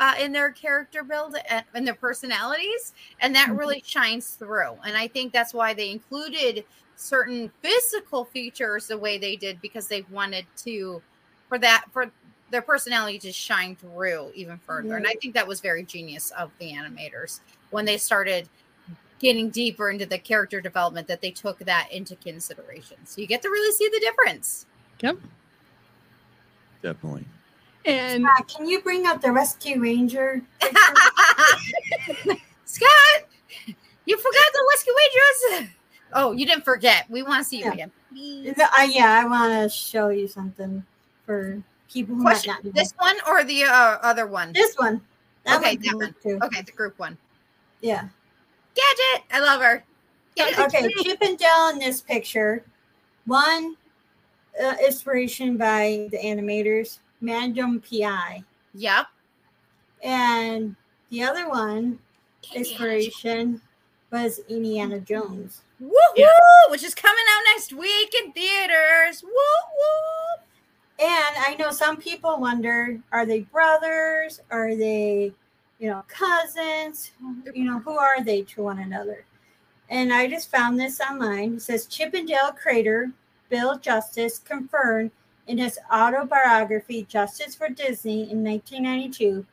uh, in their character build and, and their personalities. And that Mhm. really shines through. And I think that's why they included certain physical features the way they did because they wanted to, for that, for their personality to shine through even further. And I think that was very genius of the animators when they started getting deeper into the character development that they took that into consideration. So you get to really see the difference. Yep. Definitely. And Uh, can you bring up the Rescue Ranger? Scott, you forgot the Rescue Rangers. Oh, you didn't forget. We want to see you Yeah. again. Please. Is it- uh, yeah, I want to show you something for people who might Question: not know. This one or the uh, other one? This one. That Okay, one's that one. Too. Okay, the group one. Yeah. Gadget, I love her. Gadget. Okay, Chip and Dale in this picture. One uh, inspiration by the animators, Magnum PI. Yep. And the other one, inspiration, was Indiana Jones. Woo woo! Which is coming out next week in theaters. Woo woo! And I know some people wonder are they brothers? Are they, you know, cousins? You know, who are they to one another? And I just found this online. It says Chip 'n Dale creator Bill Justice confirmed in his autobiography, Justice for Disney, in 1992,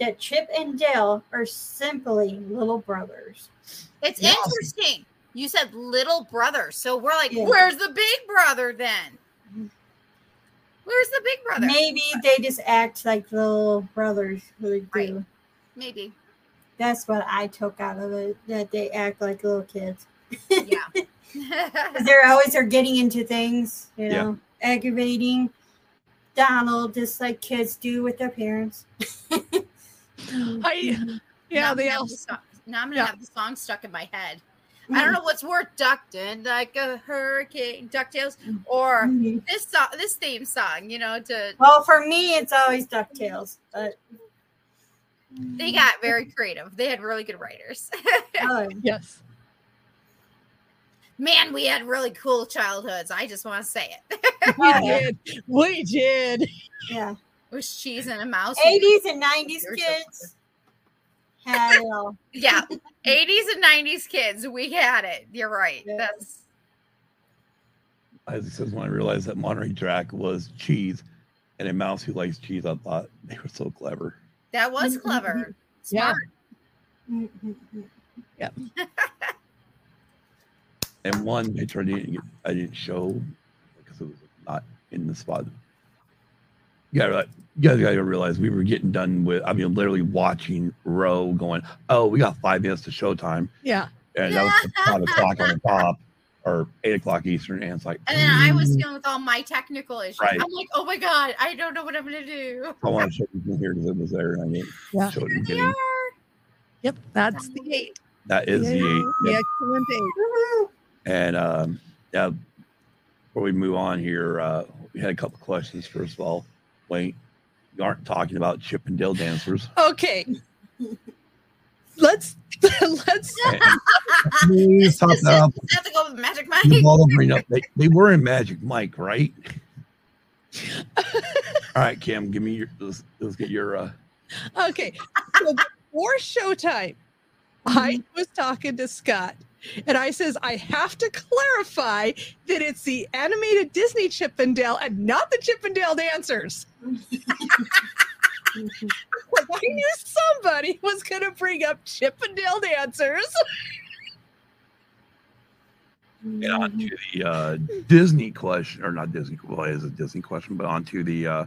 that Chip and Dale are simply little brothers. It's Yeah. interesting. You said little brother. So we're like, Yeah. where's the big brother then? Mm-hmm. Where's the big brother? Maybe they just act like little brothers really do. Maybe. That's what I took out of it, that they act like little kids. Yeah. 'Cause they're always are getting into things, you Yeah. know, aggravating Donald just like kids do with their parents. I Now yeah, I'm they have all the song- now I'm gonna Yeah. have the song stuck in my head. Mm-hmm. I don't know what's worth ducking like a hurricane, Ducktales, or Mhm. this song, this theme song. You know, to Well, for me, it's always Ducktales, but they got very creative. They had really good writers. oh, yes. Man, we had really cool childhoods. I just want to say it. We Oh, did. We did. yeah, was cheese and a mouse. 80s and 90s kids had it. Yeah, 80s and 90s kids, we had it. You're right. Yeah. That's As it says, when I realized that Monterey Jack was cheese and a mouse who likes cheese, I thought they were so clever. that was Mhm. clever. Yeah. Smart. And one picture I didn't get, I didn't show because it was not in the spot. You gotta, you guys gotta realize we were getting done with. I mean, literally watching Row going. Oh, we got five minutes to showtime, Yeah. and that was five o'clock on the top, or eight o'clock Eastern, and it's like. And then I was "Mm, dealing with all my technical issues. Right. I'm like, oh my god, I don't know what I'm gonna do. I want to show you from here because it was there, and I didn't Yeah. show it in They are. Yep. That's the eight. That is the eight. The Yep. excellent eight. And um, yeah, before we move on here, uh, we had a couple questions. First of all, Wayne, you aren't talking about Chip and Chippendale dancers. Okay. Let's let's Please top Does that up. it have to go with Magic You Mike? all bring up they, they were in Magic Mike, right? all right, Kim, give me your let's, let's get your uh okay. So before showtime, I was talking to Scott and I says I have to clarify that it's the animated Disney Chip 'n Dale and not the Chippendale dancers. I knew somebody was gonna bring up Chippendale dancers. and on to the uh Disney question, or not Disney well, it is a Disney question, but on to the uh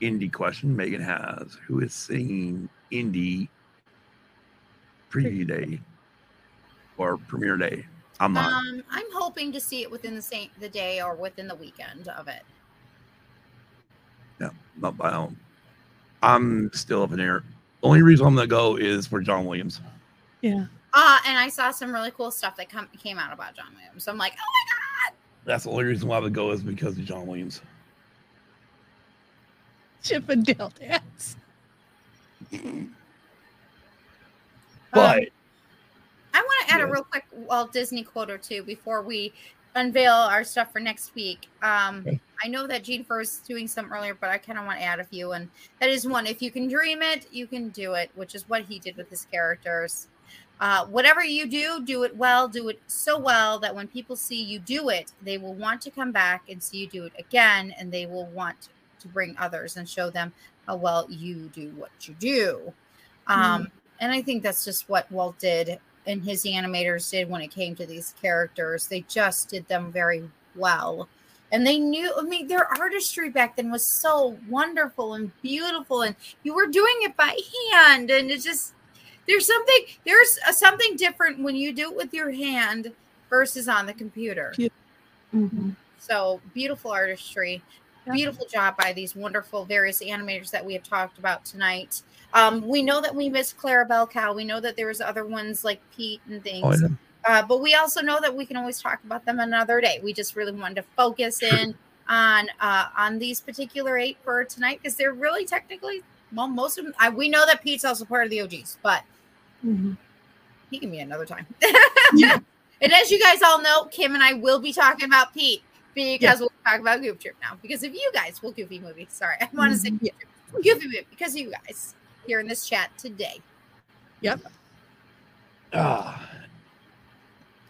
Indy question Megan has. Who is singing Indy preview day or premiere day? I'm not. Um, I'm hoping to see it within the same the day or within the weekend of it. Yeah, not I don't. I'm still up in the air. The only reason I'm gonna go is for John Williams. Yeah. Uh, and I saw some really cool stuff that come, came out about John Williams. So I'm like, oh my god. That's the only reason why I would go is because of John Williams. Chippendale dance. But I want to add a real quick Walt Disney quote or two before we unveil our stuff for next week. Um, Okay. I know that Jennifer was doing some earlier, but I kind of want to add a few. And that is one: if you can dream it, you can do it, which is what he did with his characters. Uh, whatever you do, do it well. Do it so well that when people see you do it, they will want to come back and see you do it again, and they will want to bring others and show them how well you do what you do. Um, And I think that's just what Walt did and his animators did when it came to these characters. They just did them very well. And they knew, I mean, their artistry back then was so wonderful and beautiful. And you were doing it by hand. And it just, there's something, there's a, something different when you do it with your hand versus on the computer. Mm-hmm. So beautiful artistry, Yeah. Beautiful job by these wonderful various animators that we have talked about tonight. Um, we know that we missed Clarabelle Cow. We know that there was other ones like Pete and things. oh. Uh, but we also know that we can always talk about them another day. We just really wanted to focus in on uh, on these particular eight for tonight because they're really technically well, most of them. I, we know that Pete's also part of the OGs, but he can be another time. Yeah. And as you guys all know, Kim and I will be talking about Pete because Yeah. we'll talk about Goof Troop now. Because of you guys, well, Goofy movie. Sorry, I want to say. Goof Troop. Goofy movie because of you guys here in this chat today. Yep. Ah.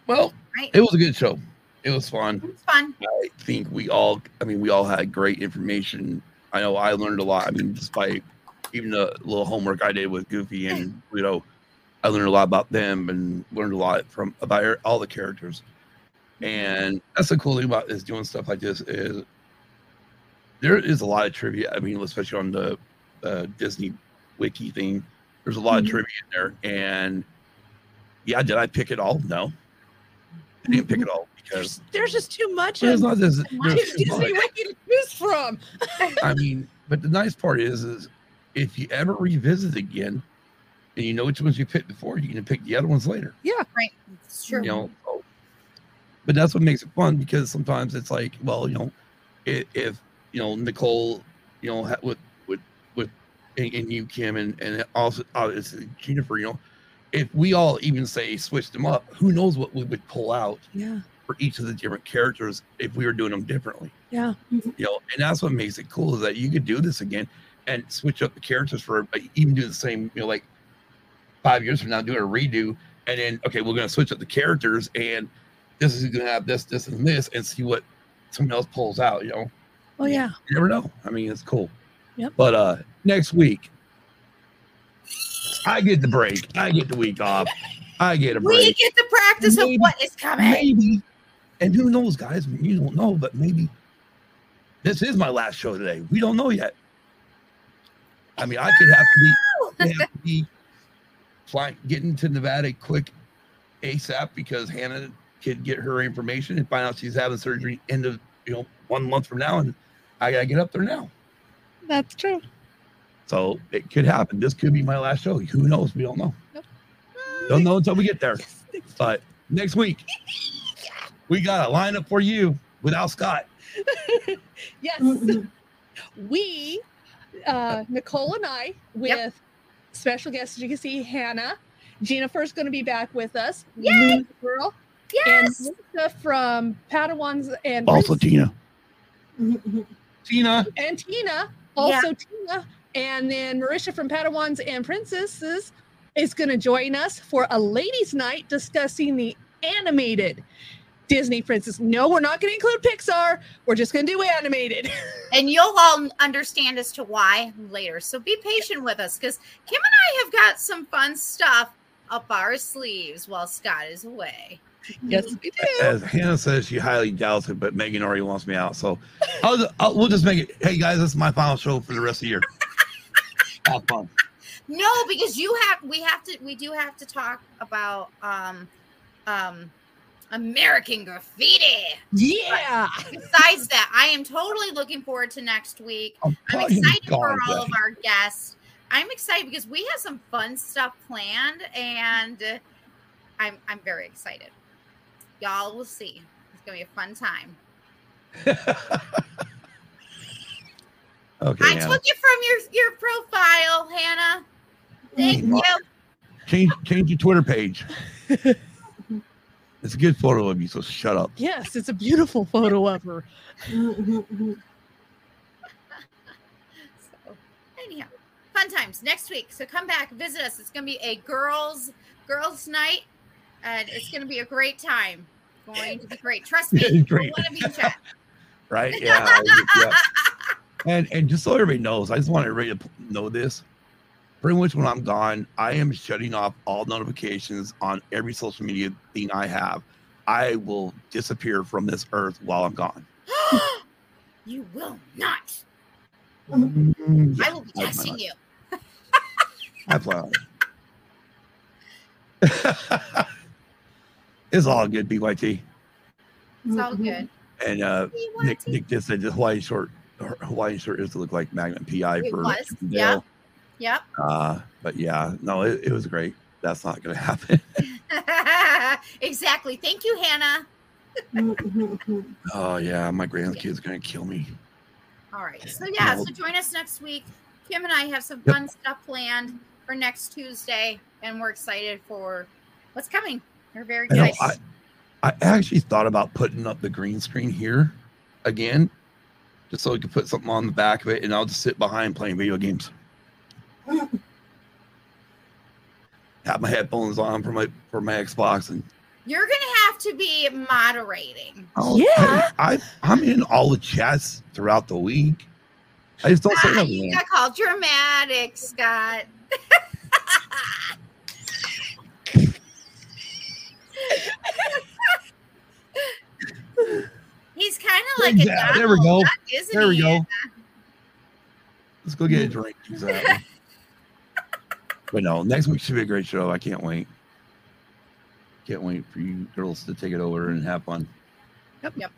Well, Right? it was a good show. It was fun. It's fun. I think we all, I mean, we all had great information. I know I learned a lot. I mean, despite even the little homework I did with Goofy and Pluto, I learned a lot about them and learned a lot from about all the characters. And that's the cool thing about is doing stuff like this is there is a lot of trivia. I mean, especially on the uh, Disney wiki thing, there's a lot of Mhm. trivia in there. And yeah, did I pick it all? No, I didn't pick it all because There's just too much but it's of not this. Disney there's too much. Wiki to choose from. I mean, but the nice part is, is if you ever revisit again, and you know which ones you picked before, you can pick the other ones later. Yeah, right. It's true. You know, so- but that's what makes it fun because sometimes it's like, well, you know, if, if you know Nicole, you know, with with with and, and you Kim and and also obviously Jennifer, you know, if we all even say switch them up, who knows what we would pull out Yeah. for each of the different characters if we were doing them differently Yeah. Mm-hmm. you know, and that's what makes it cool is that you could do this again and switch up the characters for even do the same, you know, like five years from now, do a redo, and then okay, we're gonna switch up the characters, and this is gonna have this, this, and this, and see what someone else pulls out. You know, Oh yeah. you never know. I mean, it's cool. Yep. But uh next week, I get the break. I get the week off. I get a break. We get the practice Maybe- of what is coming. Maybe. And who knows, guys? You don't know, but maybe this is my last show today. We don't know yet. I mean, I could have to be, have to be flying, getting to Nevada quick ASAP because Hannah could get her information and find out she's having surgery end of you know one month from now, and I gotta get up there now. That's true. So it could happen. This could be my last show. Who knows? We don't know. Nope. Don't know until we get there. But next week, we got a lineup for you without Scott. Yes. We, uh, Nicole and I, with Yep. special guest, as you can see, Hannah. Jennifer's going to be back with us. Yay! Girl. Yes. And Lisa from Padawans and Also, Tina. Tina. and Tina, also Tina, and then Marisha from Padawans and Princesses is going to join us for a ladies' night discussing the animated Disney princess. No, we're not going to include Pixar. We're just going to do animated. And you'll all understand as to why later. So be patient with us because Kim and I have got some fun stuff up our sleeves while Scott is away. Yes, we do. As Hannah says, she highly doubts it, but Megan already wants me out. So I'll, I'll, we'll just make it. Hey, guys, this is my final show for the rest of the year. Have fun. No, because you have we have to we do have to talk about um um American graffiti. Yeah. Besides that, I am totally looking forward to next week. I'm, I'm excited gone, for all Jackie. of our guests. I'm excited because we have some fun stuff planned, and uh, I'm I'm very excited. Y'all will see. It's gonna be a fun time. Okay, I Hannah. took it from your your profile, Hannah. Thank Mm. you. Change, change your Twitter page. it's a good photo of you, so shut up. Yes, it's a beautiful photo of her. So, anyhow, fun times next week. So come back, visit us. It's gonna be a girls girls night, and it's gonna be a great time. Going to be great. Trust me. Great. Want to be chat. right? Yeah, yeah. And and just so everybody knows, I just want everybody to know this. Pretty much when I'm gone, I am shutting off all notifications on every social media thing I have. I will disappear from this earth while I'm gone. you will not. Mm, I will be testing you. I plan. It's all good, BYT. It's all good. And uh, Nick? Nick just said the Hawaiian short, Hawaiian short is to look like Magnum PI It for was, yeah, Yep. Uh, but yeah, no, it, it was great. That's not going to happen. exactly. Thank you, Hannah. Oh yeah, my grandkids going to kill me. All right. So yeah, so join us next week. Kim and I have some Yep. fun stuff planned for next Tuesday, and we're excited for what's coming. We're very I know. I, I actually thought about putting up the green screen here again, just so we could put something on the back of it, and I'll just sit behind playing video games. Have my headphones on for my for my Xbox, and You're gonna have to be moderating. oh, Yeah. hey, I I'm in all the chats throughout the week. I just don't say Ah, nothing. you got called dramatic, Scott. He's kind of like a Yeah, there we go. There we go. Let's go get a drink. Exactly. but no, next week should be a great show. I can't wait. Can't wait for you girls to take it over and have fun. Yep. Yep.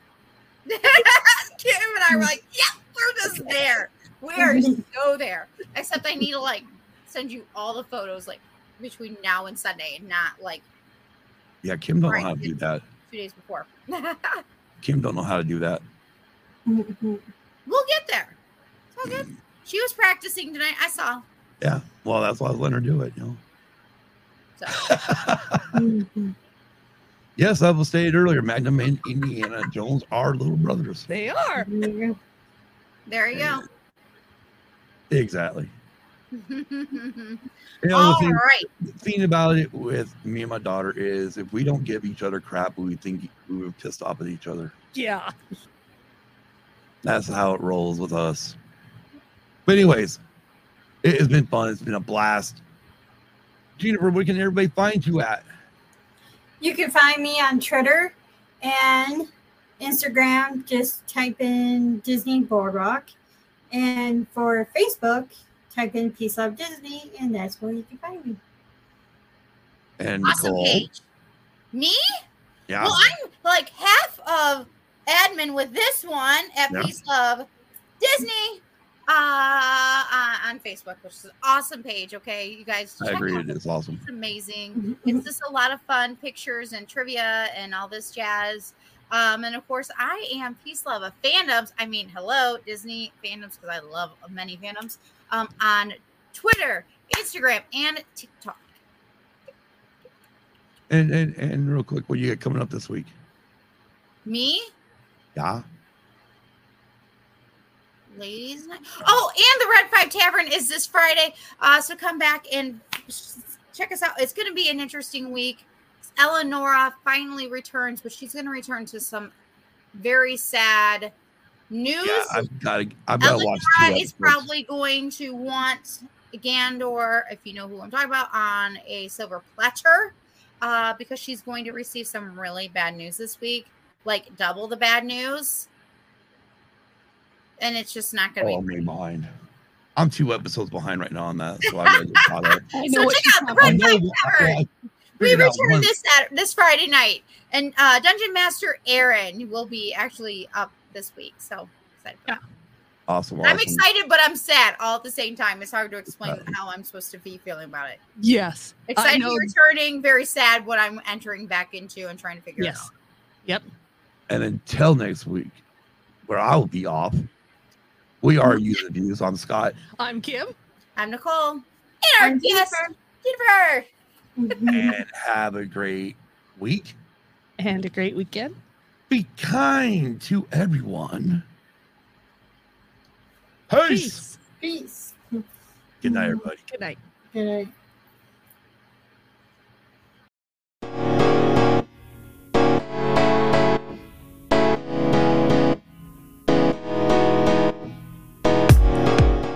Kim and I were like, yeah, we're just there. We are so there. Except I need to like send you all the photos like between now and Sunday, and not like Yeah, Kim don't Right. how to do that. two days before. Kim don't know how to do that. We'll get there. It's all good. She was practicing tonight. I saw. Yeah. Well, that's why I was letting her do it, you know. So yes, I was stated earlier, Magnum and Indiana Jones are little brothers. They are. There you go. there you go. Exactly. You know, all the thing, right. the thing about it with me and my daughter is if we don't give each other crap, we think we were pissed off at each other. Yeah. That's how it rolls with us. But anyways, it has been fun. It's been a blast. Jennifer, where can everybody find you at? you can find me on Twitter and Instagram. Just type in Disney Boardwalk. And for Facebook, type in Peace Love Disney, and that's where you can find me. And Awesome Nicole. page. Me? Yeah. Well, I'm like half of admin with this one at Yeah. Peace Love Disney uh, uh, on Facebook, which is an awesome page. Okay, you guys. I agree. out It is awesome. It's amazing. It's just a lot of fun pictures and trivia and all this jazz. Um, and of course, I am Peace Love of fandoms. I mean, hello, Disney fandoms, because I love many fandoms um, on Twitter, Instagram, and TikTok. And and and real quick, what you got coming up this week? Me, Yeah. ladies' night. Oh, and the Red Five Tavern is this Friday. Uh, so come back and check us out. It's going to be an interesting week. Eleonora finally returns, but she's going to return to some very sad news. Yeah. I've got to. I've got to watch. two Eleonora is probably going to want Gandor, if you know who I'm talking about, on a silver platter uh, because she's going to receive some really bad news this week, like double the bad news. And it's just not going to Oh, I'm be. way behind. I'm two episodes behind right now on that, so I gotta get caught up. I So know what check out the Red I Five We return this Saturday, this Friday night, and uh, Dungeon Master Aaron will be actually up this week. So excited. for that. Awesome. I'm excited, but I'm sad all at the same time. It's hard to explain how I'm supposed to be feeling about it. Yes. I Excited know. returning, very sad what I'm entering back into and trying to figure it Yes. out. Yep. And until next week, where I will be off, we are using views on Scott. I'm Kim. I'm Nicole. And our I'm guest, Jennifer. Jennifer. And have a great week. And a great weekend. Be kind to everyone. Peace. Peace. Peace. Good night, everybody. Good night. Good night.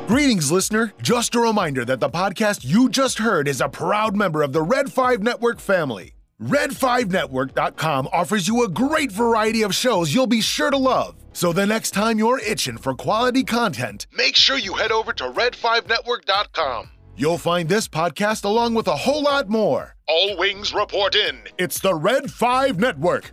Greetings, listener. Just a reminder that the podcast you just heard is a proud member of the Red 5 Network family. Red5Network.com offers you a great variety of shows you'll be sure to love. So the next time you're itching for quality content, make sure you head over to Red5Network.com. You'll find this podcast along with a whole lot more. All wings report in. It's the Red 5 Network.